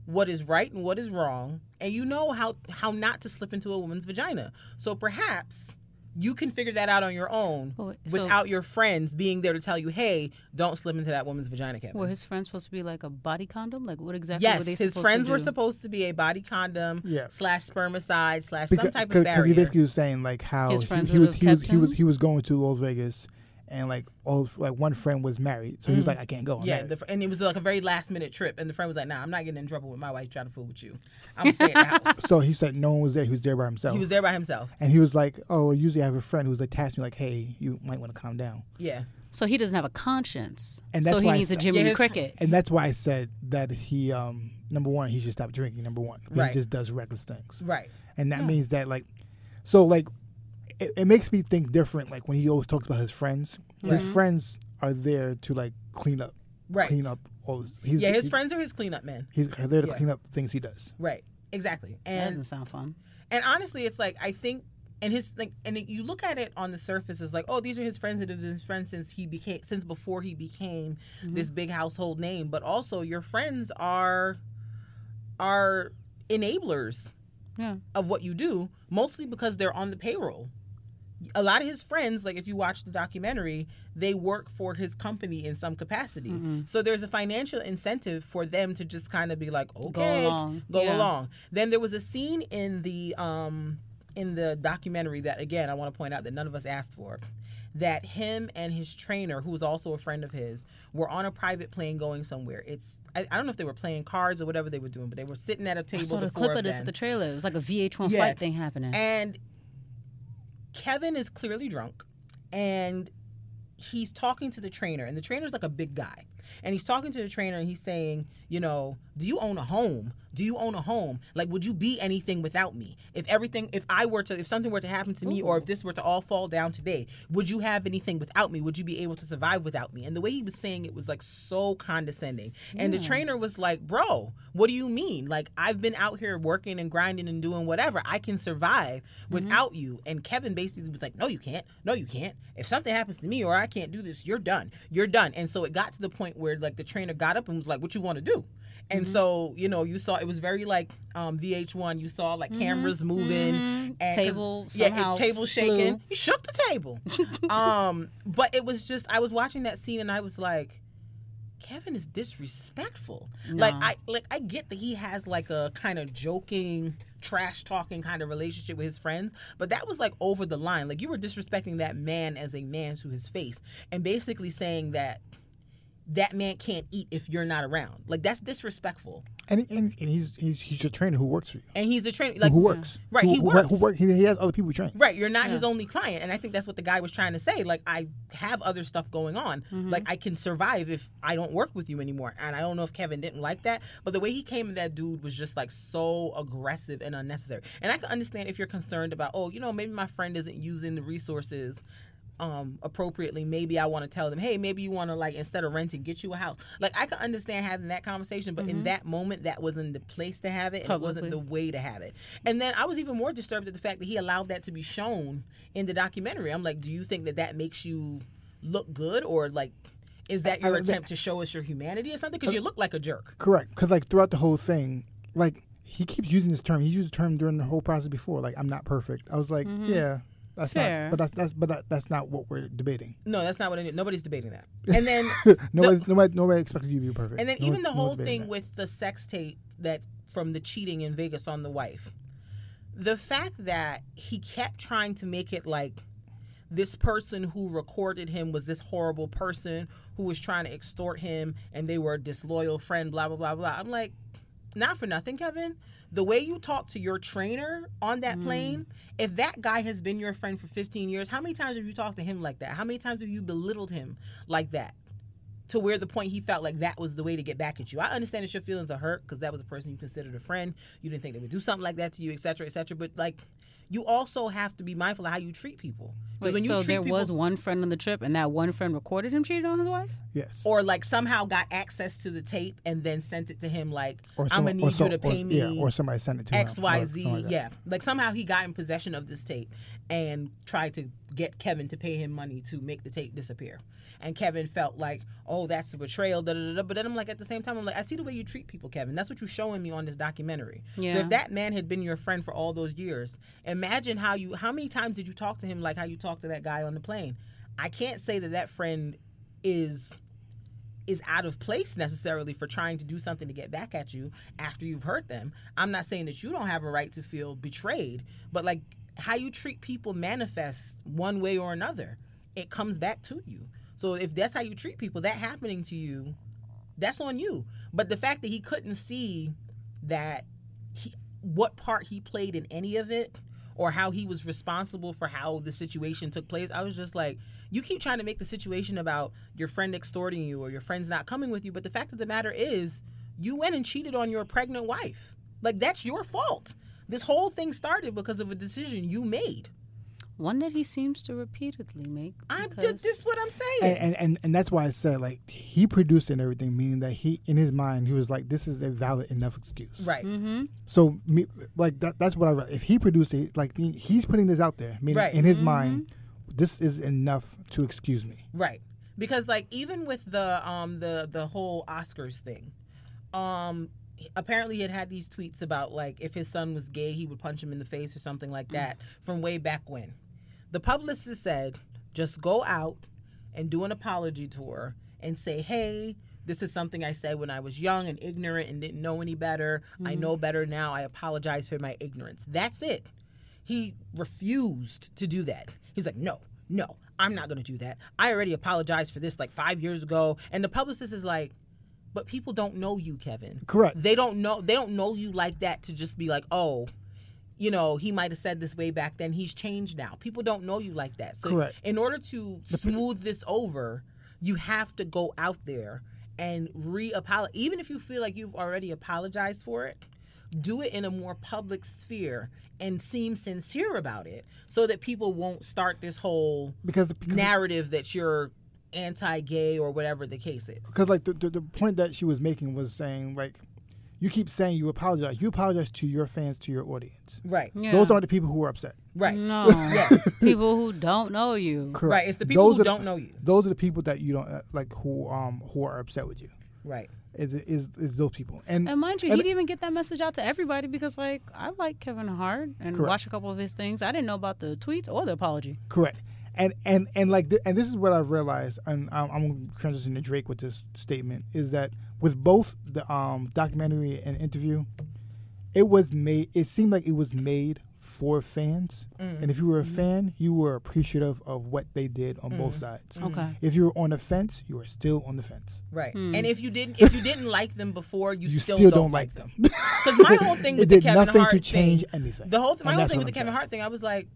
what is right and what is wrong, and you know how, how not to slip into a woman's vagina. So perhaps you can figure that out on your own Oh, wait, so- without your friends being there to tell you, hey, don't slip into that woman's vagina, Kevin. Were his friends supposed to be like a body condom? Like what exactly were Yes, they his supposed friends to were supposed to be a body condom Yeah. slash spermicide slash some type of barrier. because he basically was saying like how His he, friends he would was he was he was he was going to Las Vegas, and like all like one friend was married, so he was like, "I can't go." I'm Mm. yeah, married." the, and it was like a very last minute trip, and the friend was like, "Nah, I'm not getting in trouble with my wife trying to fool with you. I'm gonna stay at the house." so he said no one was there. He was there by himself. He was there by himself. and he was like, "Oh, usually I have a friend who's like tasked me like, hey, you might want to calm down." Yeah, So he doesn't have a conscience. And that's so he why I needs a said- Jimmy Yeah, his- Cricket. And that's why I said that he, um, number one, he should stop drinking. Number one, Right. he just does reckless things, Right. and that means that like, so like, it, it makes me think different. Like when he always talks about his friends, his mm-hmm. friends are there to like clean up, Right. clean up all. His, he's, Yeah, his he- friends are his cleanup men. He's there to Yeah. clean up things he does. Right. Exactly. that And doesn't sound fun. and honestly, it's like I think, and his like, and you look at it on the surface as like, oh, these are his friends that have been friends since he became, since before he became mm-hmm. this big household name. But also, your friends are are enablers Yeah. of what you do, mostly because they're on the payroll. A lot of his friends, like if you watch the documentary, they work for his company in some capacity. So there's a financial incentive for them to just kind of be like, okay, along. go Yeah. along. Then there was a scene in the um in the documentary that again I want to point out that none of us asked for. That him and his trainer, who was also a friend of his, were on a private plane going somewhere. It's I, I don't know if they were playing cards or whatever they were doing, but they were sitting at a table. I saw the the clip of this at the trailer. It was like a VH1 Yeah. fight thing happening. And Kevin is clearly drunk and he's talking to the trainer and the trainer's like a big guy. And he's talking to the trainer and he's saying, you know, do you own a home? Do you own a home? Like would you be anything without me? If everything if I were to if something were to happen to me or if this were to all fall down today, would you have anything without me? Would you be able to survive without me? And the way he was saying it was like so condescending. And the trainer was like, "Bro, what do you mean? Like I've been out here working and grinding and doing whatever. I can survive mm-hmm. without you." And Kevin basically was like, "No, you can't. No, you can't. If something happens to me or I can't do this, you're done. You're done." And so it got to the point where like the trainer got up and was like, "What you want to do?" And so, you know, you saw it was very like um, VH1. You saw like cameras moving and 'cause- Table yeah, it, table flew. shaking. He shook the table. um, but it was just I was watching that scene and I was like, Kevin is disrespectful. Like I like I get that he has like a kind of joking, trash talking kind of relationship with his friends, but that was like over the line. Like you were disrespecting that man as a man to his face and basically saying that that man can't eat if you're not around. Like that's disrespectful. And, and, and he's he's he's your trainer who works for you, And he's a trainer like who works, Right, Who, he who, works. Who, work, he, he has other people trained. Right, you're not his only client, and I think that's what the guy was trying to say. Like, I have other stuff going on. Mm-hmm. Like, I can survive if I don't work with you anymore. And I don't know if Kevin didn't like that, but the way he came at that dude was just like so aggressive and unnecessary. And I can understand if you're concerned about, oh, you know, maybe my friend isn't using the resources um appropriately maybe i want to tell them hey maybe you want to like instead of renting get you a house like i can understand having that conversation but in that moment that wasn't the place to have it and it wasn't the way to have it. And then I was even more disturbed at the fact that he allowed that to be shown in the documentary. I'm like, do you think that that makes you look good or like is that your I- I- attempt to show us your humanity or something? Because you look like a jerk. Correct, because like throughout the whole thing, like he keeps using this term. He used the term during the whole process before. Like I'm not perfect. I was like, yeah, that's Fair. not. But that's that's but that, that's not what we're debating. No, that's not what I Nobody's debating that. And then Nobody nobody nobody expected you to be perfect. And then No even the whole thing that. with the sex tape that from the cheating in Vegas on the wife. The fact that he kept trying to make it like this person who recorded him was this horrible person who was trying to extort him and they were a disloyal friend, blah, blah, blah, blah. I'm like, not for nothing, Kevin. The way you talk to your trainer on that mm. plane, if that guy has been your friend for 15 years, how many times have you talked to him like that? How many times have you belittled him like that? to where the point he felt like that was the way to get back at you. I understand that your feelings are hurt because that was a person you considered a friend. You didn't think they would do something like that to you, et cetera, et cetera. But like, you also have to be mindful of how you treat people. Wait, when you so treat there people- was one friend on the trip, and that one friend recorded him cheating on his wife. yes. or like somehow got access to the tape and then sent it to him like Or I'm gonna or need so- you to or- pay me yeah, or somebody sent it to him, X Y or Z something like yeah like somehow he got in possession of this tape and tried to get Kevin to pay him money to make the tape disappear and Kevin felt like oh that's a betrayal da, da, da, but then I'm like at the same time I'm like I see the way you treat people Kevin that's what you're showing me on this documentary so if that man had been your friend for all those years imagine how you how many times did you talk to him like how you talked to that guy on the plane I can't say that that friend is is out of place necessarily for trying to do something to get back at you after you've hurt them. I'm not saying that you don't have a right to feel betrayed, but like how you treat people manifests one way or another. It comes back to you. So if that's how you treat people, that happening to you, that's on you. But the fact that he couldn't see that he, what part he played in any of it or how he was responsible for how the situation took place. I was just like, you keep trying to make the situation about your friend extorting you or your friend's not coming with you, but the fact of the matter is, you went and cheated on your pregnant wife. Like that's your fault. This whole thing started because of a decision you made. One that he seems to repeatedly make. I'm because- this is what I'm saying. and, and and and that's why I said like he produced it and everything, meaning that he in his mind he was like, this is a valid enough excuse. right. Mm-hmm. So me, like that, that's what I read. If he produced it, like he's putting this out there, meaning Right. in his mind, this is enough to excuse me. Right. Because like even with the um the the whole Oscars thing, um apparently he had had these tweets about like if his son was gay he would punch him in the face or something like that from way back when. The publicist said just go out and do an apology tour and say, "Hey, this is something I said when I was young and ignorant and didn't know any better. I mm-hmm. know better now. I apologize for my ignorance." That's it. He refused to do that. He's like, no, no, I'm not going to do that. I already apologized for this like five years ago. And the publicist is like, but people don't know you, Kevin. Correct. They don't know. They don't know you like that to just be like, oh, you know, he might have said this way back then. He's changed now. People don't know you like that. So Correct. in order to smooth this over, you have to go out there and re-apologize. Even if you feel like you've already apologized for it, do it in a more public sphere and seem sincere about it so that people won't start this whole Because, because narrative that you're anti-gay or whatever the case is. because like the, the the point that she was making was saying like you keep saying you apologize you apologize to your fans to your audience Right. Yeah. those aren't the people who are upset Right. No. Yes. People who don't know you. correct Right. It's the people Those who are the- don't know you. those are the people that you don't uh, like who um who are upset with you Right. is is, is those people and And mind you, and- he didn't even get that message out to everybody because, like, I like Kevin Hart and Correct. watch a couple of his things. I didn't know about the tweets or the apology. Correct. And and and like th- and this is what I've realized, and I'm, I'm going to Drake with this statement is that with both the um documentary and interview, it was made. It seemed like it was made for fans, and if you were a fan, you were appreciative of what they did on both sides. Okay. If you were on the fence, you were still on the fence. Right. Hmm. And if you didn't if you didn't like them before, you, You still, still, don't, don't like them. Because my whole thing it with the did Kevin nothing Hart to change thing, anything. the whole my And whole that's thing with the I'm Kevin saying. Hart thing, I was like,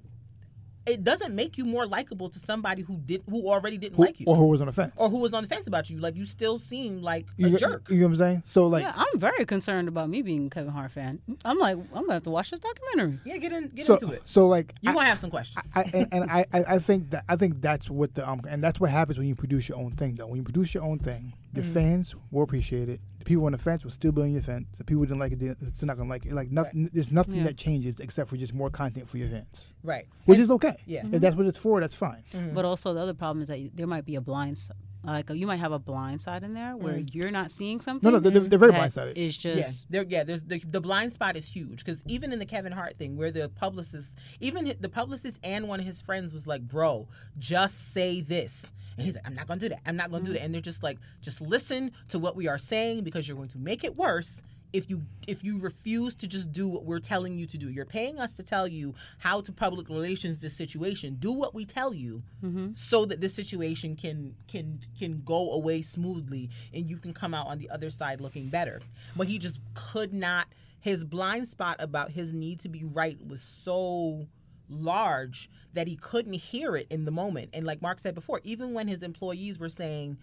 it doesn't make you more likable to somebody who did who already didn't Who- like you or who was on the fence. or who was on the fence about you. Like you still seem like a you, jerk. You know what I'm saying? So like, yeah, I'm very concerned about me being a Kevin Hart fan. I'm like, I'm gonna have to watch this documentary. Yeah, get in, get so into it. so like, you are gonna have some questions. I, and, and I, I I think that I think that's what the um and that's what happens when you produce your own thing though. When you produce your own thing, your Mm-hmm. fans will appreciate it. The people on the fence will still be on your fence. The people who didn't like it, they're still not gonna like it. Like nothing, there's nothing Yeah. that changes except for just more content for your fans, right. which And- is okay. Yeah. if that's what it's for, that's fine. Mm-hmm. But also the other problem is that there might be a blind, s- like oh, you might have a blind side in there where mm. you're not seeing something. No, no, they're, they're very that blindsided. Is Yeah, just there. Yeah, there's the the blind spot is huge because even in the Kevin Hart thing, where the publicist, even the publicist and one of his friends was like, "Bro, just say this," and he's like, "I'm not gonna do that. I'm not gonna do mm. that." And they're just like, "Just listen to what we are saying because you're going to make it worse." If you if you refuse to just do what we're telling you to do, you're paying us to tell you how to public relations this situation. Do what we tell you, mm-hmm. so that this situation can can can go away smoothly and you can come out on the other side looking better. But he just could not. His blind spot about his need to be right was so large that he couldn't hear it in the moment. And like Mark said before, even when his employees were saying,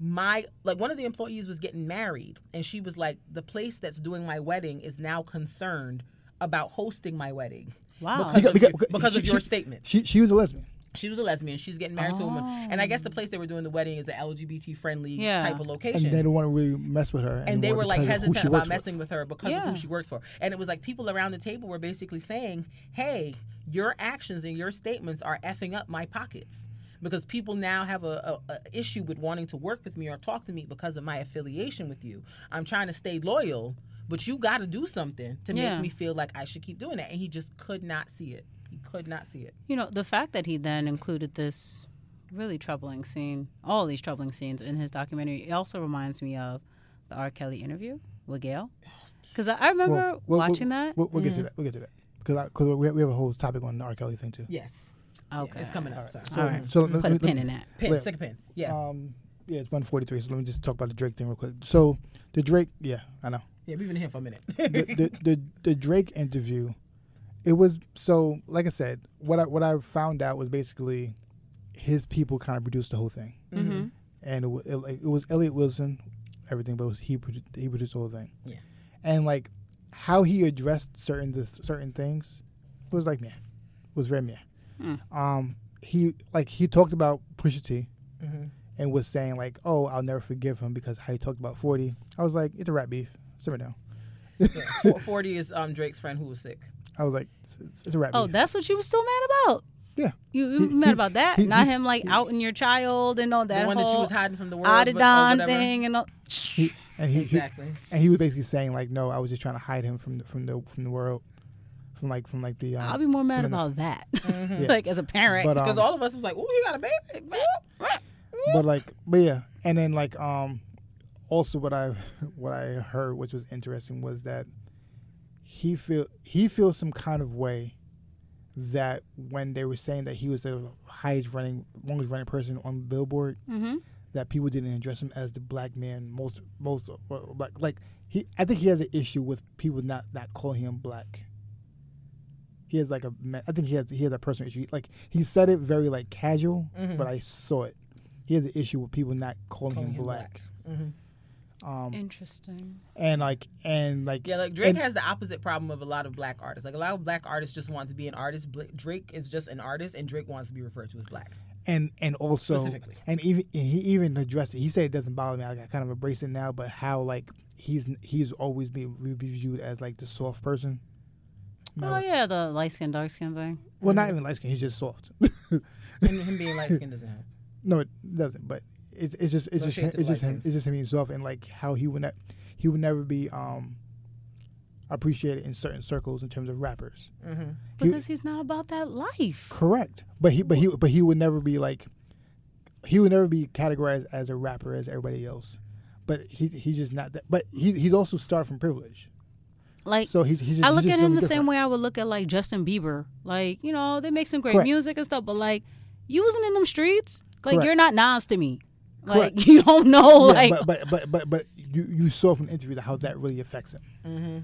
my like one of the employees was getting married and she was like the place that's doing my wedding is now concerned about hosting my wedding Wow. because, of, Because- your, because because of she- your she- statement She she was a lesbian. she was a lesbian she's getting married to a woman and i guess the oh. place they were doing the wedding is an lgbt friendly Yeah. type of location And they don't want to really mess with her. and they were like because of who hesitant about works with. messing with her because of who she works for. And it was like people around the table were basically saying, "Hey, your actions and your statements are effing up my pockets." Because people now have a, a, a issue with wanting to work with me or talk to me because of my affiliation with you. I'm trying to stay loyal, but you got to do something to Yeah. make me feel like I should keep doing that. And he just could not see it. He could not see it. You know, the fact that he then included this really troubling scene, all these troubling scenes in his documentary, it also reminds me of the R. Kelly interview with Gail. Because I, I remember Well, we'll- watching we'll, that. We'll, we'll get to that. We'll get to that because because we, we have a whole topic on the R. Kelly thing too. Yes. Okay. It's coming up. Sorry. All right. So Put let- a let- pin let- in that. Pin, Wait. stick a pin. Yeah. Um, yeah, it's one forty three. So let me just talk about the Drake thing real quick. So the Drake, yeah, I know yeah, we've been here for a minute. the, the the the Drake interview. it was so like I said, what I what I found out was basically his people kind of produced the whole thing, Mm-hmm. and it, it, like, it was Elliott Wilson, everything, but it was he produ- he produced the whole thing. Yeah. and like how he addressed certain th- certain things was like meh, was very meh. Mm. Um, he like he talked about Pusha T hmm and was saying like, oh, I'll never forgive him because how he talked about forty. I was like, it's a rat beef. Simmer down. Yeah. Four- Forty is um Drake's friend who was sick. I was like, it's, it's a rap Oh, beef. that's what you were still mad about. Yeah. You, you He- mad he- about that? he- Not him like he- outing your child and all that the one whole that you was hiding from the world. but- or Adidon thing and all. He, and he, he Exactly. and he was basically saying like, no, I was just trying to hide him from the, from the from the world, from like from like the. Um, I'll be more mad from the- about that. Yeah. like as a parent. But um, Because all of us was like, "Oh, he got a baby." but like but yeah and then like um also what i what i heard which was interesting was that he feel he feels some kind of way that when they were saying that he was the highest running longest running person on billboard mm-hmm. that people didn't address him as the black man most most well, like like he i think he has an issue with people not not calling him black he has like a me- i think he has he has a personal issue like he said it very like casual Mhm. but i saw it he has an issue with people not calling, Calling him, him black, hmm um Interesting. and like and like Yeah, like Drake and- has the opposite problem of a lot of black artists. Like a lot of black artists just want to be an artist. Bla- Drake is just an artist, and Drake wants to be referred to as black. and and also Specifically. and even and he even addressed it. He said it doesn't bother me. Like, I kind of embrace it now, but how like he's he's always been be viewed as like the soft person. No, Oh yeah, the light skin, dark skin thing. Well, not even light skin. He's just soft. And him being light skinned doesn't help. no, it doesn't. But it, it's just it's No just him, it's just light him. It's just him being soft and like how he would not he would never be um appreciated in certain circles in terms of rappers. hmm He- Because he's not about that life. Correct. But he but he but he would never be like he would never be categorized as a rapper as everybody else. But he he's just not that. But he he's also started from privilege. Like So he's he's just I look he's just at him really the same way I would look at like Justin Bieber. Like, you know, they make some great Correct. music and stuff, but like you wasn't in them streets. Like Correct. you're not Nas to me. Like Correct. you don't know Yeah, like but, but but but but you you saw from the interview how that really affects him. hmm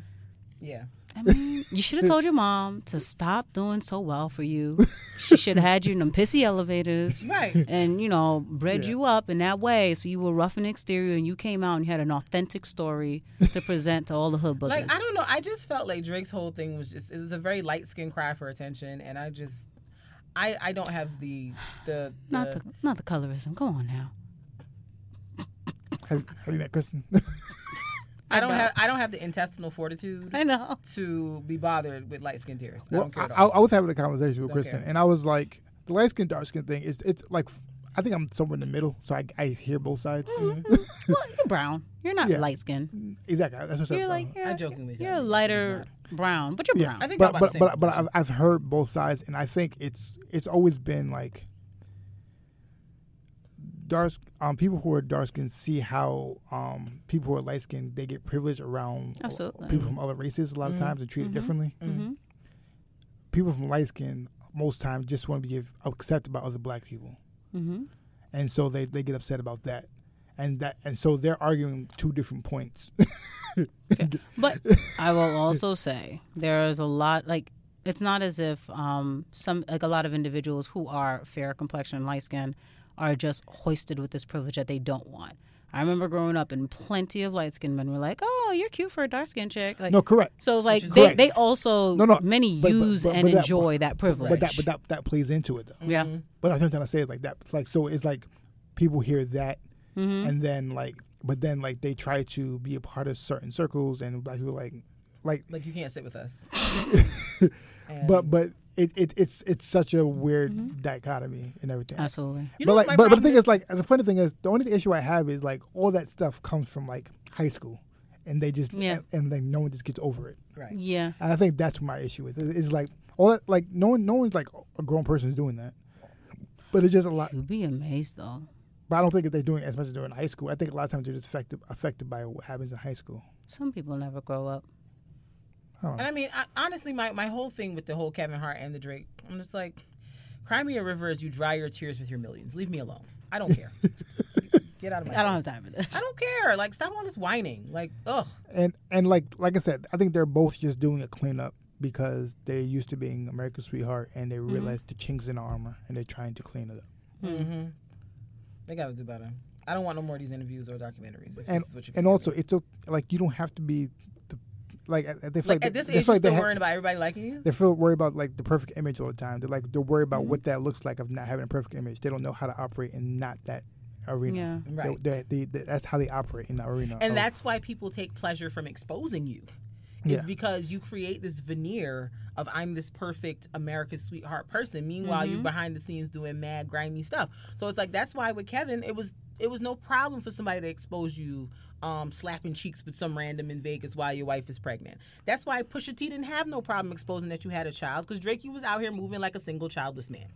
Yeah. I mean, you should have told your mom to stop doing so well for you. She should have had you in them pissy elevators. Right. And you know, bred Yeah. you up in that way, so you were rough and exterior, and you came out and you had an authentic story to present to all the hood boogers. Like I don't know. I just felt like Drake's whole thing was just it was a very light skin cry for attention, and I just I I don't have the the, not the the not the colorism. Come on now. Have, have you met Kristen? I don't have I don't have the intestinal fortitude I know. to be bothered with light skinned tears. I well, don't care at I, all. I was having a conversation with Don't Kristen, care. and I was like, the light skin dark skin thing is it's like I think I'm somewhere in the middle, so I, I hear both sides. Mm-hmm. Well, you're brown. You're not Yeah. light skinned. Exactly. That's what You're I'm like saying. you're, I jokingly you're tell you, lighter brown, but you're Yeah. brown. I think y'all but but but, but. I've, I've heard both sides, and I think it's it's always been like dark um people who are dark skinned see how um people who are light skinned they get privilege around Absolutely. people from other races a lot of times and treated Mhm. differently. hmm People from light skin most times just want to be accepted by other black people, hmm and so they they get upset about that, and that and so they're arguing two different points. But I will also say there is a lot like it's not as if um, some like a lot of individuals who are fair complexion, light skin, are just hoisted with this privilege that they don't want. I remember growing up and plenty of light skinned men were like, "Oh, you're cute for a dark skinned chick." Like, no, correct. so it's like they, correct. they also No, no, many but- but- use but- and but that- enjoy that privilege. But that but that that plays into it though. yeah, But I'm trying to say it like that. Like so, it's like people hear that, hmm and then like, but then like they try to be a part of certain circles, and black people like, like, like you can't sit with us. But but it, it it's it's such a weird Mm-hmm. dichotomy and everything. absolutely. You but like, but, but the thing is, like, the funny thing is, the only issue I have is like all that stuff comes from like high school, and they just Yeah. and, and then no one just gets over it. right. Yeah, And I think that's my issue with it. It's like all that, like no one, no one's like a grown person is doing that, but it's just a lot. you'd be amazed though. But I don't think that they're doing it as much as they're in high school. I think a lot of times they're just affected affected by what happens in high school. Some people never grow up. And I mean, I, honestly, my, my whole thing with the whole Kevin Hart and the Drake, I'm just like, cry me a river as you dry your tears with your millions. Leave me alone. I don't care. Get out of my I don't have time for this. I don't care. Like, stop all this whining. Like, ugh. And and like like I said, I think they're both just doing a cleanup because they're used to being America's sweetheart and Mm-hmm. they realize the chinks in the armor and they're trying to clean it up. Mm-hmm. They got to do better. I don't want no more of these interviews or documentaries. This And is what you and also it's okay, like you don't have to be the like uh, they feel like like, at this they, age, they feel you're like they, still ha- worrying about everybody liking you. they feel worried about like the perfect image all the time. They're like they're worried Mm-hmm. about what that looks like of not having a perfect image. They don't know how to operate in not that arena. Yeah. Right. they- they- they- that's how they operate in the arena. And of- that's why people take pleasure from exposing you. Is Yeah. because you create this veneer of I'm this perfect America's sweetheart person. Meanwhile, you're behind the scenes doing mad grimy stuff. So it's like that's why with Kevin, it was it was no problem for somebody to expose you um, slapping cheeks with some random in Vegas while your wife is pregnant. That's why Pusha T didn't have no problem exposing that you had a child because Drake, you was out here moving like a single childless man.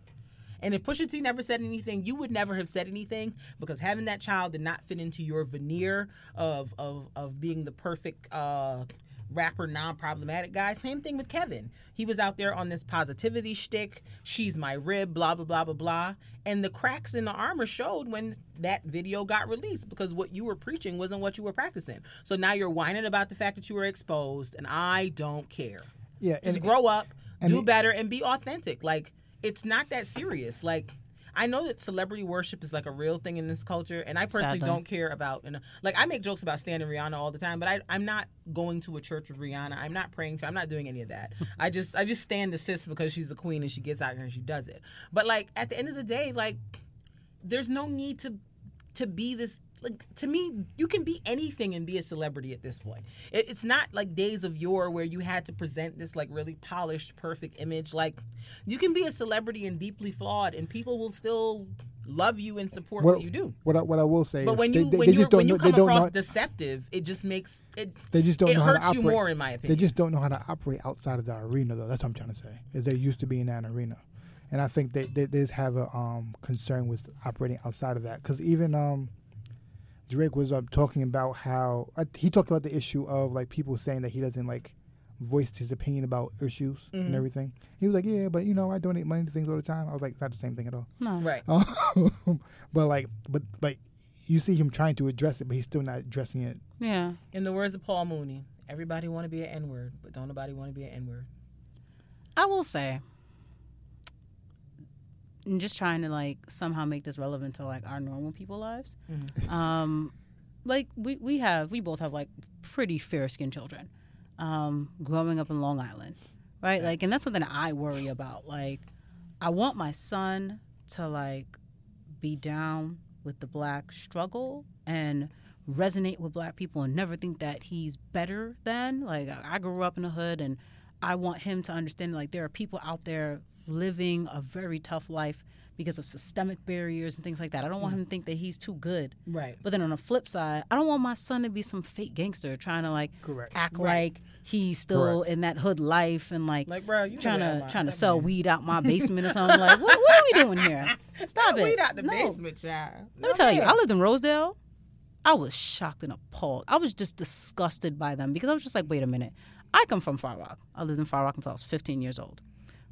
And if Pusha T never said anything, you would never have said anything because having that child did not fit into your veneer of of, of being the perfect uh, rapper, non-problematic guy. Same thing with Kevin. He was out there on this positivity shtick. She's my rib, blah blah blah blah blah. And the cracks in the armor showed when that video got released because what you were preaching wasn't what you were practicing. So now you're whining about the fact that you were exposed, and I don't care yeah, just and, grow up, do it- better, and be authentic. Like it's not that serious. Like I know that celebrity worship is like a real thing in this culture, and I personally Sadly. don't care about. And like I make jokes about standing Rihanna all the time, but I, I'm not going to a church with Rihanna. I'm not praying to. I'm not doing any of that. I just I just stand the sis because she's a queen and she gets out here and she does it. But like at the end of the day, like there's no need to to be this like to me you can be anything and be a celebrity at this point it, it's not like days of yore where you had to present this like really polished perfect image like you can be a celebrity and deeply flawed and people will still love you and support what, you do What I, what I will say but is when you they, when they you just don't when you know they come across know deceptive it just makes it they just don't it know how to hurts you more in my opinion They just don't know how to operate outside of the arena, though. That's what I'm trying to say. Is they used to be in that arena, and I think they they, they just have a um, concern with operating outside of that. Because even um, Drake was uh, talking about how uh, he talked about the issue of like people saying that he doesn't like voice his opinion about issues Mm-hmm. and everything. He was like, "Yeah, but you know, I donate money to things all the time." I was like, "It's not the same thing at all." No. right Um, but like, but like, you see him trying to address it, but he's still not addressing it. Yeah. in the words of paul mooney everybody want to be an n-word but don't nobody want to be an n-word I will say, I'm just trying to like somehow make this relevant to like our normal people lives. Um, like we we have we both have like pretty fair skinned children, um, growing up in Long Island, right? Like, and that's something I worry about. Like, I want my son to like be down with the black struggle and resonate with black people and never think that he's better than like I- I grew up in the hood and I want him to understand like there are people out there living a very tough life because of systemic barriers and things like that. I don't want mm. him to think that he's too good. right But then on the flip side, I don't want my son to be some fake gangster trying to like Correct. act Right. like he's still in that hood life and like, Like, bro, you trying to trying to line. sell weed out my basement or something. Like, what, what are we doing here? Stop it. weed out the No. basement child Let me tell you, I lived in Rosedale. I was shocked and appalled. I was just disgusted by them because I was just like, wait a minute. I come from Far Rock. I lived in Far Rock until I was 15 years old.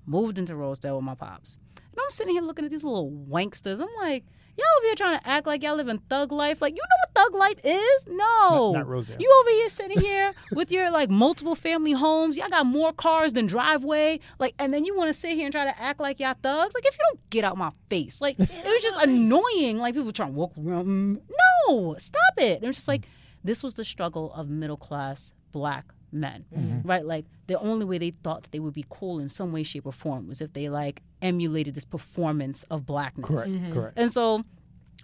Moved into Rosedale with my pops. And I'm sitting here looking at these little wanksters. I'm like, y'all over here trying to act like y'all live in thug life. Like, you know what thug life is? No. Not- not Rosedale. You over here sitting here with your like multiple family homes. Y'all got more cars than driveway. Like, and then you want to sit here and try to act like y'all thugs. Like, if you don't get out my face, like, it was just annoying. Like, people trying to walk around. No, stop it. And it was just like, this was the struggle of middle class black men, mm-hmm. right? Like, the only way they thought that they would be cool in some way, shape, or form was if they like emulated this performance of blackness. Correct. Mm-hmm. Correct. And so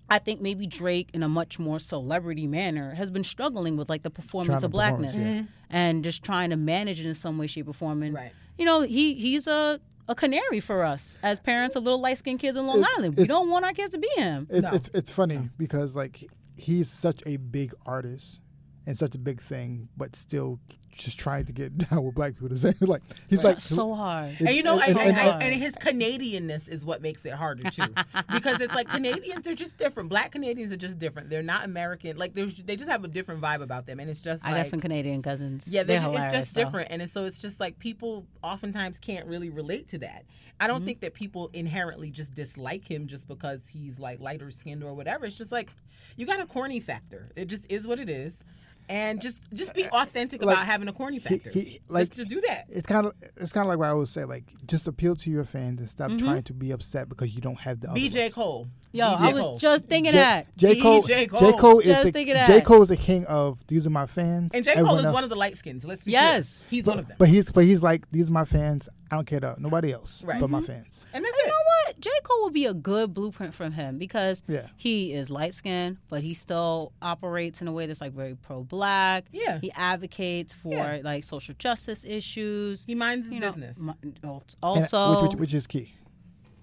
I think maybe Drake, in a much more celebrity manner, has been struggling with like the performance Trying of to blackness perform, mm-hmm. and just trying to manage it in some way, shape, or form. And Right. you know, he he's a a canary for us as parents of little light skinned kids in Long It's- Island. We don't want our kids to be him. It's No. it's it's funny because like he's such a big artist and such a big thing, but still just trying to get down with black people. To say like he's like so hard. And you know, It's- and, and- and, and- and his Canadianness is what makes it harder too, because it's like Canadians they're just different. Black Canadians are just different. They're not American. Like there's they just have a different vibe about them, and it's just I like got some Canadian cousins. yeah, they're they're, ju- it's just though. different, and so it's just like people oftentimes can't really relate to that. I Mm-hmm. don't think that people inherently just dislike him just because he's like lighter skinned or whatever. It's just like you got a corny factor. It just is what it is. And just just be authentic Like, about having a corny factor. he- like- just, just do that. It's kind of it's kind of like what I always say. Like, just appeal to your fans and stop Mm-hmm. trying to be upset because you don't have the. BJ. Cole. Yo, BJ I was Cole. just thinking J, that. J Cole. DJ J Cole. Cole is Just the thinking J. Cole is the king of these are my fans. and J Cole Everyone is else- one of the light skins. Let's be Yes. clear. He's but, one of them. But he's but he's like these are my fans. I don't care about nobody else Right. but my Mm-hmm. fans. and that's You it. know what? J. Cole would be a good blueprint from him because Yeah. he is light skinned, but he still operates in a way that's like very pro black. Yeah. He advocates for Yeah. like social justice issues. He minds his you know, business. mi- And- Also, which, which which is key.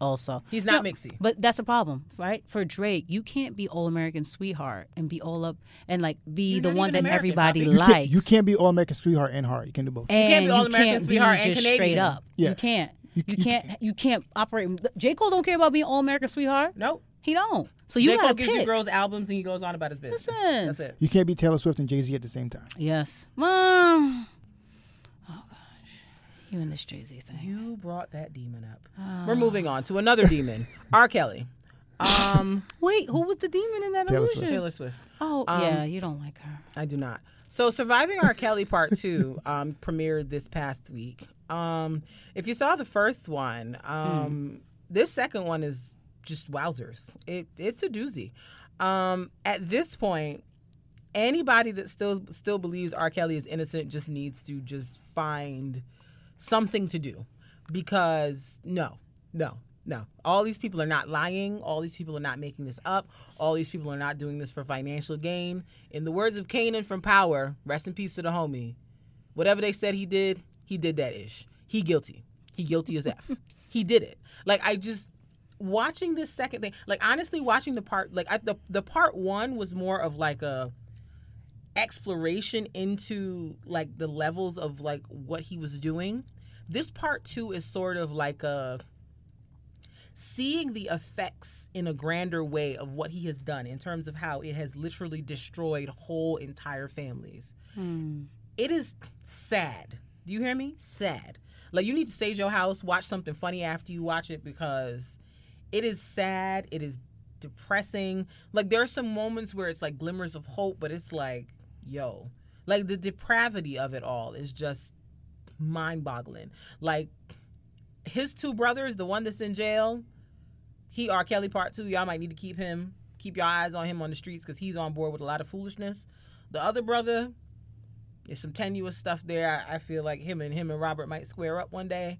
Also, He's not No, mixy. But that's a problem, right? For Drake, you can't be all American sweetheart and be all up and like be You're the one that American, everybody You likes. can't, you can't be all American sweetheart and hard. You can do both. and you can't be all-American can't sweetheart and just Canadian. straight up. Yeah. You can't. You- You, you can't. You can't operate. J Cole don't care about being all American sweetheart. Nope. He don't. So you J gotta Cole gives pick. you girls albums and he goes on about his business. Listen. That's it. You can't be Taylor Swift and Jay Z at the same time. Yes. Well, gosh, you and this Jay Z thing. You brought that demon up. Ah. We're moving on to another demon, R. Kelly. Um, Wait, who was the demon in that Taylor illusion? Swift. Taylor Swift. Oh Um, yeah, you don't like her. I do not. So, Surviving R. Kelly Part Two um, premiered this past week. Um, if you saw the first one, um, this second one is just wowzers. It it's a doozy. Um, at this point, anybody that still still believes R. Kelly is innocent just needs to just find something to do because no, no, no. All these people are not lying. All these people are not making this up. All these people are not doing this for financial gain. In the words of Kanan from Power, rest in peace to the homie. Whatever they said he did, he did that ish. He guilty. He guilty as F. he did it. Like I just watching this second thing. Like honestly, watching the part like I, the the part one was more of like a exploration into like the levels of like what he was doing. This part two is sort of like a seeing the effects in a grander way of what he has done in terms of how it has literally destroyed whole entire families. Hmm. It is sad. Do you hear me? Sad. Like you need to stage your house, watch something funny after you watch it because it is sad. It is depressing. Like there are some moments where it's like glimmers of hope, but it's like, yo, like the depravity of it all is just mind-boggling. Like his two brothers, the one that's in jail, he R. Kelly part two. Y'all might need to keep him, keep your eyes on him on the streets because he's on board with a lot of foolishness. The other brother, there's some tenuous stuff there. I, I feel like him and him and Robert might square up one day.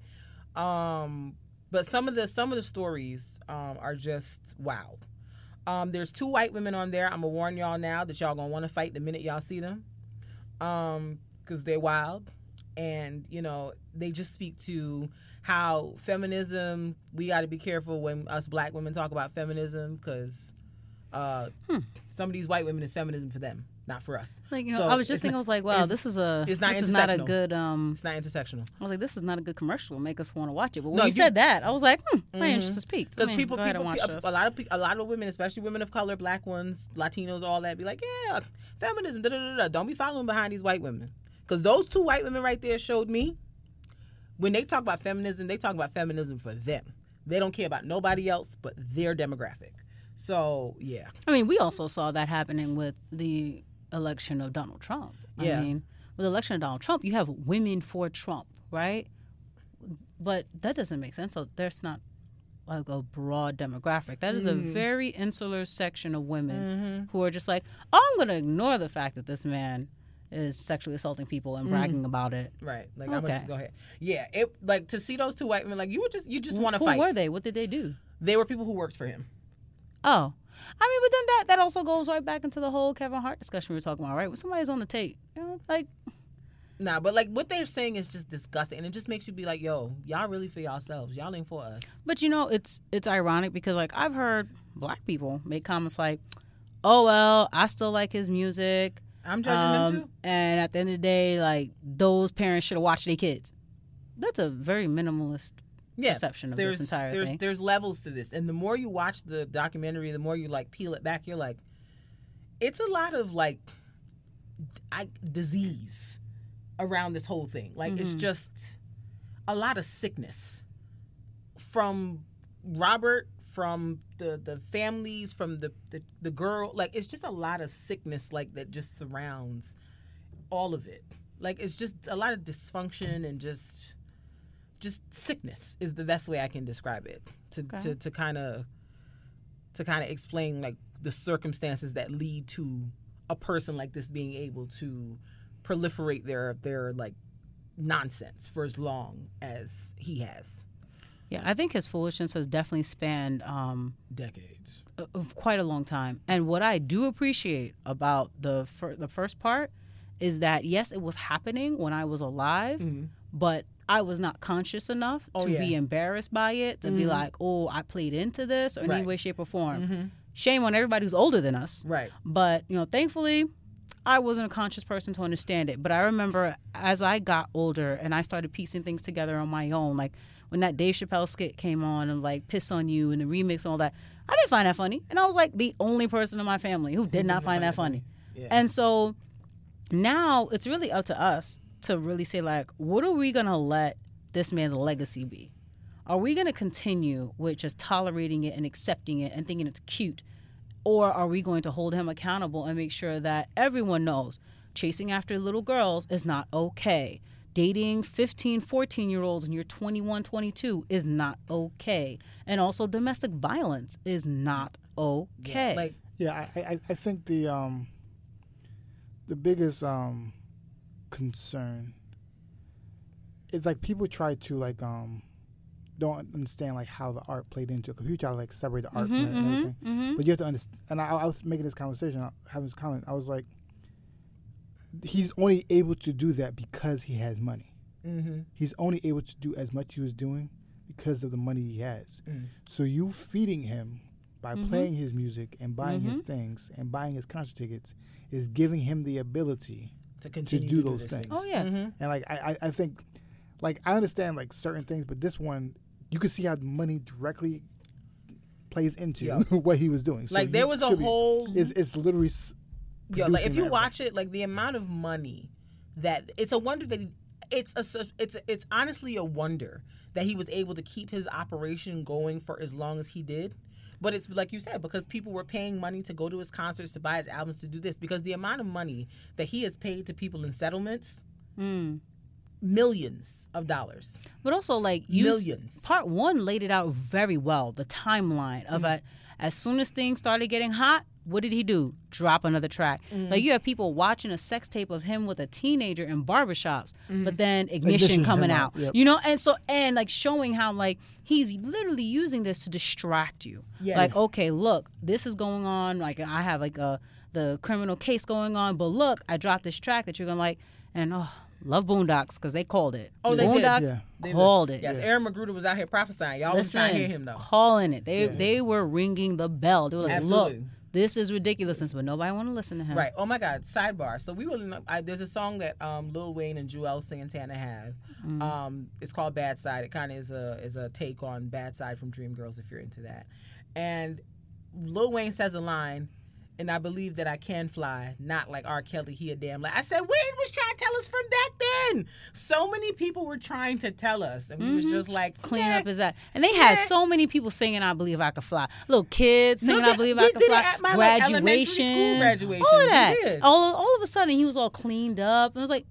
Um, but some of the some of the stories um, are just wow. Um, there's two white women on there. I'm gonna warn y'all now that y'all gonna want to fight the minute y'all see them, um, because they're wild, and you know they just speak to how feminism. We got to be careful when us black women talk about feminism, because uh, some of these white women is feminism for them, not for us. Like you know, So I was just thinking, not- I was like, wow, this is a it's not this is not a good um. It's not intersectional. I was like, this is not a good commercial. Make us want to watch it. But when No, you, you- said that, I was like, hmm, my Mhm. interest is piqued. Because I mean, people, people, a, a lot of a lot of women, especially women of color, black ones, Latinos, all that, be like, yeah, feminism. Da, da, da, da. Don't be following behind these white women. Because those two white women right there showed me when they talk about feminism, they talk about feminism for them. They don't care about nobody else but their demographic. So yeah, I mean, we also saw that happening with the election of Donald Trump. Yeah. I mean, with the election of Donald Trump, you have women for Trump, right? But that doesn't make sense. So there's not like a broad demographic. That is a Mm-hmm. very insular section of women who are just like, oh, I'm going to ignore the fact that this man is sexually assaulting people and bragging about it. right. Like I'm Okay. just go ahead. Yeah, it like to see those two white women. Like you would just you just want to fight. Who were they? What did they do? They were people who worked for him. Oh. I mean, but then that, that also goes right back into the whole Kevin Hart discussion we were talking about, right? When somebody's on the tape, you know, like, Nah, but like what they're saying is just disgusting, and it just makes you be like, "Yo, y'all really for yourselves. Y'all ain't for us." But you know, it's it's ironic because like I've heard black people make comments like, "Oh well, I still like his music." I'm judging them Um, too. and at the end of the day, like those parents should have watched their kids. That's a very minimalist Yeah, perception of there's this entire there's thing. there's levels to this, and the more you watch the documentary, the more you like peel it back. You're like, it's a lot of like, I disease around this whole thing. Like it's Mm-hmm. just a lot of sickness from Robert, from the the families, from the the, the girl. Like it's just a lot of sickness like that just surrounds all of it. Like it's just a lot of dysfunction and just just sickness is the best way I can describe it. To Okay. to to kind of to kind of explain like the circumstances that lead to a person like this being able to proliferate their their like nonsense for as long as he has Yeah, I think his foolishness has definitely spanned um, decades. a- of quite a long time. And what I do appreciate about the fir- the first part is that yes, it was happening when I was alive, but I was not conscious enough Mm-hmm. Oh, to be yeah. Mm-hmm. embarrassed by it to be like, oh, I played into this or any Right. Mm-hmm. way, shape, or form. Shame on everybody who's older than us. Right. But you know, thankfully, I wasn't a conscious person to understand it. But I remember as I got older and I started piecing things together on my own, like when that Dave Chappelle skit came on and like "Piss on You" and the remix and all that, I didn't find that funny, and I was like the only person in my family who did not find that funny. Yeah. And so now it's really up to us to really say like, what are we gonna let this man's legacy be? Are we to continue with just tolerating it and accepting it and thinking it's cute? Or are we going to hold him accountable and make sure that everyone knows chasing after little girls is not okay? Dating 15, 14 year olds and you're 21, 22 is not okay. And also, domestic violence is not okay. Like Yeah, I, I, I think the um the biggest um concern It's like people try to like um don't understand like how the art played into it because people try to like separate the art from it and everything. mm-hmm. But you have to understand. And I, I was making this conversation, having this comment. I was like, he's only able to do that because he has money. mm-hmm. He's only able to do as much he was doing because of the money he has. Mm. So you feeding him by Mhm. playing his music and buying his Mhm. things and buying his concert tickets is giving him the ability. To continue do to those this things. Oh, yeah. Mhm. And like I, I, I think, like I understand like certain things, but this one you can see how the money directly plays into Yeah. what he was doing. So Like there was a should be- whole It's it's literally. s- Yo, like if you that. watch it, like the amount of money that it's a wonder that it's a it's it's honestly a wonder that he was able to keep his operation going for as long as he did. But it's like you said because people were paying money to go to his concerts, to buy his albums, to do this. Because the amount of money that he has paid to people in settlements, Mm. millions of dollars. But also, like you, Millions. Part one laid it out very well. The timeline of Mm-hmm. it. As soon as things started getting hot, what did he do? Drop another track. Mm-hmm. Like you have people watching a sex tape of him with a teenager in barbershops, Mm-hmm. but then ignition Ignition coming out. out, yep. You know, and so and like showing how like he's literally using this to distract you. Yes. Like okay, look, this is going on. Like I have like a the criminal case going on, but look, I dropped this track that you're gonna like, and oh, love Boondocks because they called it. Oh, they did. Boondocks Yeah. They- called it. Yes, Aaron McGruder was out here prophesying. Y'all was trying to hear him though. calling it. They they were ringing the bell. They were like, Absolutely. "Look, this is ridiculousness," but nobody want to listen to him. Right. Oh my God. Sidebar. So we know, I, there's a song that um, Lil Wayne and Juelz Santana have. Mm. Um, it's called Bad Side. It kind of is a is a take on Bad Side from Dreamgirls if you're into that. And Lil Wayne says a line, and I believe that I can fly, not like R. Kelly. He a damn lie. I said Wayne was trying to tell us from back then. So many people were trying to tell us, and we was just like Mm-hmm. Clean "Nah." up his that, and they had Yeah. so many people singing "I Believe I Could Fly." Little kids singing No, "I Believe I Could Fly." at my, like, elementary school graduation, graduation. all of that. All all of a sudden, he was all cleaned up, and it was like,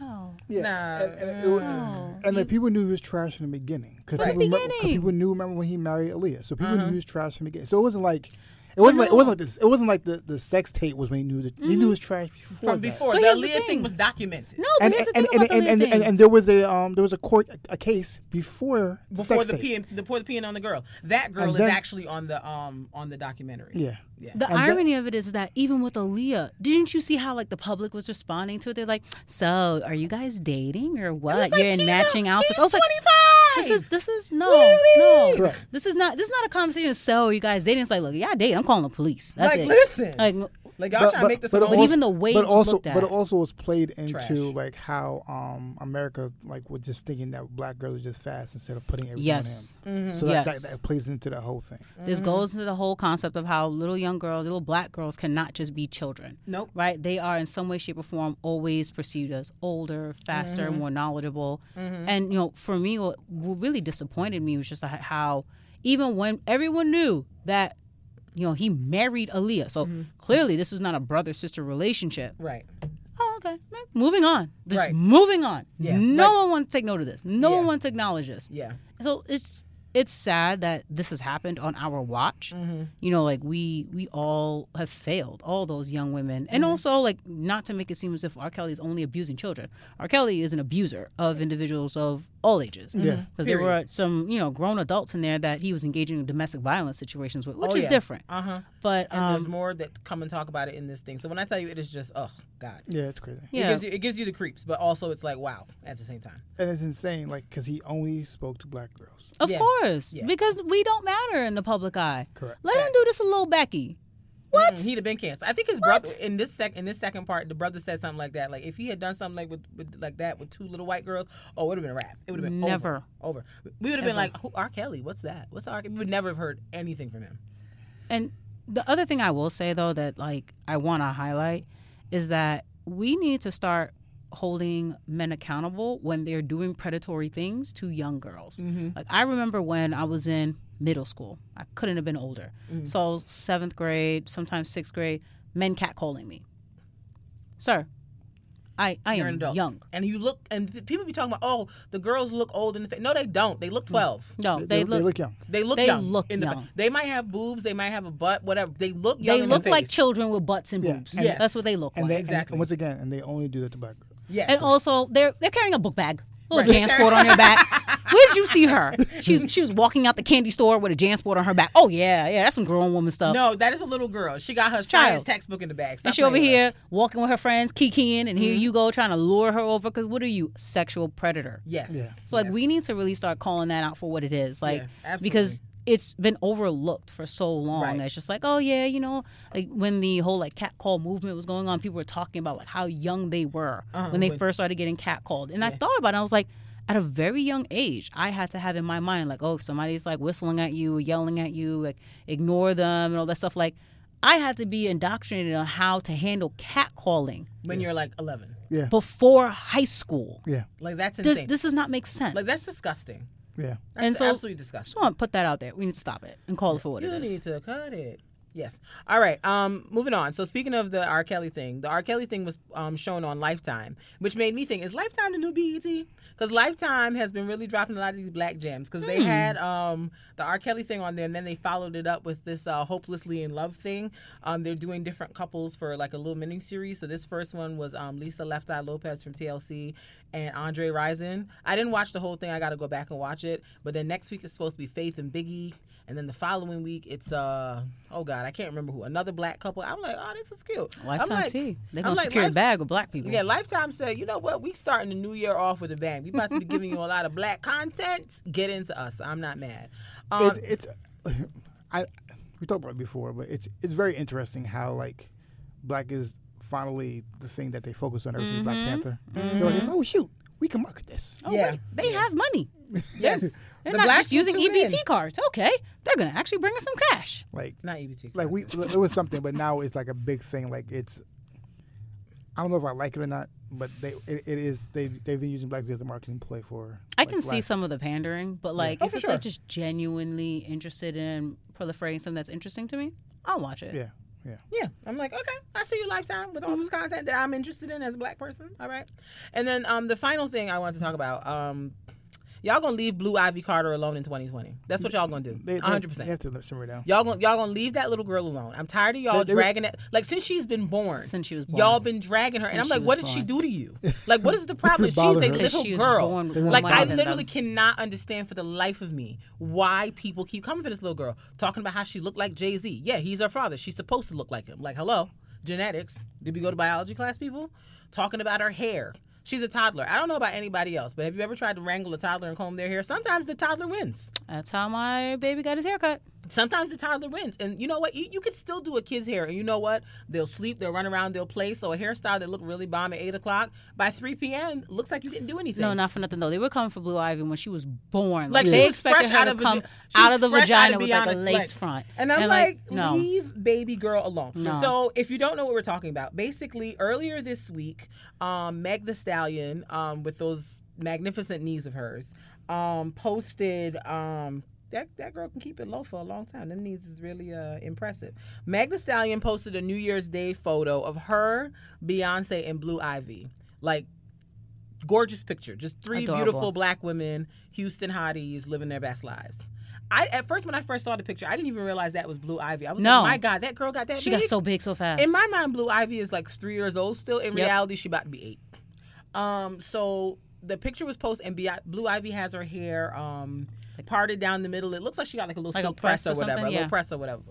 no, Yeah. Nah, and, and, was- no. and like people knew he was trash in the beginning because Right. people, Beginning. people knew remember when he married Aaliyah, so people Uh-huh. knew he was trash in the beginning. So it wasn't like. It wasn't like it wasn't like this. It wasn't like the, the sex tape was when he knew that he knew it was trash before from that. before. But the here's Aaliyah thing thing. was documented. no. But And here's the and thing and, about and, the and, Aaliyah and, thing. and there was a um there was a court a case before the before sex the tape. PM, before the peeing on the girl. That girl And is then- actually on the um on the documentary. Yeah. Yeah. The And that- irony of it is that even with Aaliyah, didn't you see how like the public was responding to it? They're like, "So, are you guys dating or what? Like, You're in he's matching a, outfits." He's I was like, 25. "This is this is no, Really? no. Correct. This is not this is not a conversation. So, you guys dating? It's like, look, y'all dating. I'm calling the police. That's like it. listen, Like, like y'all trying to make this. but, But old- even the way but it also looked at. but it also was played into Trash. like how um America like was just thinking that black girls are just fast instead of putting everything Yes. on him. Mm-hmm. So that, Yes. that, that plays into the whole thing. this goes into the whole concept of how little young girls, little black girls, cannot just be children. nope. right? They are in some way, shape, or form always perceived as older, faster, Mm-hmm. more knowledgeable. And you know, for me, what, what really disappointed me was just like how even when everyone knew that you know he married Aaliyah, so Mm-hmm. clearly this was not a brother sister relationship. Right. Oh, okay, moving on. Just Right. moving on. Yeah, no one wants to take note of this. No Yeah. one wants to acknowledge this. Yeah. So it's it's sad that this has happened on our watch. Mm-hmm. You know, like we we all have failed, all those young women, Mm-hmm. and also like not to make it seem as if R. Kelly is only abusing children. R. Kelly is an abuser of individuals of all ages. Yeah. because there were some you know grown adults in there that he was engaging in domestic violence situations with, which Oh, is yeah. different. Uh huh. But And there's um, more that come and talk about it in this thing. So when I tell you, it is just oh god. Yeah, it's crazy. It yeah, gives you it gives you the creeps, but also it's like wow at the same time. And it's insane, like, because he only spoke to black girls. Of Yeah. course, Yeah. because we don't matter in the public eye. Correct. Let him do this a little Becky. What? Mm, he'd have been canceled. I think his brother in this sec in this second part, the brother said something like that. Like if he had done something like with, with like that with two little white girls, oh, it would have been a wrap. It would have been Never. over. over. We would have been like, Who, R. Kelly, what's that? What's R. Kelly? We would never have heard anything from him. And the other thing I will say though that like I want to highlight is that we need to start holding men accountable when they're doing predatory things to young girls. Mm-hmm. Like I remember when I was in middle school. I couldn't have been older. Mm-hmm. So 7th grade, sometimes 6th grade, men catcalling me. Sir, I I You're am an adult, young. and you look, and th- people be talking about, oh, the girls look old in the face. No, they don't. They look mm. twelve. No, They, they, they look, look young. They look They young. look in the young. fa- They might have boobs. They might have a butt. Whatever. They look young. they in look the like children with butts and Yeah, boobs. and- Yes. That's what they look like. And like. they, Exactly. and once again, and they only do that to black girls. Yes. And also, they're they're carrying a book bag, a little Right. JanSport on their back. Where did you see her? She's she was walking out the candy store with a JanSport on her back. Oh yeah, yeah, that's some grown woman stuff. no, that is a little girl. She got her Child. science textbook in the bag. Stop and she over with here us. walking with her friends, kikiing, and here Mm-hmm. you go trying to lure her over. Because what are you, sexual predator? Yes. Yeah. So like Yes. we need to really start calling that out for what it is. Like Yeah, absolutely. because it's been overlooked for so long. Right. It's just like, oh yeah, you know, like when the whole like cat call movement was going on, people were talking about like how young they were Uh-huh, when they when- first started getting cat called. And I thought about it, I was like, at a very young age, I had to have in my mind like, oh, if somebody's like whistling at you, yelling at you, like ignore them and all that stuff. Like I had to be indoctrinated on how to handle cat calling when you're like 11. Yeah, before high school. yeah, Like that's This, insane. this does not make sense. like that's disgusting. Yeah. That's And so- absolutely just disgusting. want to put that out there. We need to stop it and call it for what You it is. need to cut it. Yes. All right. Um, moving on. So speaking of the R. Kelly thing, the R. Kelly thing was um, shown on Lifetime, which made me think: Is Lifetime the new BET? Because Lifetime has been really dropping a lot of these black gems. Because they had um, the R. Kelly thing on there, and then they followed it up with this uh, "Hopelessly in Love" thing. Um, they're doing different couples for like a little mini series. So this first one was um, Lisa Left Eye Lopez from TLC and Andre Rison. I didn't watch the whole thing. I got to go back and watch it. But then next week it's supposed to be Faith and Biggie. And then the following week, it's uh oh god, I can't remember who another black couple. I'm like, oh, this is cute. I'm Lifetime like, C. They're I'm gonna like, secure a bag with black people. Yeah, Lifetime said, you know what? We starting the new year off with a bang. We about to be giving you a lot of black content. Get into us. I'm not mad. Um, It's, it's I we talked about it before, but it's it's very interesting how like black is finally the thing that they focus on ever since Black Panther. They're like, oh shoot, we can market this. Oh, Yeah. wait, they have money. yes, They're The not blacks just using EBT in. cards. Okay, they're gonna actually bring us some cash. Like Not EBT. like we it was something, but now it's like a big thing. Like it's I don't know if I like it or not, but they it, it is they they've been using black people as a marketing play for. I like, can see last- some of the pandering, but like Oh, if for it's sure. like just genuinely interested in proliferating something that's interesting to me, I'll watch it. Yeah, yeah. Yeah, I'm like, okay, I see you lifetime with all this content that I'm interested in as a black person. All right, and then um, the final thing I want to talk about, um, y'all gonna leave Blue Ivy Carter alone in 2020. That's what y'all gonna do. They, they, 100. They percent have to simmer it down. Y'all gonna y'all gonna leave that little girl alone. I'm tired of y'all They- they dragging it. Like since she's been born, Since she was born. y'all been dragging her, and Since I'm she like, was what did she born. do to you? Like, what is the problem? she's a Bother her. Little she was girl. born with Like, money I than literally them. cannot understand for the life of me why people keep coming for this little girl, talking about how she looked like Jay Z. Yeah, he's her father. She's supposed to look like him. Like, hello, genetics. Did we go to biology class, people? Talking about her hair. She's a toddler. I don't know about anybody else, but have you ever tried to wrangle a toddler and comb their hair? Sometimes the toddler wins. That's how my baby got his haircut. Sometimes the toddler wins. And you know what? You, you could still do a kid's hair. And you know what? They'll sleep, they'll run around, they'll play. So a hairstyle that looked really bomb at 8 o'clock, by 3 p.m., looks like you didn't do anything. No, not for nothing though. They were coming for Blue Ivy when she was born. Like, they expected fresh her out to of come out of the out vagina of with like a lace like- front. And I'm like, no. leave baby girl alone. No. So if you don't know what we're talking about, basically earlier this week, um, Meg the Stallion, um, with those magnificent knees of hers, um, posted um, that that girl can keep it low for a long time. Them knees is really uh, impressive. Meg the Stallion posted a New Year's Day photo of her, Beyonce, and Blue Ivy Like gorgeous picture. Just three Adorable. beautiful black women, Houston hotties living their best lives. I at first when I first saw the picture, I didn't even realize that was Blue Ivy. I was No. like, my God, that girl got that She big. got so big so fast. In my mind, Blue Ivy is like three years old still. In Yep. reality, she about to be eight. Um, so the picture was posted, and Blue Ivy has her hair um parted down the middle. It looks like she got like a little Like a silk press, or whatever, something? a little press or whatever.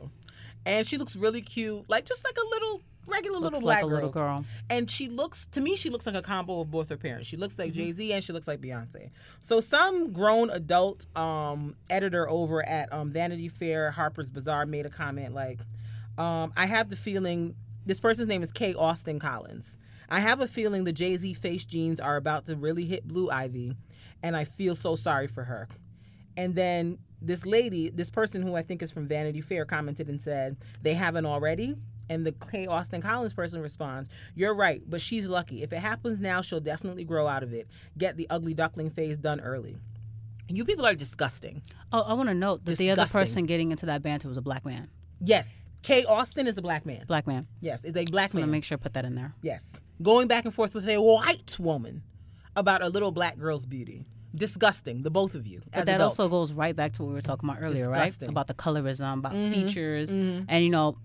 And she looks really cute, like just like a little regular Looks little like black a little girl. And she looks to me, she looks like a combo of both her parents. She looks like Mm-hmm. Jay Z and she looks like Beyonce. So some grown adult um, editor over at um, Vanity Fair, Harper's Bazaar made a comment like, um, "I have the feeling this person's name is K. Austin Collins. I have a feeling the Jay Z face genes are about to really hit Blue Ivy, and I feel so sorry for her." And then this lady, this person who I think is from Vanity Fair, commented and said, They haven't already. And the K. Austin Collins person responds, You're right, but she's lucky. If it happens now, she'll definitely grow out of it. Get the ugly duckling phase done early. You people are disgusting. Oh, I want to note that the other person getting into that banter was a black man. Yes, K. Austin is a black man. Black man. Yes, is a black Just man. make sure I put that in there. Yes. Going back and forth with a white woman about a little black girl's beauty. Disgusting, the both of you. But as that adults. also goes right back to what we were talking about earlier, Disgusting. right? About the colorism, about mm-hmm. features, mm-hmm. and you know,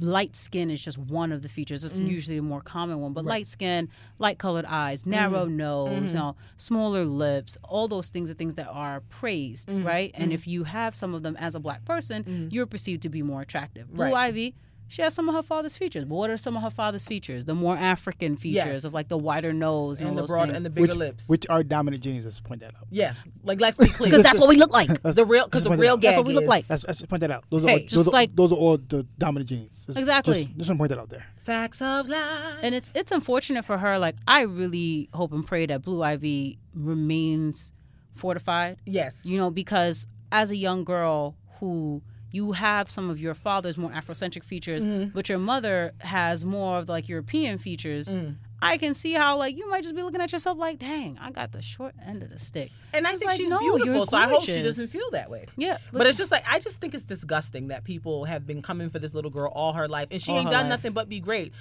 light skin is just one of the features. It's mm. usually a more common one, but light skin, light colored eyes, narrow mm-hmm. nose, you know, smaller lips, all those things are things that are praised, right? And if you have some of them as a black person, you're perceived to be more attractive. Blue Right. Ivy. She has some of her father's features. But what are some of her father's features? The more African features Yes. of like the wider nose and, and the those broad things. and the bigger which, lips. which are dominant genes. Let's point that out. yeah, like let's be clear. because that's what we look like. the real because the real what- gag that's what we look is- like. Let's, let's point that out. Those Hey, are just those, are, like- those are all the dominant genes. Just- Exactly. Just, just want to point that out there. Facts of life. and it's it's unfortunate for her. Like I really hope and pray that Blue Ivy remains fortified. yes, You know, because as a young girl who you have some of your father's more Afrocentric features, Mm-hmm. but your mother has more of like European features. Mm. I can see how like you might just be looking at yourself like, dang, I got the short end of the stick. and I It's think like, she's no, beautiful. So I hope she doesn't feel that way. Yeah, But, it's just like I just think it's disgusting that people have been coming for this little girl all her life, and she ain't done life. nothing but be great.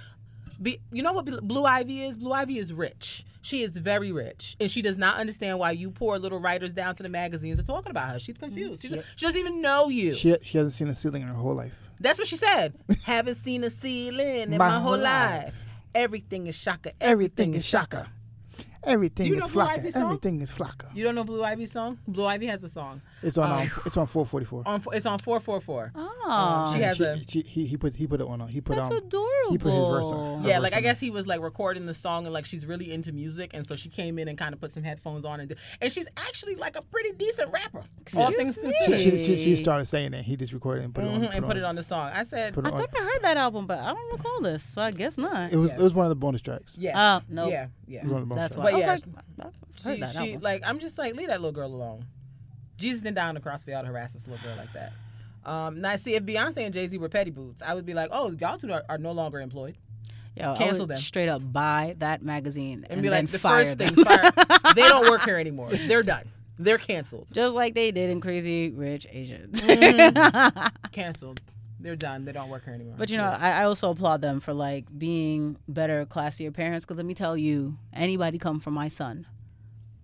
Be, you know what Blue Ivy is? Blue Ivy is rich. She is very rich, and she does not understand why you poor little writers down to the magazines are talking about her. She's confused. She, mm, just, she doesn't even know you. She she hasn't seen a ceiling in her whole life. That's what she said. Haven't seen a ceiling in my, whole life. Everything is shaka. Everything is shaka. Everything is flocka. Everything is flocka. You don't know Blue Ivy's song? Blue Ivy has a song. It's on um, it's on 444. On it's on four four four. oh, she has She- a she- he he put he put it on. He put that's um adorable. he put his verse on. Yeah, verse like I guess he was like recording the song and like she's really into music and so she came in and kind of put some headphones on and did, and she's actually like a pretty decent rapper. All things Excuse She, considered. she, she, she started saying that he just recorded and put it on. Mhm, and put it on the song. I said Put it I on. think I heard that album, but I don't recall this, so I guess not. It was it was one of the bonus tracks. yes. Oh, nope. Yeah, yeah. It was one of the bonus That's tracks. why. But I was yeah, like, I've heard She, that she album. like I'm just like leave that little girl alone. Jesus didn't die on the cross for y'all to harass this little girl like that. Um, now see if Beyonce and Jay Z were petty boots, I would be like, oh, y'all two are, are no longer employed. Yo, Cancel them. Straight up buy that magazine and, And, be like, the fire first them. thing, fire. they don't work here anymore. They're done. They're canceled. Just like they did in Crazy Rich Asians. Canceled. They're done. They don't work here anymore. But you know, I, I also applaud them for like being better, classier parents. Because let me tell you, anybody come from my son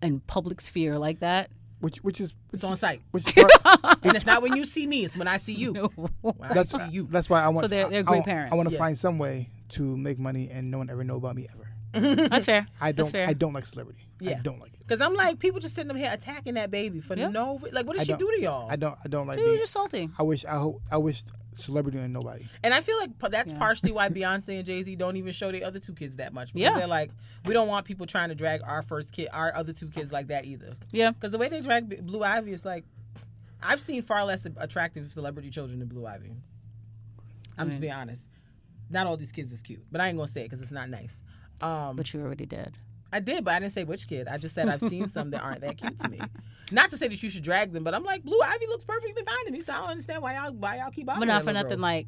in public sphere like that, Which which is it's on site. which is part, And it's not when you see me, it's when I see you. When I that's see you. that's why I want. So they're- they're I- great I, parents. I want to Yes. find some way to make money and no one ever know about me ever. that's fair. I don't fair. I don't like celebrity. Yeah. I don't like it. Because I'm like, people just sitting up here attacking that baby for Yeah. no re- like what did I she don't- to y'all? I don't I don't like They were being. just salty. I wish I hope I wish celebrity and nobody. And I feel like that's Yeah. partially why Beyonce and Jay Z don't even show their other two kids that much. Because Yeah. they're like, we don't want people trying to drag our first kid, our other two kids like that either. Yeah. Because the way they drag Blue Ivy is like, I've seen far less attractive celebrity children than Blue Ivy. I'm just being honest. Not all these kids is cute, but I ain't gonna say it because it's not nice. Um, But you already did. I did, but I didn't say which kid. I just said I've seen some that aren't that cute to me. Not to say that you should drag them, but I'm like Blue Ivy looks perfectly fine to me, so I don't understand why y'all why y'all keep bothering But not for nothing. girl. Like,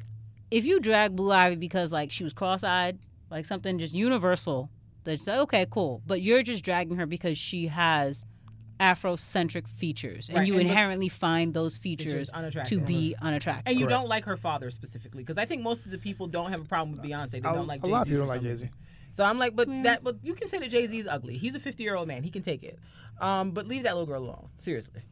if you drag Blue Ivy because like she was cross-eyed, like something just universal, that's like, okay, cool. But you're just dragging her because she has Afrocentric features, and Right, you and the- inherently find those Features features, to be unattractive. And you Correct. don't like her father specifically, because I think most of the people don't have a problem with Beyonce. They A, don't like a Jay-Z lot of people don't like Jay Z. reason. So I'm like, but that, but you can say that Jay Z is ugly. He's a 50 year old man. He can take it. Um, but leave that little girl alone. Seriously,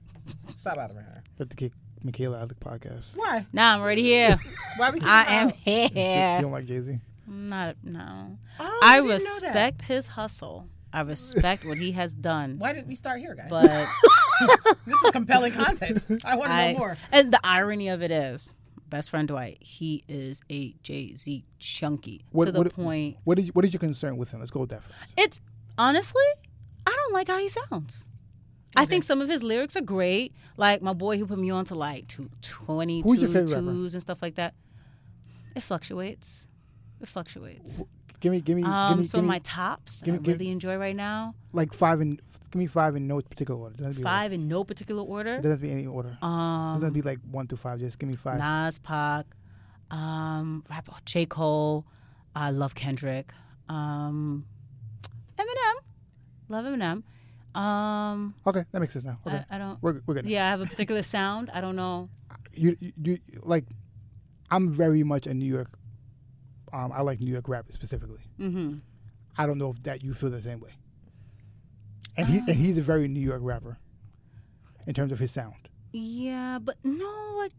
stop bothering her. You have to kick Michaela out of the podcast. Why? Now I'm already here. Why are we? Here? I am She, she here. don't like Jay Z. Not no. Oh, I didn't know that. respect his hustle. I respect what he has done. Why didn't we start here, guys? But this is compelling content. I want to know more. and the irony of it is, best friend Dwight, he is a Jay Z chunky What, to the what, point. What is what is your concern with him? Let's go with that first. It's honestly, I don't like how he sounds. I think some of his lyrics are great. Like my boy who put me on to like two, 22 Who's rapper? and stuff like that. It fluctuates. It fluctuates. Give me, give me, Um, give me, so give me my tops that give me- I give- really enjoy right now. like five and give me five in no particular order. Doesn't have to be Five in no particular Order. It doesn't have to be any order. it Um, doesn't be like one through five. Just give me five. Nas, Pac, um, rap, J. Cole. I love Kendrick. Um, Eminem. Love Eminem. Um, Okay, that makes sense now. Okay, I, I don't. we're we're good. now. Yeah, I have a particular sound. I don't know. You, you you like, I'm very much a New York. Um, I like New York rap specifically. hmm I don't know if that you feel the same way. And he and he's a very New York rapper, in terms of his sound. Yeah, but no, like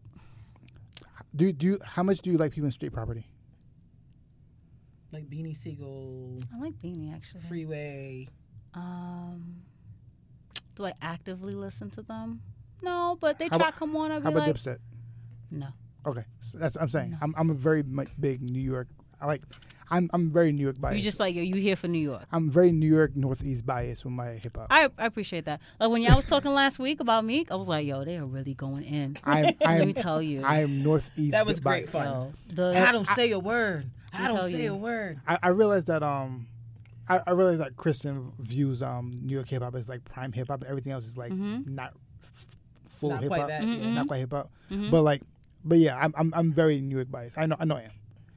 Do you- do you, how much do you like people in street property? Like Beanie Sigel, I like Beanie actually. Freeway. Um, do I actively listen to them? No, but they How try about- to come on. I'd How be about like, Dipset? no. Okay, so that's what I'm saying. I'm I'm a very much big New York. I like. I'm I'm very New York biased. You just like yo, you here for New York. I'm very New York Northeast biased with my hip hop. I, I appreciate that. Like when y'all was talking last week about Meek, I was like, yo, they are really going in. I'm Let I'm me tell you. I am Northeast. That was great biased. fun. Yo, the, I don't say a word. I don't say you. a word. I, I realized that um, I, I realized that Kristen views um New York hip hop as like prime hip hop, and everything else is like Mm-hmm. not f- full hip hop, that, Mm-hmm. yeah. not quite hip hop. But like, but yeah, I'm I'm I'm very New York biased. I know I know I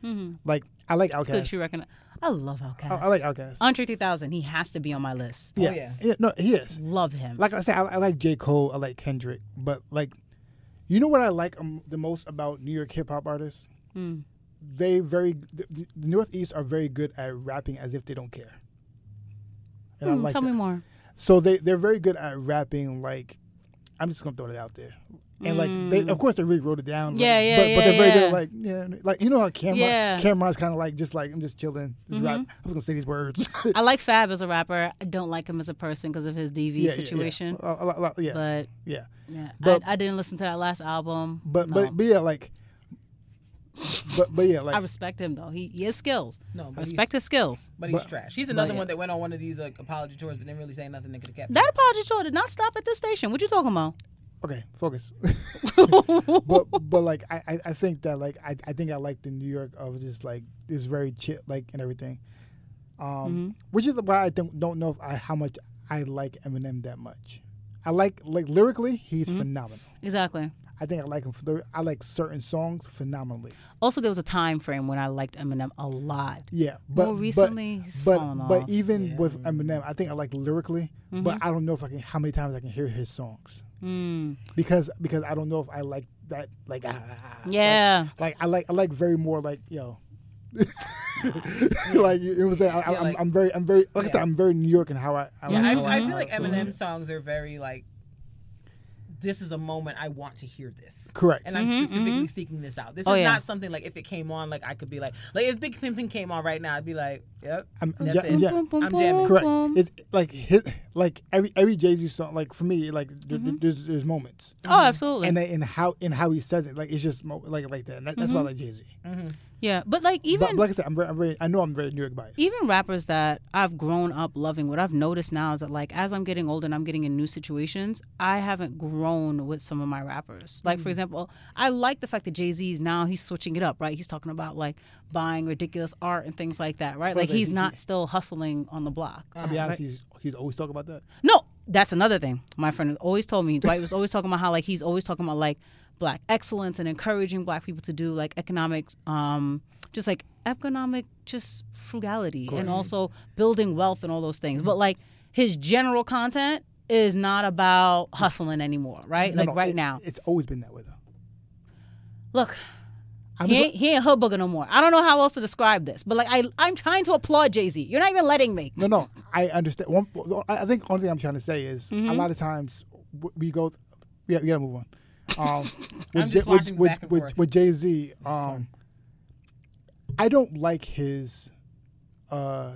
am. Like I like good Outkast. you reckon. I love Outkast. I, I like Outkast. Andre 3000. He has to be on my list. yeah. yeah. yeah, no, he is. Love him. Like I said, I, I like J Cole. I like Kendrick, but like, you know what I like um, the most about New York hip hop artists? Hmm. They very the, the Northeast are very good at rapping as if they don't care. And I Hmm, like tell that. me more. So they they're very good at rapping. Like, I'm just gonna throw it out there. And like, they, of course, they really wrote it down. like. Yeah, yeah, but, but they're yeah, very good. yeah. At, like, yeah, like you know how Cam'ron Yeah. Mm-hmm. Cam'ron's kind of like just like I'm just chilling, just rap. I was gonna say these words. I like Fab as a rapper. I don't like him as a person because of his DV yeah, yeah, situation. Yeah, A- a lot- a lot- yeah, But yeah. yeah, But- I, I didn't listen to that last album. But No. but but yeah, like, but but yeah, like I respect him though. He, he has skills. No, but respect his skills. but he's but- trash. He's another yeah. one that went on one of these like apology tours, but didn't really say nothing that could have kept. him. That apology tour did not stop at this station. What you talking about? Okay, focus. but but like I, I think that like I I think I like the New York of just like this very chill like and everything, um, Mm-hmm. which is why I think don't know if I how much I like Eminem that much. I like like lyrically he's Mm-hmm. phenomenal. Exactly. I think I like him for the, I like certain songs phenomenally. Also, there was a time frame when I liked Eminem a lot. Yeah, but More but- recently, he's but fallen but off. even with Eminem, I think I like lyrically, Mm-hmm. but I don't know if I can how many times I can hear his songs Mm. because because I don't know if I like that like ah, ah, ah, Yeah. like, like I like I like very more like yo. like you know what I'm saying, I, I, Yeah, I'm, like- I'm very, I'm very, like I said, I'm very New York and how I. how Yeah, how I, I how feel like. Eminem songs are very like. This is a moment I want to hear this. Correct. And I'm specifically seeking this out. This Mm-hmm, Oh, is yeah. not something like if it came on, like I could be like, like if Big Pimpin' came on right now, I'd be like, yep, I'm, I'm that's ja- it. yeah, Boom, boom, I'm jamming. correct. It's like hit like every every Jay Z song. Like for me, like Mm-hmm. th- there's there's moments, Oh, absolutely. and they, and how and how he says it, like it's just mo- like like that. And that that's why I like Jay Z. yeah, but like Mm-hmm. even But like I said, I'm very, I'm very, I know I'm very New York biased. even rappers that I've grown up loving, what I've noticed now is that like as I'm getting older and I'm getting in new situations, I haven't grown with some of my rappers. Like Mm. for example, I like the fact that Jay Z's now he's switching it up, right? He's talking about like buying ridiculous art and things like that, right? Like Further, he's he- not still hustling on the block. I'll be honest, he's he's always talking about that. No, that's another thing. My friend always told me. Dwight was always talking about how like he's always talking about like black excellence and encouraging black people to do like economic, um, just like economic, just frugality and also building wealth and all those things. But like his general content is not about hustling anymore, right? No, like no, right it- now. it's always been that way though. Look, he ain't, he ain't hood booger no more. I don't know how else to describe this, but like I, I'm trying to applaud Jay Z. You're not even letting me. No, no, I understand. One, I think only thing I'm trying to say is Mm-hmm. a lot of times we go. Yeah, we gotta move on. Um, with, J- with, with, with, with Jay Z, um, I don't like his uh,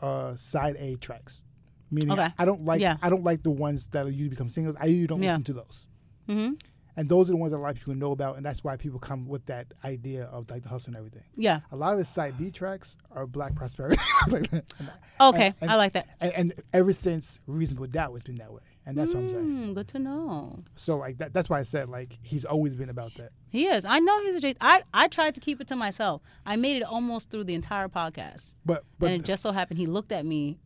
uh, side A tracks. Meaning, Okay. I don't like. Yeah. I don't like the ones that usually become singles. I usually don't Yeah. listen to those. hmm And those are the ones that a lot of people know about, and that's why people come with that idea of like the hustle and everything. Yeah. A lot of his side B tracks are Black Prosperity. Like that. And- Okay, and- I like that. and, and ever since Reasonable Doubt, it's been that way, and that's what I'm saying. Mm, good to know. So like that, that's why I said like he's always been about that. He is. I know he's a Jay. I I tried to keep it to myself. I made it almost through the entire podcast, But but and it just so happened he looked at me,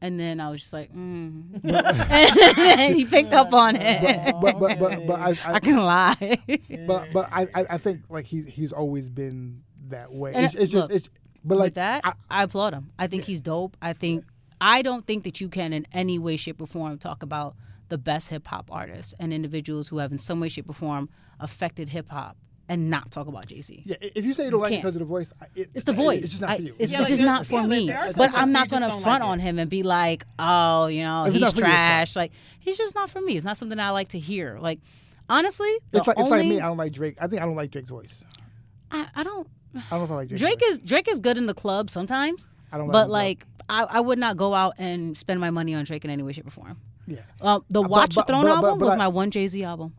and then I was just like, mm. and he picked up on it. but but but, but I, I I can lie. but but I, I I think like he he's always been that way. It's, it's just look, it's but like With that, I, I, applaud him. I think he's dope. I think I don't think that you can in any way, shape, or form talk about the best hip hop artists and individuals who have in some way, shape, or form affected hip hop and not talk about Jay Z. yeah, if you say you don't like it can't. because of the voice, it, It's the voice. It's just not for you. It's, Yeah, it's like just not for yeah, me. there are some But I'm not gonna front like on him and be like, oh, you know, If he's for you, trash. Like he's just not for me. It's not something I like to hear. Like honestly, it's like it's like me. I don't like Drake. I think I don't like Drake's voice. I, I don't. I don't know if I like Drake's Drake is Drake is good in the club sometimes. I don't but in the club. like I, I would not go out and spend my money on Drake in any way, shape, or form. yeah. Uh, the Watch but- the Throne but- but- album but was I- my one Jay Z album.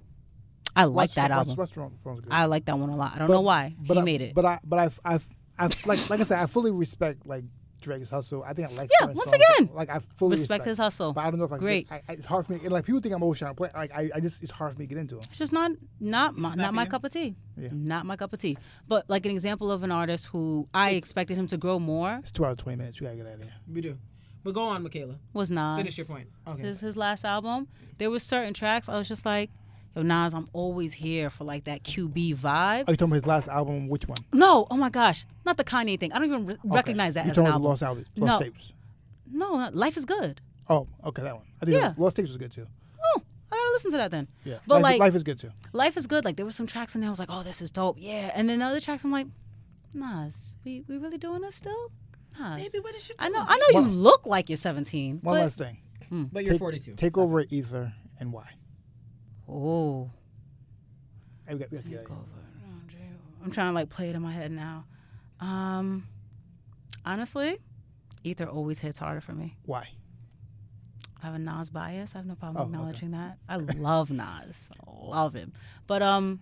I like that album. What's good? I like that one a lot. I don't But- know why but he I, made it. But I but I I I like like I said I fully respect like Drake's hustle. I think I like Yeah, once songs. again, like I fully respect his hustle. But I don't know if I can Great. Get, I, I, it's hard for me. and, Like people think I'm always trying to play. Like I, I just it's hard for me to get into him. It's just not not my, not not my cup of tea. Yeah. Not my cup of tea. But like an example of an artist who I expected him to grow more It's two hours twenty minutes. We gotta get out of here. We do. But go on, Michaela. was Nas. Finish your point. Okay. His his last album, there were certain tracks I was just like, yo Nas, I'm always here for like that QB vibe. Are you talking about his last album? Which one? No, oh my gosh, not the Kanye thing. I don't even re- recognize that You as an talking about album. the Lost album? Lost No. tapes. No, not- Life is good. Oh, okay, that one. I think Yeah. Lost tapes was good too. Oh, I gotta listen to that then. Yeah, But life, like, life is good too. Life is good. Like there were some tracks in there. I was like, oh, this is dope. Yeah. And then other tracks, I'm like, Nas, we we really doing this still? Nas. Baby, what is you I know. I know One- you look like you're 17. One but, last thing. Hmm. But you're Take, 42. take over Ether and why? Oh. Hey, we got- we got to get out of here. I'm trying to like play it in my head now. Um, honestly, Ether always hits harder for me. Why? I have a Nas bias. I have no problem Oh, okay. acknowledging that. I love Nas. I love him. But um,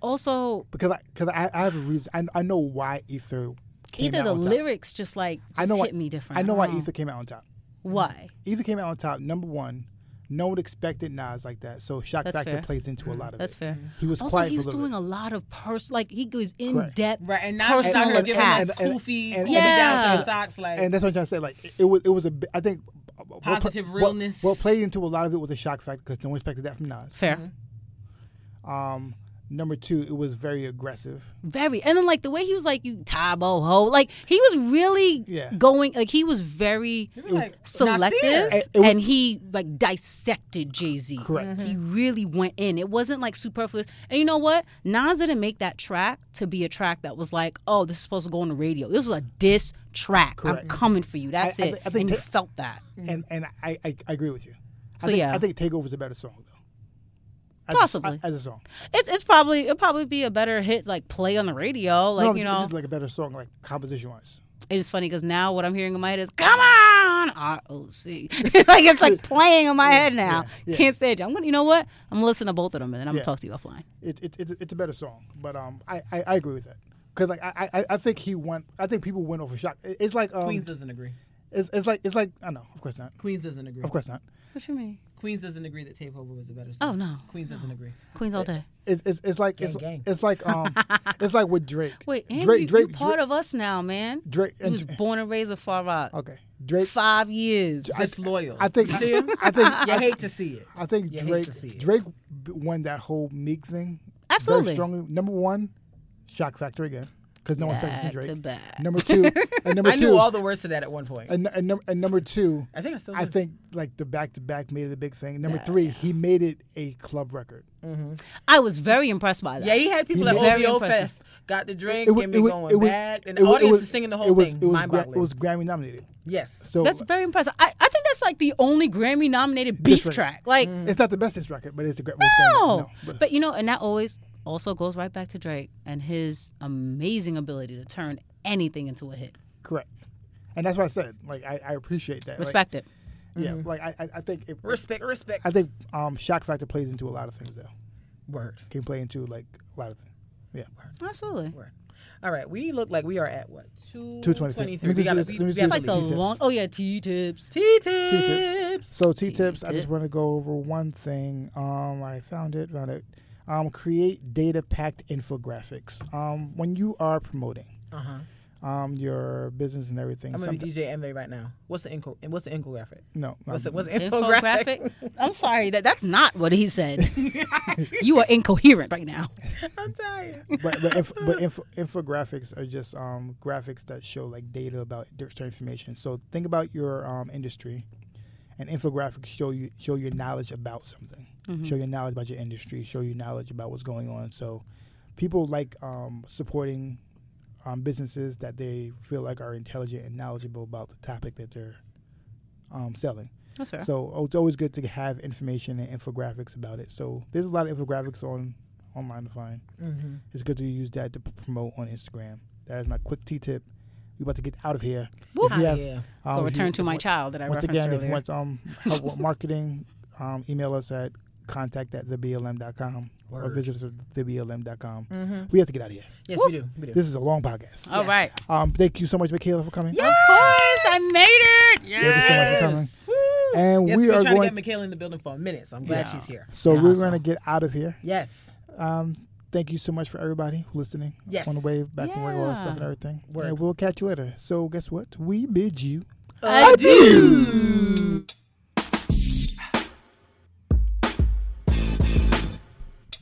also Because I because I, I have a reason. I, I know why Ether came either out the on top. lyrics just like just I know hit why, me different. I know why Ether came out on top. Why? Ether came out on top. Number one, no one expected Nas like that, so shock That's factor fair. plays into a lot of That's it. fair. He was Also, quiet he for was a doing bit. a lot of pers like he was in Correct. depth. Right, and now Personal here attacks. And- and- goofy, and- and, down to Yeah. the socks, like and that's what I'm trying to say. Like it, it was, it was a. bi- I think Positive what- realness. What, played into a lot of it was the shock factor because no one expected that from Nas. Fair. Um, number two, it was very aggressive. Very. And then like the way he was like you Tabo ho. Like he was really Yeah. going like he was very He was like, selective Nasir. It- it was- and he like dissected Jay-Z. Correct. He really went in. It wasn't like superfluous. And you know what? Nas didn't make that track to be a track that was like, oh, this is supposed to go on the radio. This was a diss track. I'm coming for you. That's I- I it. thi- I think and you ta- felt that. And and I, I, I agree with you. So, I think, yeah. I think Takeover's a better song though. As a- Possibly. as a song. It's it's probably it'll probably be a better hit like play on the radio. Like no, you know, it's just like a better song, like composition wise. it is funny because now what I'm hearing in my head is "Come on, ROC." like it's like playing in my head now. yeah. Can't say it. I'm gonna. You know what? I'm gonna listen to both of them and then I'm Yeah. gonna talk to you offline. It, it, it's it's a better song, but um, I, I, I agree with that because like I, I I think he went. I think people went over shock. It- It's like um, Queens doesn't agree. it's, it's like it's like I know, of course not, Queens doesn't agree. of course not. What you mean? Queens doesn't agree that Takeover was a better song. Oh no, Queens doesn't agree. Queens all day. It's it's, it's like it's, gang. it's like um it's like with Drake. Wait, and Drake you, Drake you part Drake, of us now, man. Drake He and was born and raised in Far Rock. okay Drake. Five years. Disloyal. I think See him? I think You hate to see it. I think You hate Drake to see. Drake won that whole Meek thing Absolutely. very strongly. Number one, shock factor again because no one expects it Back to Drake. back. Number two, and number I two, knew all the words to that at one point. and, and, num- and number two, I think I still. I think like the back to back made it a big thing. Number three, he made it a club record. Mm-hmm. I was very impressed by that. Yeah, he had people He at Very OVO impressive. Fest, got the drink, It was, and it me was, going it was, back, and it the was- audience it was, is singing the it whole was, thing. It was, Mind gra- boggling. it was Grammy nominated. yes. So That's very impressive. I, I think that's like the only Grammy nominated beef Different. track. Like, mm-hmm. it's not the best diss record, but it's a great. no. but, But you know, and that always also goes right back to Drake and his amazing ability to turn anything into a hit. correct. And that's what I said. Like I, I appreciate that. Like, Respect it. yeah, like I, I- I think it, respect, respect. I think um, shock factor plays into a lot of things though. Word. Can play into like a lot of things. Yeah. Absolutely. Word. All right, we look like we are at what two 226. Let me We just got to this- we let me we just Like the T-tips. long. Oh yeah, T tips. T T-tips. So T tips. I T-tip. just want to go over one thing. Um, I found it. Found it. Um, create data packed infographics. Um, when you are promoting Uh huh. um your business and everything. I'm gonna be DJ MA right now. What's the info? What's the infographic? no, What's the, what's the infographic? Infographic. I'm sorry that that's not what he said. you are incoherent right now. I'm tired. but but, inf- but inf- infographics are just um, graphics that show like data about certain information. So think about your um, industry, and infographics show you show your knowledge about something, show your knowledge about your industry, show you knowledge about what's going on. So people like um, supporting um, businesses that they feel like are intelligent and knowledgeable about the topic that they're um, selling. That's fair. So oh, it's always good to have information and infographics about it. So there's a lot of infographics on online to find. Mm-hmm. It's good to use that to p- promote on Instagram. That is my quick T tip. We about to get out of here. Woof. If you have, yeah. um, Go return you- to my once- child that I Once referenced again, if you want um help with marketing, um, email us at contact at theblm.com or Word. visit us at theblm.com. Mm-hmm. We have to get out of here. Yes, we do. We do. This is a long podcast. All Yes. right. Um, thank you so much, Michaela, for coming. Of course, I made it. Yes. Thank you so much for coming. Woo! And yes, we are trying going. to get Michaela in the building for a minute, so I'm glad Yeah. she's here. so Yeah, we're awesome. going to get out of here. Yes. Um, thank you so much for everybody listening Yes. on the way back from work, all that stuff and everything. Word. And we'll catch you later. So guess what? We bid you. Adieu.